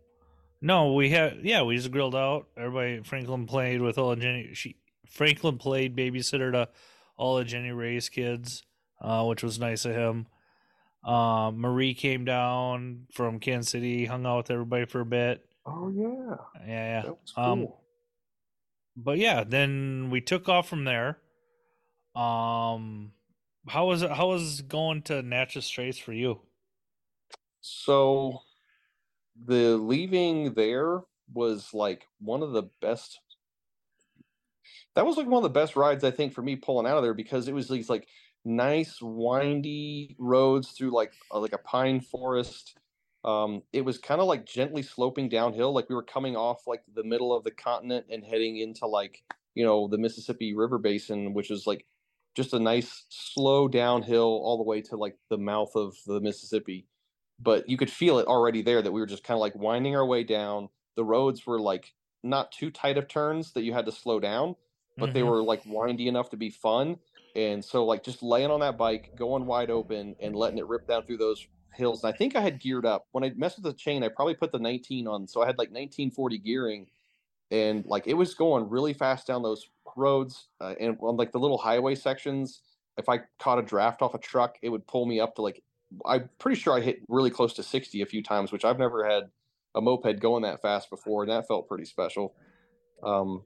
no, we had yeah, we just grilled out. Everybody, Franklin played with all of Jenny. She Franklin played babysitter to all of Jenny Ray's kids, uh, which was nice of him. Um, Marie came down from Kansas City, hung out with everybody for a bit. Oh yeah, Yeah, yeah. was cool. Um, But yeah, then we took off from there. Um, how was it? How was going to Natchez Straits for you? so the leaving there was like one of the best. That was like one of the best rides I think for me pulling out of there because it was these like nice windy roads through like a, like a pine forest. Um, it was kind of like gently sloping downhill, like we were coming off like the middle of the continent and heading into like you know the Mississippi River Basin, which is like just a nice slow downhill all the way to like the mouth of the Mississippi. But you could feel it already there that we were just kind of like winding our way down. The roads were like not too tight of turns that you had to slow down, but they Mhm. were like windy enough to be fun. And so like just laying on that bike, going wide open and letting it rip down through those hills. And I think I had geared up. When I messed with the chain, I probably put the 19 on. So I had like 1940 gearing and like it was going really fast down those roads uh, and on like the little highway sections. If I caught a draft off a truck, it would pull me up to like I'm pretty sure I hit really close to 60 a few times, which I've never had a moped going that fast before, and that felt pretty special. Um,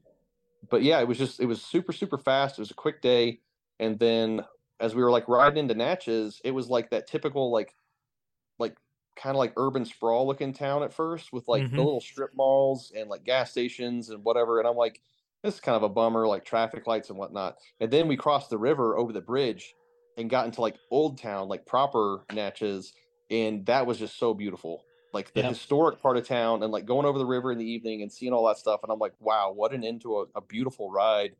but yeah, it was just it was super super fast. It was a quick day, and then as we were like riding into Natchez, it was like that typical like like kind of like urban sprawl looking town at first with like Mhm. the little strip malls and like gas stations and whatever. And I'm like, this is kind of a bummer, like traffic lights and whatnot. And then we crossed the river over the bridge and got into like old town, like proper Natchez, and that was just so beautiful. Like the Yep. historic part of town, and like going over the river in the evening and seeing all that stuff. And I'm like, wow, what an end to a, a beautiful ride.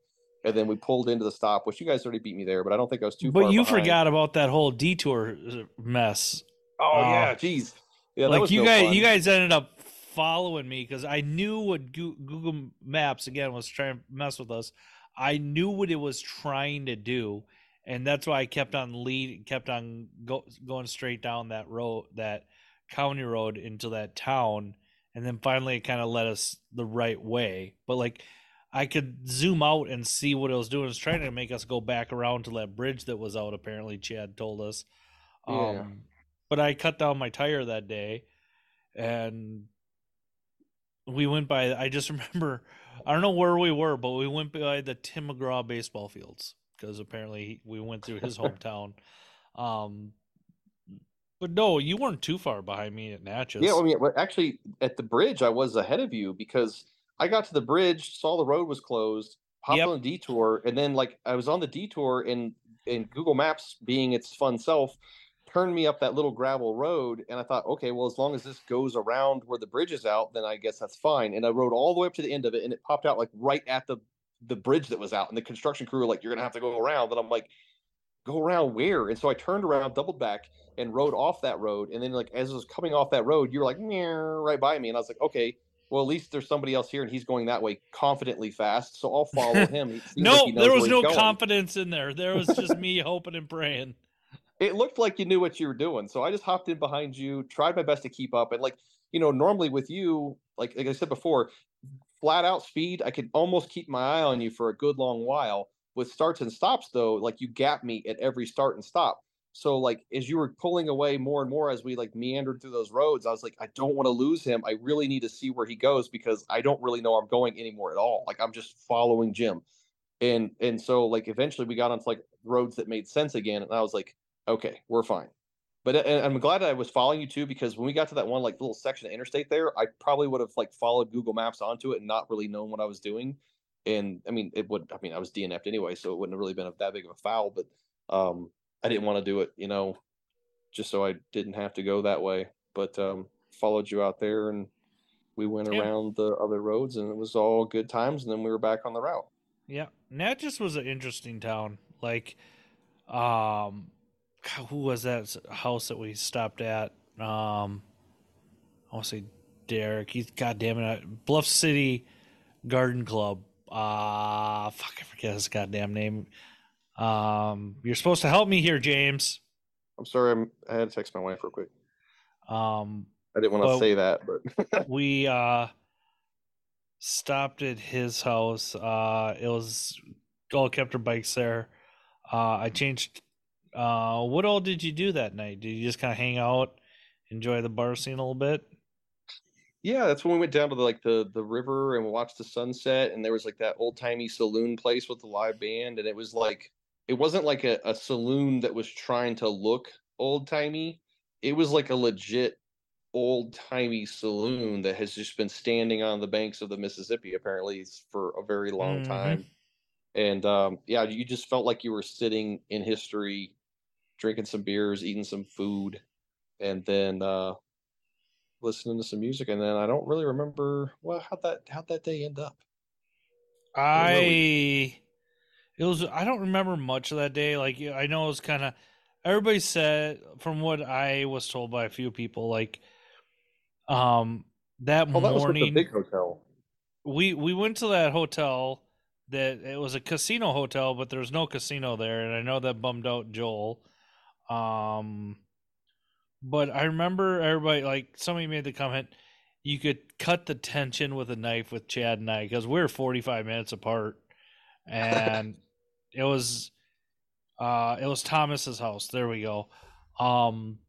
And then we pulled into the stop, which you guys already beat me there, but I don't think I was too far. But you behind. forgot about that whole detour uh, mess. Oh Oh. yeah, jeez. Yeah, like you no guys, fun. you guys ended up following me because I knew what Google Maps again was trying to mess with us. I knew what it was trying to do, and that's why I kept on lead, kept on go, going straight down that road, that county road into that town, and then finally it kind of led us the right way. But like, I could zoom out and see what it was doing. It was trying to make us go back around to that bridge that was out. Apparently, Chad told us. Um, Yeah. But I cut down my tire that day, and we went by. I just remember. I don't know where we were, but we went by the Tim McGraw baseball fields because apparently we went through his hometown. Um, but no, you weren't too far behind me at Natchez. Yeah, I mean, actually, at the bridge, I was ahead of you because I got to the bridge, saw the road was closed, hopped Yep. on a detour, and then like I was on the detour, and and Google Maps, being its fun self, turned me up that little gravel road. And I thought, okay, well, as long as this goes around where the bridge is out, then I guess that's fine. And I rode all the way up to the end of it, and it popped out like right at the the bridge that was out. And the construction crew were like, "You're gonna have to go around." And I'm like, "Go around where?" And so I turned around, doubled back, and rode off that road. And then, like as I was coming off that road, you were like, right by me, and I was like, okay well, at least there's somebody else here and he's going that way confidently fast. So I'll follow him. no, like there was no confidence in there. There was just me hoping and praying. It looked like you knew what you were doing. So I just hopped in behind you, tried my best to keep up. And like, you know, normally with you, like, like I said before, flat out speed, I could almost keep my eye on you for a good long while. With starts and stops, though, like you gap me at every start and stop. So like as you were pulling away more and more as we like meandered through those roads, I was like, I don't want to lose him. I really need to see where he goes because I don't really know I'm going anymore at all. Like I'm just following Jim. And and so like eventually we got onto like roads that made sense again. And I was like, okay, we're fine. But I'm glad I was following you too because when we got to that one like little section of interstate there, I probably would have like followed Google Maps onto it and not really known what I was doing. And I mean, it would. I mean, I was DNF'd anyway, so it wouldn't have really been that big of a foul. But um, I didn't want to do it, you know, just so I didn't have to go that way. But um, followed you out there and we went yeah. around the other roads and it was all good times. And then we were back on the route. Yeah. Natchez was an interesting town. Like, um, who was that house that we stopped at? Um, I want to say Derek. He's goddamn it. Bluff City Garden Club. Ah, uh, fuck, I forget his goddamn name. Um, you're supposed to help me here, James. I'm sorry. I'm, I had to text my wife real quick. Um, I didn't want to say that, but we uh stopped at his house. Uh, it was all kept her bikes there. Uh, I changed. Uh, what all did you do that night? Did you just kind of hang out, enjoy the bar scene a little bit? Yeah, that's when we went down to the, like the the river and watched the sunset. And there was like that old timey saloon place with the live band, and it was like it wasn't like a, a saloon that was trying to look old timey. It was like a legit old timey saloon that has just been standing on the banks of the Mississippi apparently for a very long mm-hmm. time. And um, yeah, you just felt like you were sitting in history, drinking some beers, eating some food, and then uh, listening to some music. And then I don't really remember well how that how that day end up. I it was I don't remember much of that day. Like I know it was kind of everybody said from what I was told by a few people like um that oh, morning that big hotel. We we went to that hotel that it was a casino hotel but there was no casino there and I know that bummed out Joel. Um but I remember everybody like somebody made the comment you could cut the tension with a knife with Chad and I because we're 45 minutes apart and it was uh it was Thomas's house. There we go. Um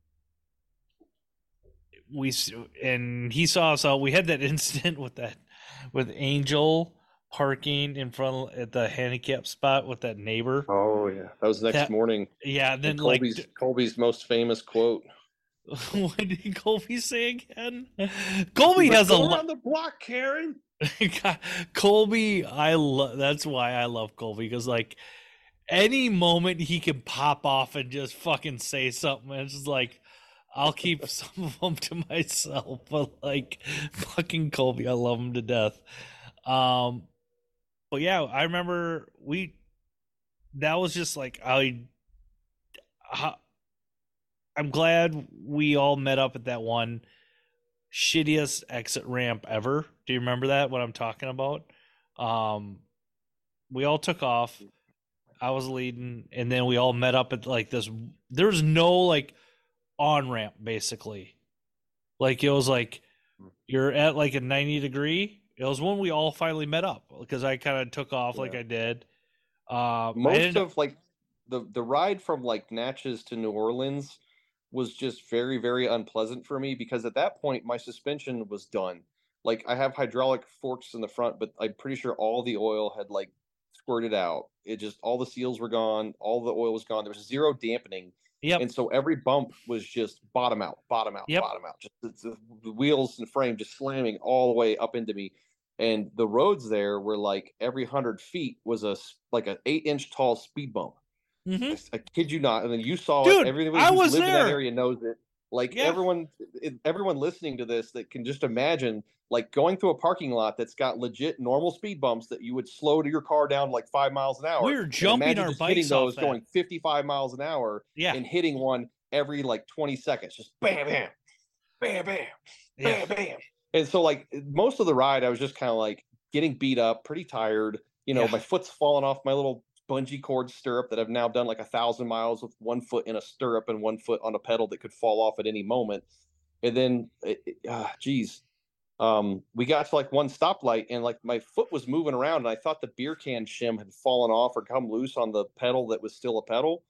we and he saw us out. We had that incident with that with Angel parking in front of, at the handicap spot with that neighbor. Oh yeah, that was next that, morning. Yeah, then Colby's, like Colby's most famous quote. what did Colby say again? Colby has a lot on the block, Karen. Colby, I love. That's why I love Colby because like any moment he can pop off and just fucking say something. It's just like I'll keep some of them to myself, but like fucking Colby, I love him to death. Um, but yeah, I remember we. That was just like I. I'm glad we all met up at that one shittiest exit ramp ever. Do you remember that? What I'm talking about? Um, we all took off. I was leading, and then we all met up at like this. There's no like on ramp basically. Like it was like you're at like a 90 degree. It was when we all finally met up because I kind of took off yeah. like I did. Uh, Most of like the the ride from like Natchez to New Orleans was just very very unpleasant for me because at that point my suspension was done. Like I have hydraulic forks in the front, but I'm pretty sure all the oil had like squirted out. It just all the seals were gone, all the oil was gone. There was zero dampening. Yep. And so every bump was just bottom out, bottom out, yep. bottom out. Just the, the wheels and frame just slamming all the way up into me. And the roads there were like every hundred feet was a like an eight inch tall speed bump. Mhm. I, I kid you not. And then you saw Dude, it. Everybody I who's was lived in that there. area knows it. Like Yeah. everyone, everyone listening to this that can just imagine, like going through a parking lot that's got legit normal speed bumps that you would slow to your car down like five miles an hour. We were jumping our hitting bikes off those going 55 miles an hour Yeah. and hitting one every like 20 seconds, just bam, bam, bam, bam, yeah. bam, bam. And so like most of the ride, I was just kind of like getting beat up, pretty tired. You know, Yeah. my foot's falling off my little bungee cord stirrup that I've now done like a thousand miles with one foot in a stirrup and one foot on a pedal that could fall off at any moment. And then, it, it- ah, geez, um, we got to like one stoplight and like my foot was moving around and I thought the beer can shim had fallen off or come loose on the pedal that was still a pedal.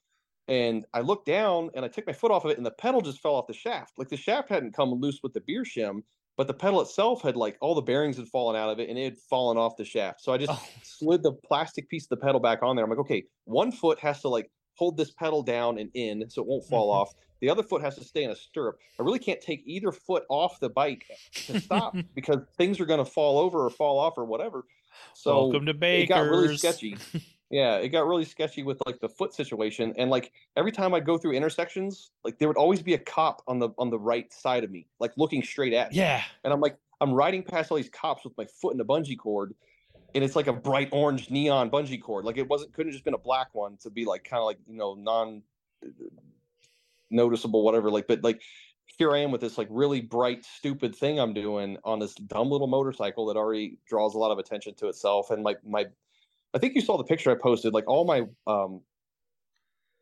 And I looked down and I took my foot off of it and the pedal just fell off the shaft. Like the shaft hadn't come loose with the beer shim, but the pedal itself had like all the bearings had fallen out of it and it had fallen off the shaft. So I just Oh. slid the plastic piece of the pedal back on there. I'm like, okay, one foot has to like hold this pedal down and in so it won't fall Mhm. off. The other foot has to stay in a stirrup. I really can't take either foot off the bike to stop because things are going to fall over or fall off or whatever. So Welcome to Bakers. it got really sketchy. Yeah, it got really sketchy with like the foot situation, and like every time I go through intersections, like there would always be a cop on the on the right side of me, like looking straight at me. Yeah. And I'm like, I'm riding past all these cops with my foot in a bungee cord, and it's like a bright orange neon bungee cord. Like it wasn't couldn't have just been a black one to be like kind of like you know non uh, noticeable whatever. Like, but like here I am with this like really bright stupid thing I'm doing on this dumb little motorcycle that already draws a lot of attention to itself, and like my I think you saw the picture I posted. Like all my um,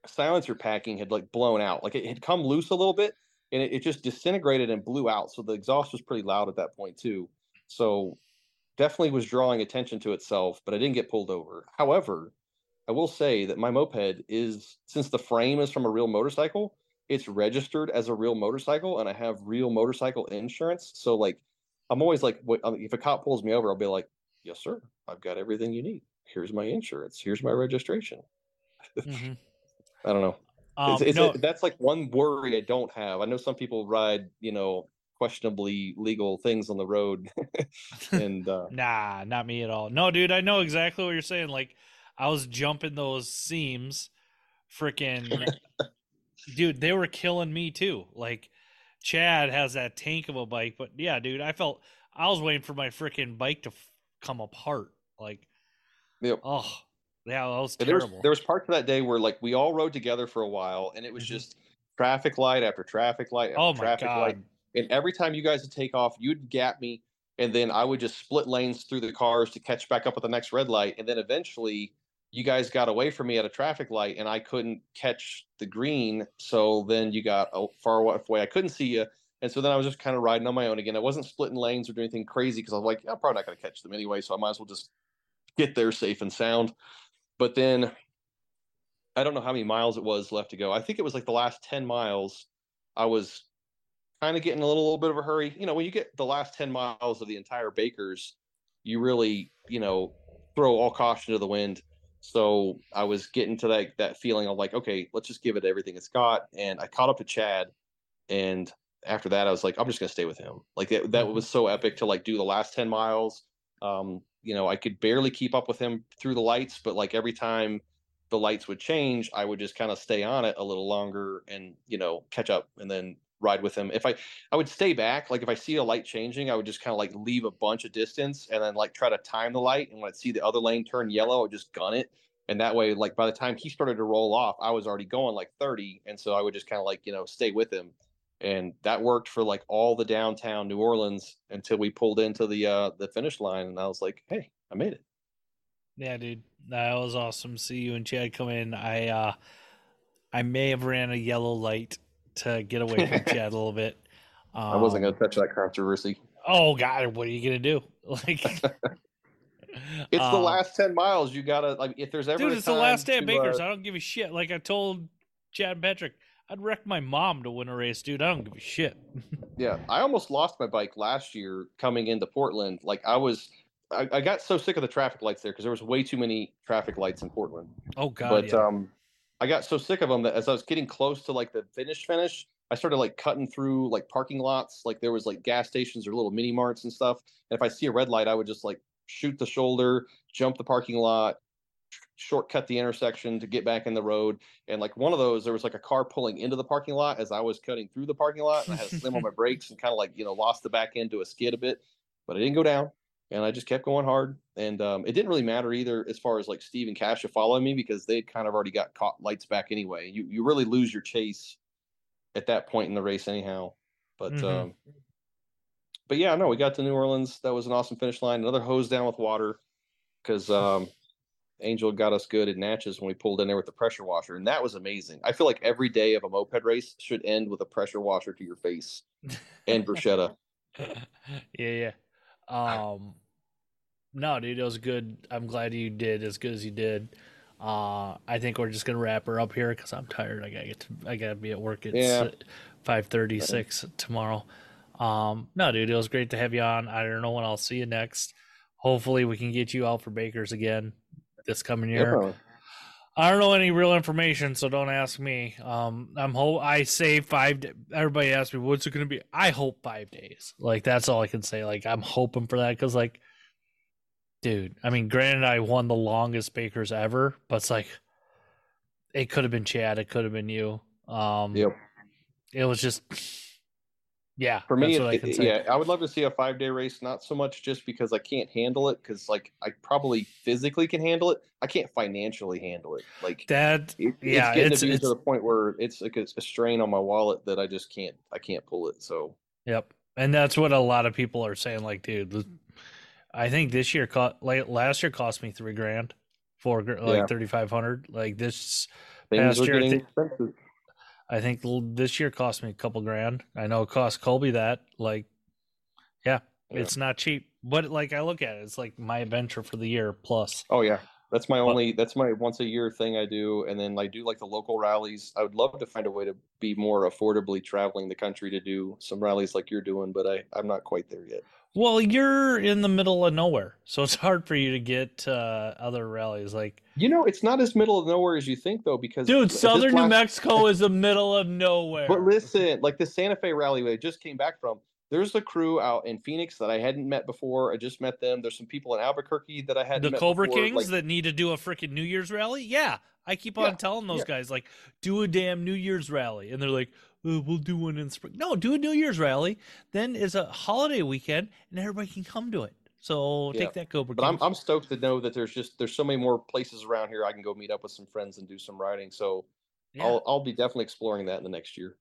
silencer packing had like blown out. Like it had come loose a little bit, and it, it just disintegrated and blew out. So the exhaust was pretty loud at that point too. So definitely was drawing attention to itself, but I didn't get pulled over. However, I will say that my moped is since the frame is from a real motorcycle, it's registered as a real motorcycle, and I have real motorcycle insurance. So like, I'm always like, um, if a cop pulls me over, I'll be like, "Yes, sir, I've got everything you need. Here's my insurance. Here's my registration." Mhm. I don't know. Um, It's- it's- no, that's like one worry I don't have. I know some people ride, you know, questionably legal things on the road, and uh, Nah, not me at all. No, dude, I know exactly what you're saying. Like, I was jumping those seams, freaking, dude. They were killing me too. Like, Chad has that tank of a bike, but yeah, dude, I felt I was waiting for my freaking bike to f- come apart. Like, Yep. oh, yeah, that was But there was terrible. there was parts of that day where like we all rode together for a while, and it was Mhm. just traffic light after traffic light after oh traffic light. And every time you guys would take off, you'd gap me, and then I would just split lanes through the cars to catch back up with the next red light, and then eventually you guys got away from me at a traffic light, and I couldn't catch the green. So then you got a far away. I couldn't see you. And so then I was just kind of riding on my own again. I wasn't splitting lanes or doing anything crazy because I was like, I'm probably not going to catch them anyway. So I might as well just get there safe and sound. But then I don't know how many miles it was left to go. I think it was like the last 10 miles. I was kind of getting a little, little bit of a hurry. You know, when you get the last 10 miles of the entire Bakers, you really, you know, throw all caution to the wind. So I was getting to that that feeling of like, okay, let's just give it everything it's got. And I caught up to Chad, and after that, I was like, I'm just gonna stay with him. Like that, that Mhm. was so epic to like do the last 10 miles. Um, you know, I could barely keep up with him through the lights, but like every time the lights would change, I would just kind of stay on it a little longer and you know catch up and then ride with him. If I I would stay back, like if I see a light changing, I would just kind of like leave a bunch of distance and then like try to time the light. And when I'd see the other lane turn yellow, I just gun it. And that way, like by the time he started to roll off, I was already going like 30. And so I would just kind of like, you know, stay with him. And that worked for like all the downtown New Orleans until we pulled into the uh the finish line. And I was like, hey, I made it. yeah, dude, that was awesome. See you and Chad come in. I uh, I may have ran a yellow light to get away from Chad a little bit. Um, I wasn't gonna touch that controversy. Oh God, what are you gonna do? Like, It's the um, last 10 miles. You gotta like if there's ever dude. It's the last day at Baker's. uh, I don't give a shit. Like I told Chad and Patrick, I'd wreck my mom to win a race, dude. I don't give a shit. Yeah, I almost lost my bike last year coming into Portland. Like I was, I, I got so sick of the traffic lights there because there was way too many traffic lights in Portland. Oh God, but yeah. um, I got so sick of them that as I was getting close to like the finish finish, I started like cutting through like parking lots. Like there was like gas stations or little mini marts and stuff. And if I see a red light, I would just like shoot the shoulder, jump the parking lot, shortcut the intersection to get back in the road. And like one of those, there was like a car pulling into the parking lot as I was cutting through the parking lot, and I had to slam on my brakes and kind of like you know lost the back end to a skid a bit, but I didn't go down, and I just kept going hard. And um, it didn't really matter either as far as like Steve and Kasha following me because they kind of already got caught lights back anyway. You you really lose your chase at that point in the race anyhow. But Mhm. um, but yeah, no, we got to New Orleans. That was an awesome finish line. Another hose down with water because um, Angel got us good at Natchez when we pulled in there with the pressure washer, and that was amazing. I feel like every day of a moped race should end with a pressure washer to your face and bruschetta. yeah, yeah. Um, no, dude, it was good. I'm glad you did as good as you did. Uh, I think we're just gonna wrap her up here because I'm tired. I gotta get to, I gotta be at work at Yeah. five thirty six tomorrow. Um, no, dude, it was great to have you on. I don't know when I'll see you next. Hopefully, we can get you out for Bakers again this coming year. Definitely. I don't know any real information, so don't ask me. Um, I'm hope I say five. da- Everybody asks me, "What's it going to be?" I hope five days. Like that's all I can say. Like I'm hoping for that because, like, dude, I mean, granted, I won the longest Bakers ever, but it's like it could have been Chad, it could have been you. Um, Yep. It was just, yeah. For me, it, I yeah, I would love to see a five day race. Not so much just because I can't handle it, because like I probably physically can handle it. I can't financially handle it. Like That it, yeah, it's getting it's- to it's- to the point where it's like a, a strain on my wallet that I just can't. I can't pull it. So Yep. And that's what a lot of people are saying. Like, dude, I think this year cost like last year cost me three grand, four gr- like Yeah. thirty five hundred. Like this, things Past year, I getting think- expensive. I think this year cost me a couple grand. I know it cost Colby that. Like, yeah, Yeah. it's not cheap. But like I look at it, it's like my adventure for the year plus. Oh yeah, that's my But- only. That's my once a year thing I do, and then I do like the local rallies. I would love to find a way to be more affordably traveling the country to do some rallies like you're doing, but I I'm not quite there yet. Well, you're in the middle of nowhere, so it's hard for you to get uh, other rallies. Like, You know, it's not as middle of nowhere as you think though, because dude, Southern New last- Mexico is the middle of nowhere. But listen, like the Santa Fe rally we just came back from, there's a crew out in Phoenix that I hadn't met before. I just met them. There's some people in Albuquerque that I hadn't the Cobra before. Kings Like, that need to do a freaking New Year's rally. Yeah, I keep on Yeah, telling those yeah. guys like, do a damn New Year's rally, and they're like, oh, we'll do one in spring. No, do a New Year's rally. Then it's a holiday weekend, and everybody can come to it. So Yeah, take that Cobra but I'm I'm stoked to know that there's just there's so many more places around here I can go meet up with some friends and do some riding. So yeah, I'll I'll be definitely exploring that in the next year.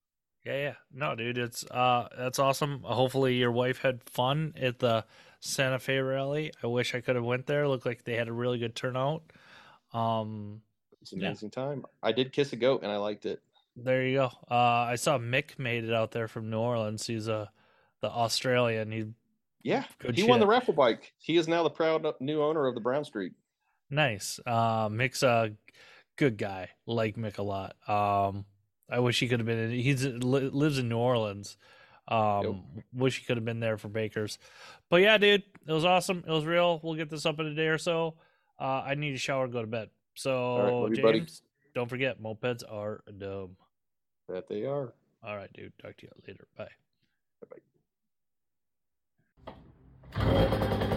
yeah, yeah. No, dude, it's uh, that's awesome. Hopefully, your wife had fun at the Santa Fe rally. I wish I could have went there. Looked like they had a really good turnout. Um, It's an Yeah. amazing time. I did kiss a goat and I liked it. There you go. Uh, I saw Mick made it out there from New Orleans. He's a the Australian. He Yeah, he won the raffle bike. He is now the proud new owner of the Brown Street. nice. Uh, Mick's a good guy. Like Mick a lot. Um, I wish he could have been. In, he's lives in New Orleans. Um, wish he could have been there for Bakers. But yeah, dude, it was awesome. It was real. We'll get this up in a day or so. Uh, I need to shower and go to bed. So right. James, don't forget, mopeds are dumb. That they are. All right, dude. Talk to you later. Bye. Bye.